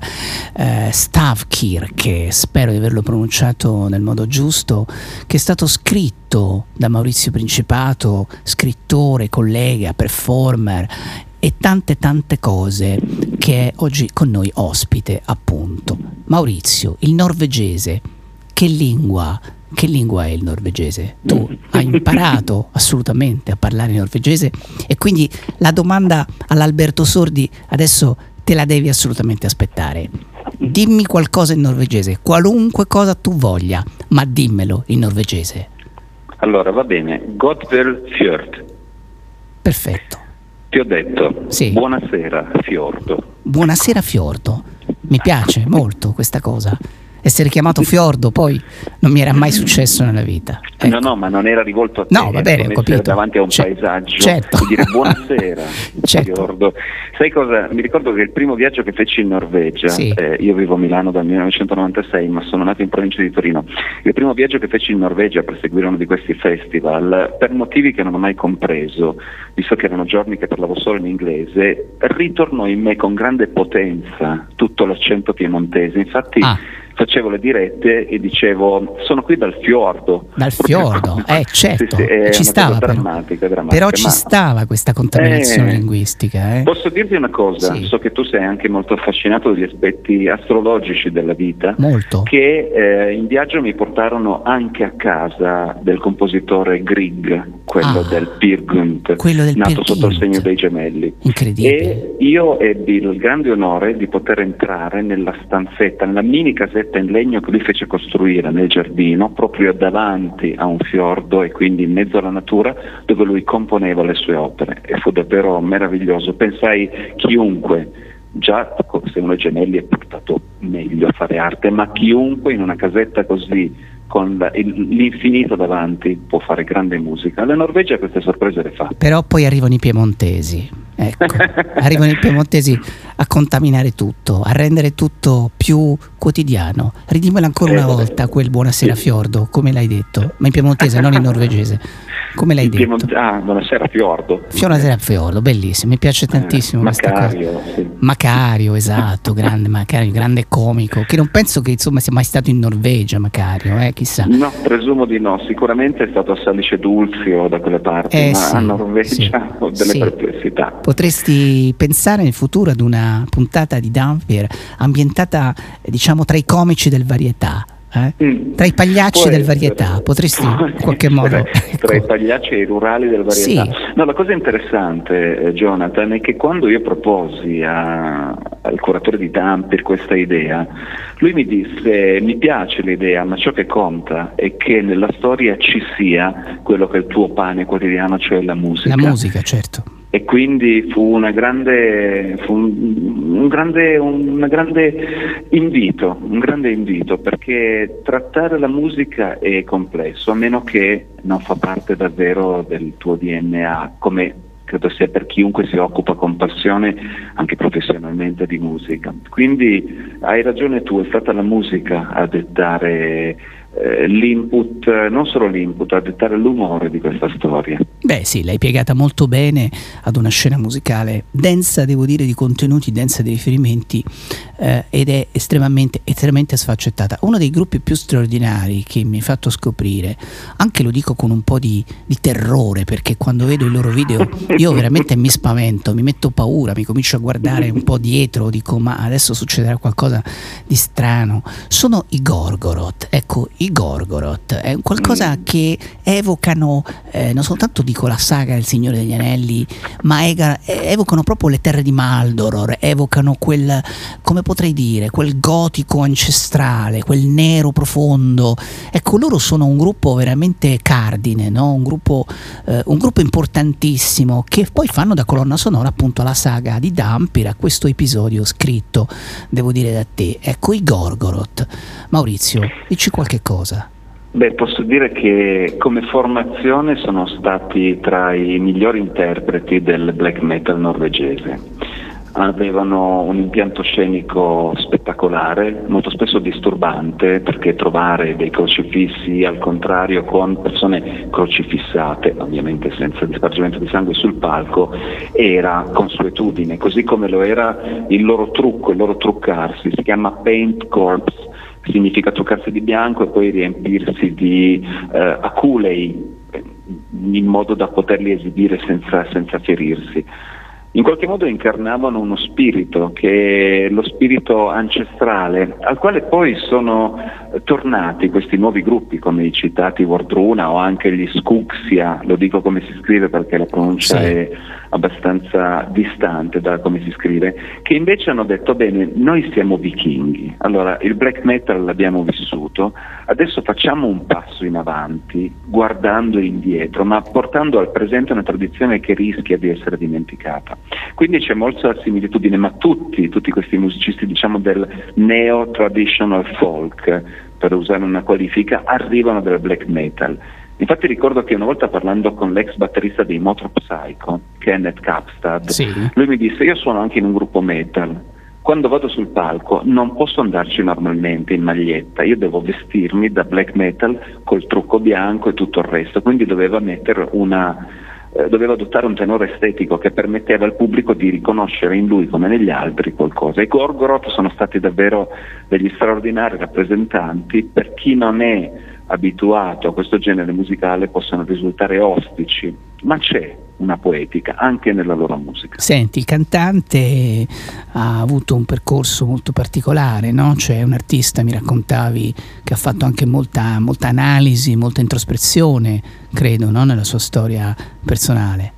eh, Stavkirk, spero di averlo pronunciato nel modo giusto, che è stato scritto da Maurizio Principato, scrittore, collega, performer e tante tante cose che è oggi con noi ospite appunto. Maurizio, il norvegese, che lingua, che lingua è il norvegese? Tu hai imparato assolutamente a parlare norvegese e quindi la domanda all'Alberto Sordi adesso te la devi assolutamente aspettare. Dimmi qualcosa in norvegese, qualunque cosa tu voglia, ma dimmelo in norvegese. Allora, va bene. Godvel Fjord. Perfetto. Ti ho detto buonasera, Fiordo. Buonasera Fiordo. Mi piace molto questa cosa. Essere chiamato Fiordo poi non mi era mai successo nella vita. No, no, ma non era rivolto a te. No, va bene, ho capito. davanti a un Cer- paesaggio certo. e dire buonasera, Certo. Fiordo. Sai cosa? Mi ricordo che il primo viaggio che feci in Norvegia, Sì. eh, io vivo a Milano dal 1996, ma sono nato in provincia di Torino. Il primo viaggio che feci in Norvegia per seguire uno di questi festival, per motivi che non ho mai compreso, visto che erano giorni che parlavo solo in inglese, ritornò in me con grande potenza tutto l'accento piemontese. Infatti Ah. Facevo le dirette e dicevo sono qui dal fiordo. Dal fiordo, eh certo, Sì, sì, è ci stava però. drammatica, drammatica, Però ci stava questa contaminazione Eh, linguistica. Eh? Posso dirti una cosa? Sì. So che tu sei anche molto affascinato degli aspetti astrologici della vita, Molto. che eh, in viaggio mi portarono anche a casa del compositore Grieg, quello Ah. del Pirgunt, Quello del nato Peer sotto il segno dei gemelli. Incredibile. E io ebbi il grande onore di poter entrare nella stanzetta, nella mini casetta in legno che lui fece costruire nel giardino, proprio davanti a un fiordo e quindi in mezzo alla natura, dove lui componeva le sue opere. E fu davvero meraviglioso. Pensai chiunque, già se uno è gemelli è portato meglio a fare arte, ma chiunque in una casetta così con l'infinito davanti può fare grande musica. La Norvegia queste sorprese le fa. Però poi arrivano i piemontesi. Ecco, arrivano i piemontesi a contaminare tutto, a rendere tutto più quotidiano. Ridimmelo ancora Eh, una vabbè. volta quel buonasera Fiordo, come l'hai detto, ma in piemontese, non in norvegese. Come l'hai In detto? Piemont- ah, buonasera Fiordo. Buonasera Fiordo, bellissimo, mi piace tantissimo questa cosa. Eh, Macario, sì. Macario, esatto, grande Macario, grande comico, che non penso che insomma sia mai stato in Norvegia Macario, eh, chissà. No, presumo di no, sicuramente è stato a Salice Dulzio da quelle parti, Eh, ma sì, a Norvegia ho delle sì. perplessità. Potresti pensare nel futuro ad una puntata di Dampier ambientata, eh, diciamo, tra i comici del varietà, eh? tra i pagliacci del varietà. Potresti in qualche modo. Tra i pagliacci e i rurali del varietà. Sì. No, la cosa interessante, eh, Jonathan, è che quando io proposi a- al curatore di Dampir questa idea, lui mi disse: Mi piace l'idea, ma ciò che conta è che nella storia ci sia quello che è il tuo pane quotidiano, cioè la musica. La musica, certo. E quindi fu, una grande, fu un, un grande, un grande invito, un grande invito, perché trattare la musica è complesso, a meno che non fa parte davvero del tuo DNA, come credo sia per chiunque si occupa con passione anche professionalmente di musica. Quindi hai ragione tu, è stata la musica a dettare eh, l'input, eh, non solo l'input, a dettare l'umore di questa storia. Beh sì, l'hai piegata molto bene ad una scena musicale densa, devo dire, di contenuti, densa di riferimenti eh, ed è estremamente, estremamente sfaccettata. Uno dei gruppi più straordinari che mi hai fatto scoprire, anche lo dico con un po' di, di terrore, perché quando vedo i loro video io veramente mi spavento, mi metto paura, mi comincio a guardare un po' dietro, dico ma adesso succederà qualcosa di strano. Sono i Gorgoroth, ecco, Gorgoroth è un qualcosa che evocano eh, non soltanto dico la saga del Signore degli Anelli, ma ega- evocano proprio le terre di Maldoror, evocano quel, come potrei dire, quel gotico ancestrale, quel nero profondo. Ecco, loro sono un gruppo veramente cardine, no? un, gruppo, eh, un gruppo importantissimo che poi fanno da colonna sonora appunto alla saga di Dampir, a questo episodio scritto, devo dire da te. Ecco, i Gorgoroth. Maurizio, dici qualche cosa. Beh, posso dire che come formazione sono stati tra i migliori interpreti del black metal norvegese. Avevano un impianto scenico spettacolare, molto spesso disturbante, perché trovare dei crocifissi al contrario con persone crocifissate, ovviamente senza dispargimento di sangue sul palco, era consuetudine, così come lo era il loro trucco, il loro truccarsi, si chiama paint corpse significa truccarsi di bianco e poi riempirsi di eh, aculei in modo da poterli esibire senza, senza ferirsi. In qualche modo incarnavano uno spirito, che è lo spirito ancestrale, al quale poi sono tornati questi nuovi gruppi, come i citati Wardruna o anche gli Skuxia, lo dico come si scrive perché la pronuncia Sì. è abbastanza distante da come si scrive, che invece hanno detto bene, noi siamo vichinghi, allora il black metal l'abbiamo vissuto, adesso facciamo un passo in avanti guardando indietro, ma portando al presente una tradizione che rischia di essere dimenticata. Quindi c'è molta similitudine, ma tutti, tutti questi musicisti diciamo del neo-traditional folk, per usare una qualifica, arrivano dal black metal. Infatti ricordo che una volta parlando con l'ex batterista dei Motor Psycho, Kenneth Kapstad, Sì. lui mi disse io suono anche in un gruppo metal. Quando vado sul palco non posso andarci normalmente in maglietta, io devo vestirmi da black metal col trucco bianco e tutto il resto, quindi doveva mettere una, eh, doveva adottare un tenore estetico che permetteva al pubblico di riconoscere in lui come negli altri qualcosa. I Gorgoroth sono stati davvero degli straordinari rappresentanti per chi non è abituato a questo genere musicale possono risultare ostici, ma c'è una poetica anche nella loro musica. Senti, il cantante ha avuto un percorso molto particolare, no? Cioè un artista, mi raccontavi, che ha fatto anche molta, molta analisi, molta introspezione, credo, no? Nella sua storia personale.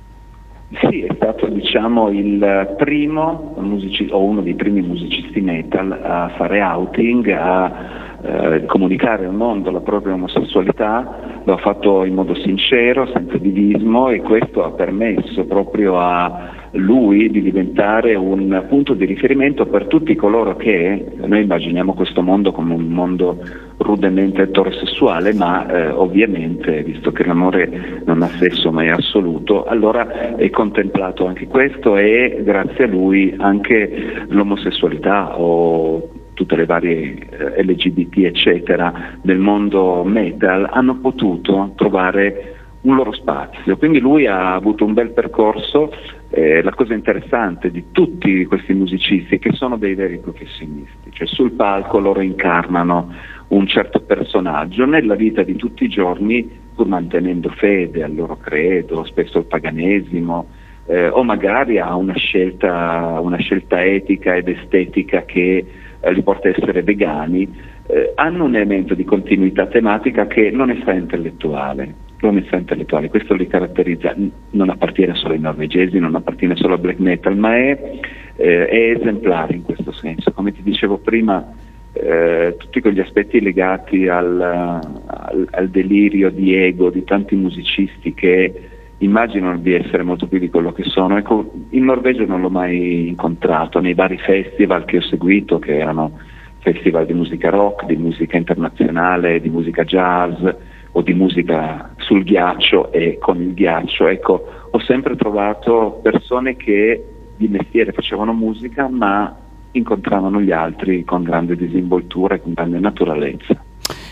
Sì, è stato diciamo il primo musici- o uno dei primi musicisti metal a fare outing, a eh, comunicare al mondo la propria omosessualità, lo ha fatto in modo sincero, senza divismo e questo ha permesso proprio a lui di diventare un punto di riferimento per tutti coloro che noi immaginiamo questo mondo come un mondo rudemente eterosessuale, ma eh, ovviamente, visto che l'amore non ha sesso ma è assoluto, allora è contemplato anche questo e grazie a lui anche l'omosessualità o tutte le varie eh, LGBT eccetera del mondo metal hanno potuto trovare un loro spazio. Quindi lui ha avuto un bel percorso, eh, la cosa interessante di tutti questi musicisti è che sono dei veri professionisti, cioè sul palco loro incarnano un certo personaggio nella vita di tutti i giorni pur mantenendo fede al loro credo, spesso al paganesimo, eh, o magari a una scelta, una scelta etica ed estetica che eh, li porta a essere vegani, eh, hanno un elemento di continuità tematica che l'onestà intellettuale. L'onestà intellettuale, questo li caratterizza, non appartiene solo ai norvegesi, non appartiene solo al black metal, ma è, eh, è esemplare in questo senso. Come ti dicevo prima, eh, tutti quegli aspetti legati al, al- al delirio di ego di tanti musicisti che immaginano di essere molto più di quello che sono. Ecco, in Norvegia non l'ho mai incontrato, nei vari festival che ho seguito, che erano festival di musica rock, di musica internazionale, di musica jazz o di musica sul ghiaccio e con il ghiaccio, ecco, ho sempre trovato persone che di mestiere facevano musica ma incontravano gli altri con grande disinvoltura e con grande naturalezza.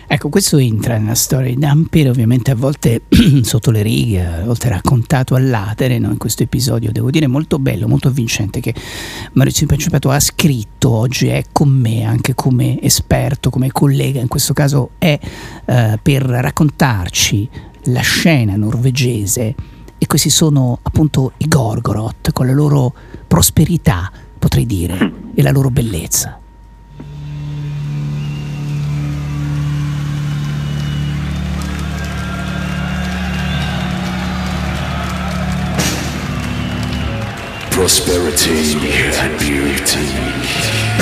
Ecco, questo entra nella storia di Dampier, ovviamente a volte sotto le righe, a volte raccontato all'atere, no? in questo episodio, devo dire, molto bello, molto avvincente, che Maurizio Principato ha scritto, oggi è con me, anche come esperto, come collega, in questo caso è eh, per raccontarci la scena norvegese e questi sono appunto i Gorgoroth, con la loro prosperità, potrei dire, e la loro bellezza. Prosperity and beauty.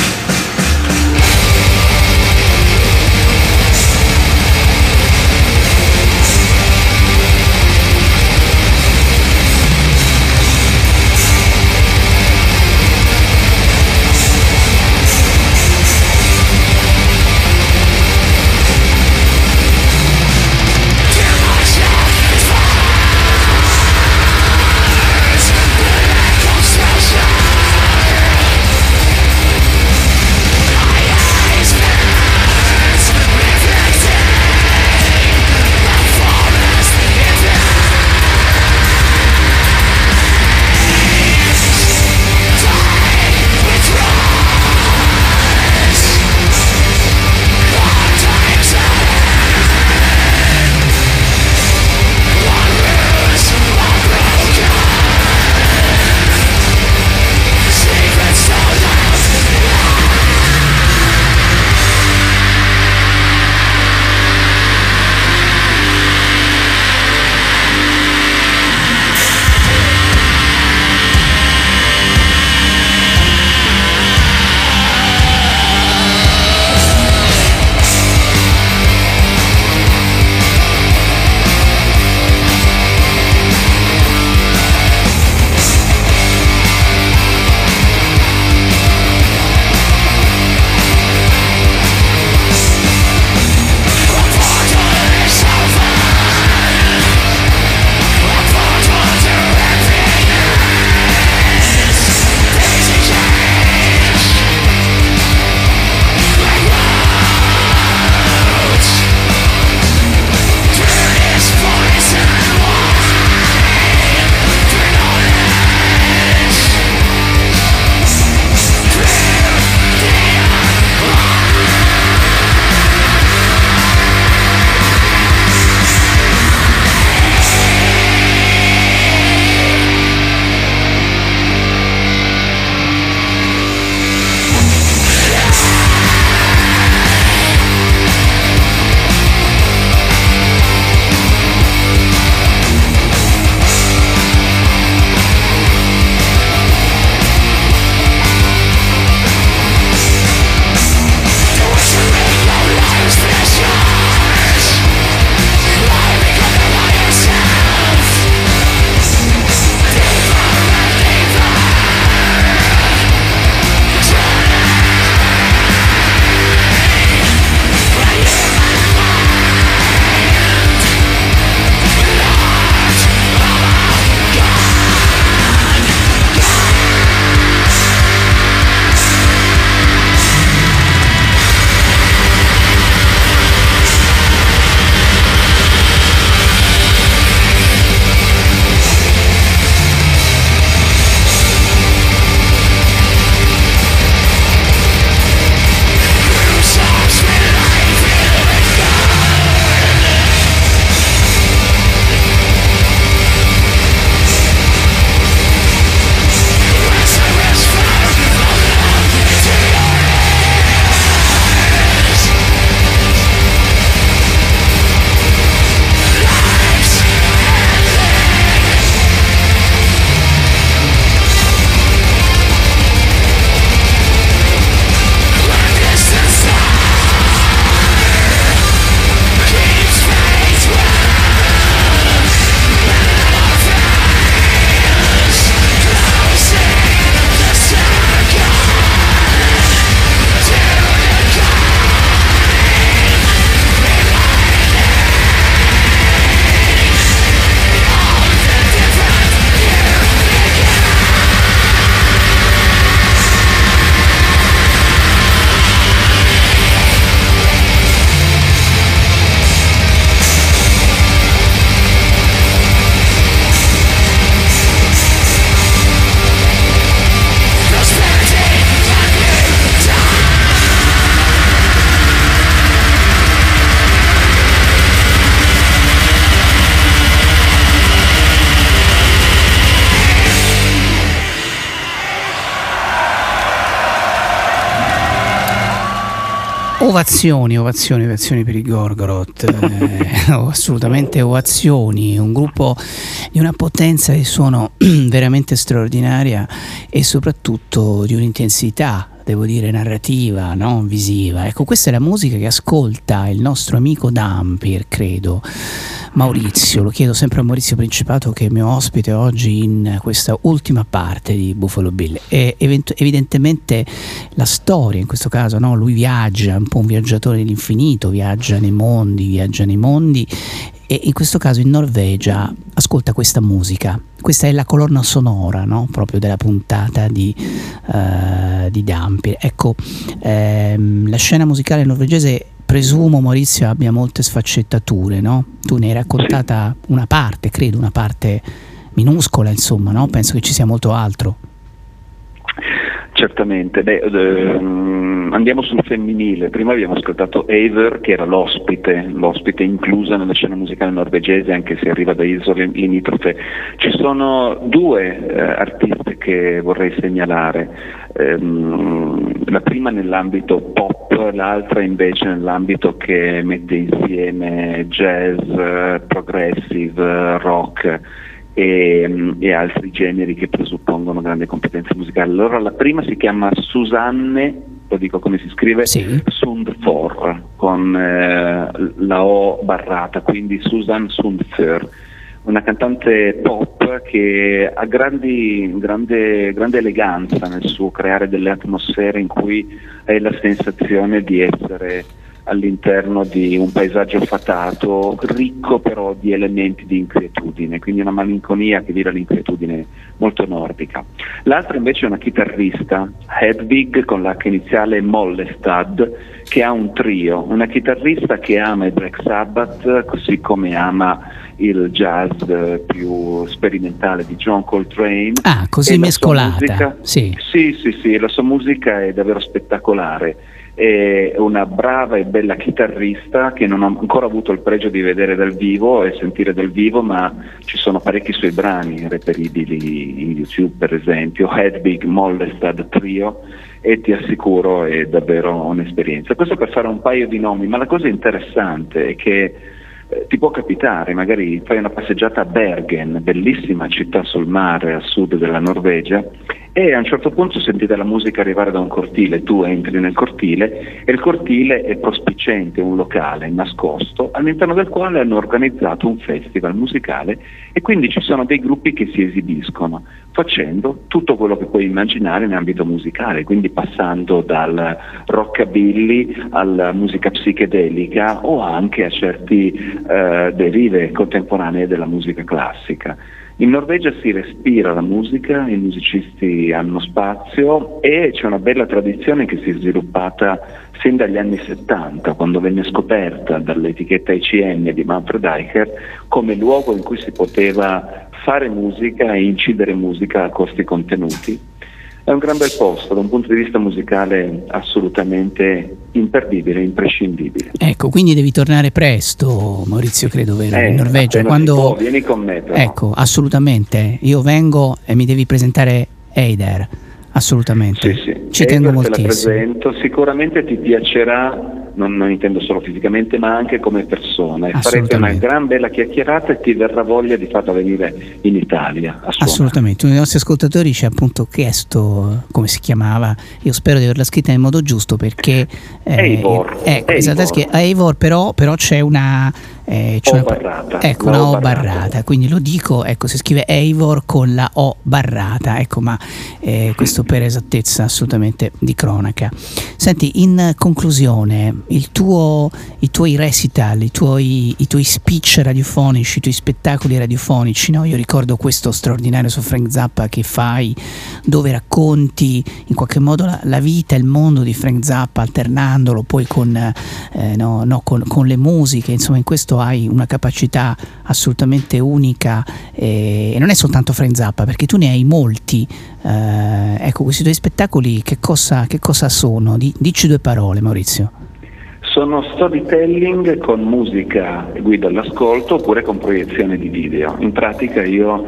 Ovazioni, ovazioni, ovazioni per i Gorgoroth, eh, oh, assolutamente ovazioni, un gruppo di una potenza di suono veramente straordinaria e soprattutto di un'intensità, devo dire, narrativa, non visiva. Ecco, questa è la musica che ascolta il nostro amico Dampir, credo. Maurizio, lo chiedo sempre a Maurizio Principato che è mio ospite oggi in questa ultima parte di Buffalo Bill. E event- evidentemente la storia, in questo caso, no? lui viaggia, un po' un viaggiatore dell'infinito, viaggia nei mondi, viaggia nei mondi e in questo caso in Norvegia ascolta questa musica. Questa è la colonna sonora no? proprio della puntata di, uh, di Dampir. Ecco, ehm, la scena musicale norvegese presumo Maurizio abbia molte sfaccettature, no? Tu ne hai raccontata una parte, credo, una parte minuscola, insomma, no? Penso che ci sia molto altro. Certamente, Beh, ehm, andiamo sul femminile, prima abbiamo ascoltato Ever che era l'ospite, l'ospite inclusa nella scena musicale norvegese anche se arriva da isole limitrofe. Ci sono due eh, artiste che vorrei segnalare, ehm, la prima nell'ambito pop, l'altra invece nell'ambito che mette insieme jazz, eh, progressive, rock e, e, altri generi che presuppongono grande competenza musicale. Allora la prima si chiama Susanne, lo dico come si scrive, sì. Sundfor, con eh, la O barrata, quindi Susan Sundfer, una cantante pop che ha grandi, grande, grande eleganza nel suo creare delle atmosfere in cui hai la sensazione di essere all'interno di un paesaggio fatato, ricco però di elementi di inquietudine, quindi una malinconia che vira l'inquietudine molto nordica. L'altra invece è una chitarrista, Hedvig con l'H iniziale Mollestad, che ha un trio, una chitarrista che ama il Black Sabbath, così come ama il jazz più sperimentale di John Coltrane. Ah, così mescolata. Musica, sì. sì, sì, sì, la sua musica è davvero spettacolare è una brava e bella chitarrista che non ho ancora avuto il pregio di vedere dal vivo e sentire dal vivo, ma ci sono parecchi suoi brani reperibili in YouTube, per esempio, Hedwig Mollestad Trio, e ti assicuro è davvero un'esperienza. Questo per fare un paio di nomi, ma la cosa interessante è che eh, ti può capitare, magari fai una passeggiata a Bergen, bellissima città sul mare a sud della Norvegia, e a un certo punto sentite la musica arrivare da un cortile, tu entri nel cortile e il cortile è prospicente, un locale nascosto all'interno del quale hanno organizzato un festival musicale e quindi ci sono dei gruppi che si esibiscono facendo tutto quello che puoi immaginare in ambito musicale, quindi passando dal rockabilly alla musica psichedelica o anche a certi eh, derive contemporanee della musica classica. In Norvegia si respira la musica, i musicisti hanno spazio e c'è una bella tradizione che si è sviluppata sin dagli anni 70, quando venne scoperta dall'etichetta ICM di Manfred Eicher come luogo in cui si poteva fare musica e incidere musica a costi contenuti. È un gran bel posto, da un punto di vista musicale assolutamente imperdibile, imprescindibile. Ecco, quindi devi tornare presto, Maurizio, credo, vero? Eh, in Norvegia. Quando... può, vieni con me però. Ecco, assolutamente. Io vengo e mi devi presentare Eider. Assolutamente. Sì, sì. Ci tengo Ever te la moltissimo. presento, sicuramente ti piacerà, non, non intendo solo fisicamente, ma anche come persona. E farete una gran bella chiacchierata e ti verrà voglia di farla venire in Italia. Assolutamente, uno dei nostri ascoltatori ci ha appunto chiesto come si chiamava, io spero di averla scritta nel modo giusto perché... Eivor. Ecco, Eivor. scri- Eivor, però, però c'è una... eh, una- barrata. Ecco, una O barrata. barrata, quindi lo dico, ecco, si scrive Eivor con la O barrata, ecco, ma eh, questo per esattezza assolutamente di cronaca. Senti, in conclusione, tuo, i tuoi recital, i tuoi, i tuoi speech radiofonici, i tuoi spettacoli radiofonici, no? io ricordo questo straordinario su Frank Zappa che fai, dove racconti in qualche modo la, la vita, il mondo di Frank Zappa, alternandolo poi con, eh, no, no, con, con le musiche, insomma in questo hai una capacità assolutamente unica eh, e non è soltanto Frank Zappa, perché tu ne hai molti. Eh, ecco, questi tuoi spettacoli che cosa, che cosa sono? Di- dici due parole, Maurizio. Sono storytelling con musica guida all'ascolto oppure con proiezione di video. In pratica io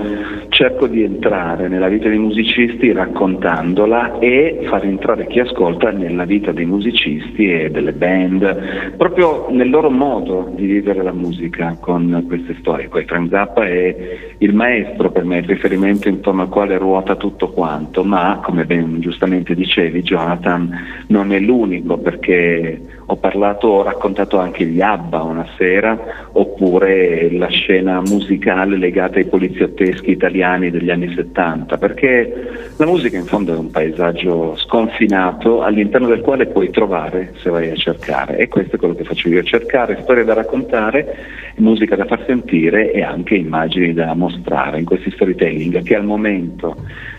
cerco di entrare nella vita dei musicisti raccontandola e far entrare chi ascolta nella vita dei musicisti e delle band, proprio nel loro modo di vivere la musica con queste storie. Poi Frank Zappa è il maestro per me, il riferimento intorno al quale ruota tutto quanto, ma come ben giustamente dicevi Jonathan non è l'unico perché ho parlato, ho raccontato anche gli ABBA una sera, oppure la scena musicale legata ai poliziotteschi italiani degli anni 70, perché la musica in fondo è un paesaggio sconfinato all'interno del quale puoi trovare se vai a cercare. E questo è quello che faccio io, cercare storie da raccontare, musica da far sentire e anche immagini da mostrare in questi storytelling che al momento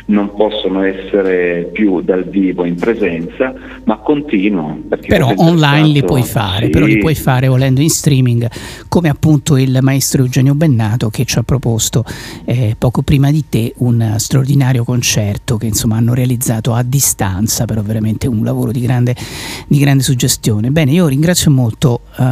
non possono essere più dal vivo in presenza, ma continuano. perché Però online li puoi fare, sì, però li puoi fare volendo in streaming, come appunto il maestro Eugenio Bennato che ci ha proposto eh, poco prima di te un straordinario concerto che insomma hanno realizzato a distanza, però veramente un lavoro di grande, di grande suggestione. Bene, io ringrazio molto eh,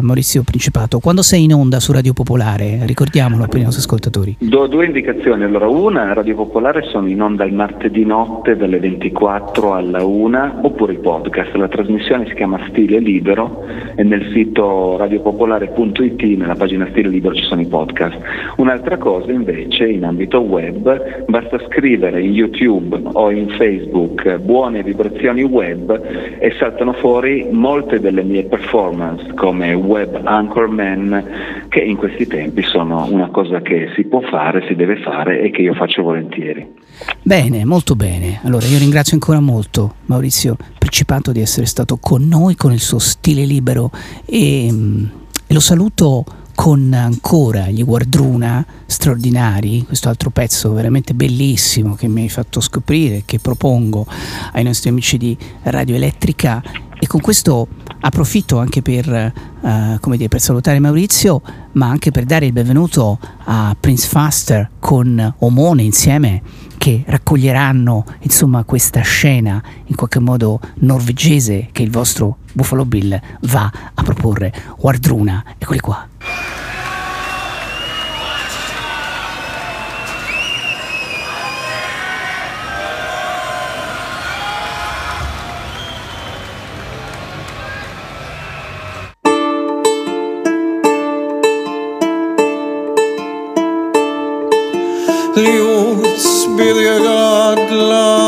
Maurizio Principato. Quando sei in onda su Radio Popolare, ricordiamolo per i nostri ascoltatori. Do due indicazioni. Allora, una, Radio Popolare sono in onda il martedì notte dalle 24 alla 1, oppure il podcast. La trasmissione si chiama Stile Libero e nel sito radiopopolare.it, nella pagina Stile Libero ci sono i podcast. Un'altra cosa invece, in ambito web, basta scrivere in YouTube o in Facebook buone vibrazioni web e saltano fuori molte delle mie performance come web anchorman che in questi tempi sono una cosa che si può fare, si deve fare e che io faccio volentieri. Bene, molto bene. Allora io ringrazio ancora molto Maurizio Principato di essere stato con noi con il suo stile libero e, mm, e lo saluto con ancora gli Guardruna straordinari, questo altro pezzo veramente bellissimo che mi hai fatto scoprire, che propongo ai nostri amici di Radio Elettrica e con questo approfitto anche per, eh, dire, per salutare Maurizio, ma anche per dare il benvenuto a Prince Faster con Omone insieme che raccoglieranno insomma questa scena in qualche modo norvegese che il vostro Buffalo Bill va a proporre. Wardruna, eccoli qua. be your God love.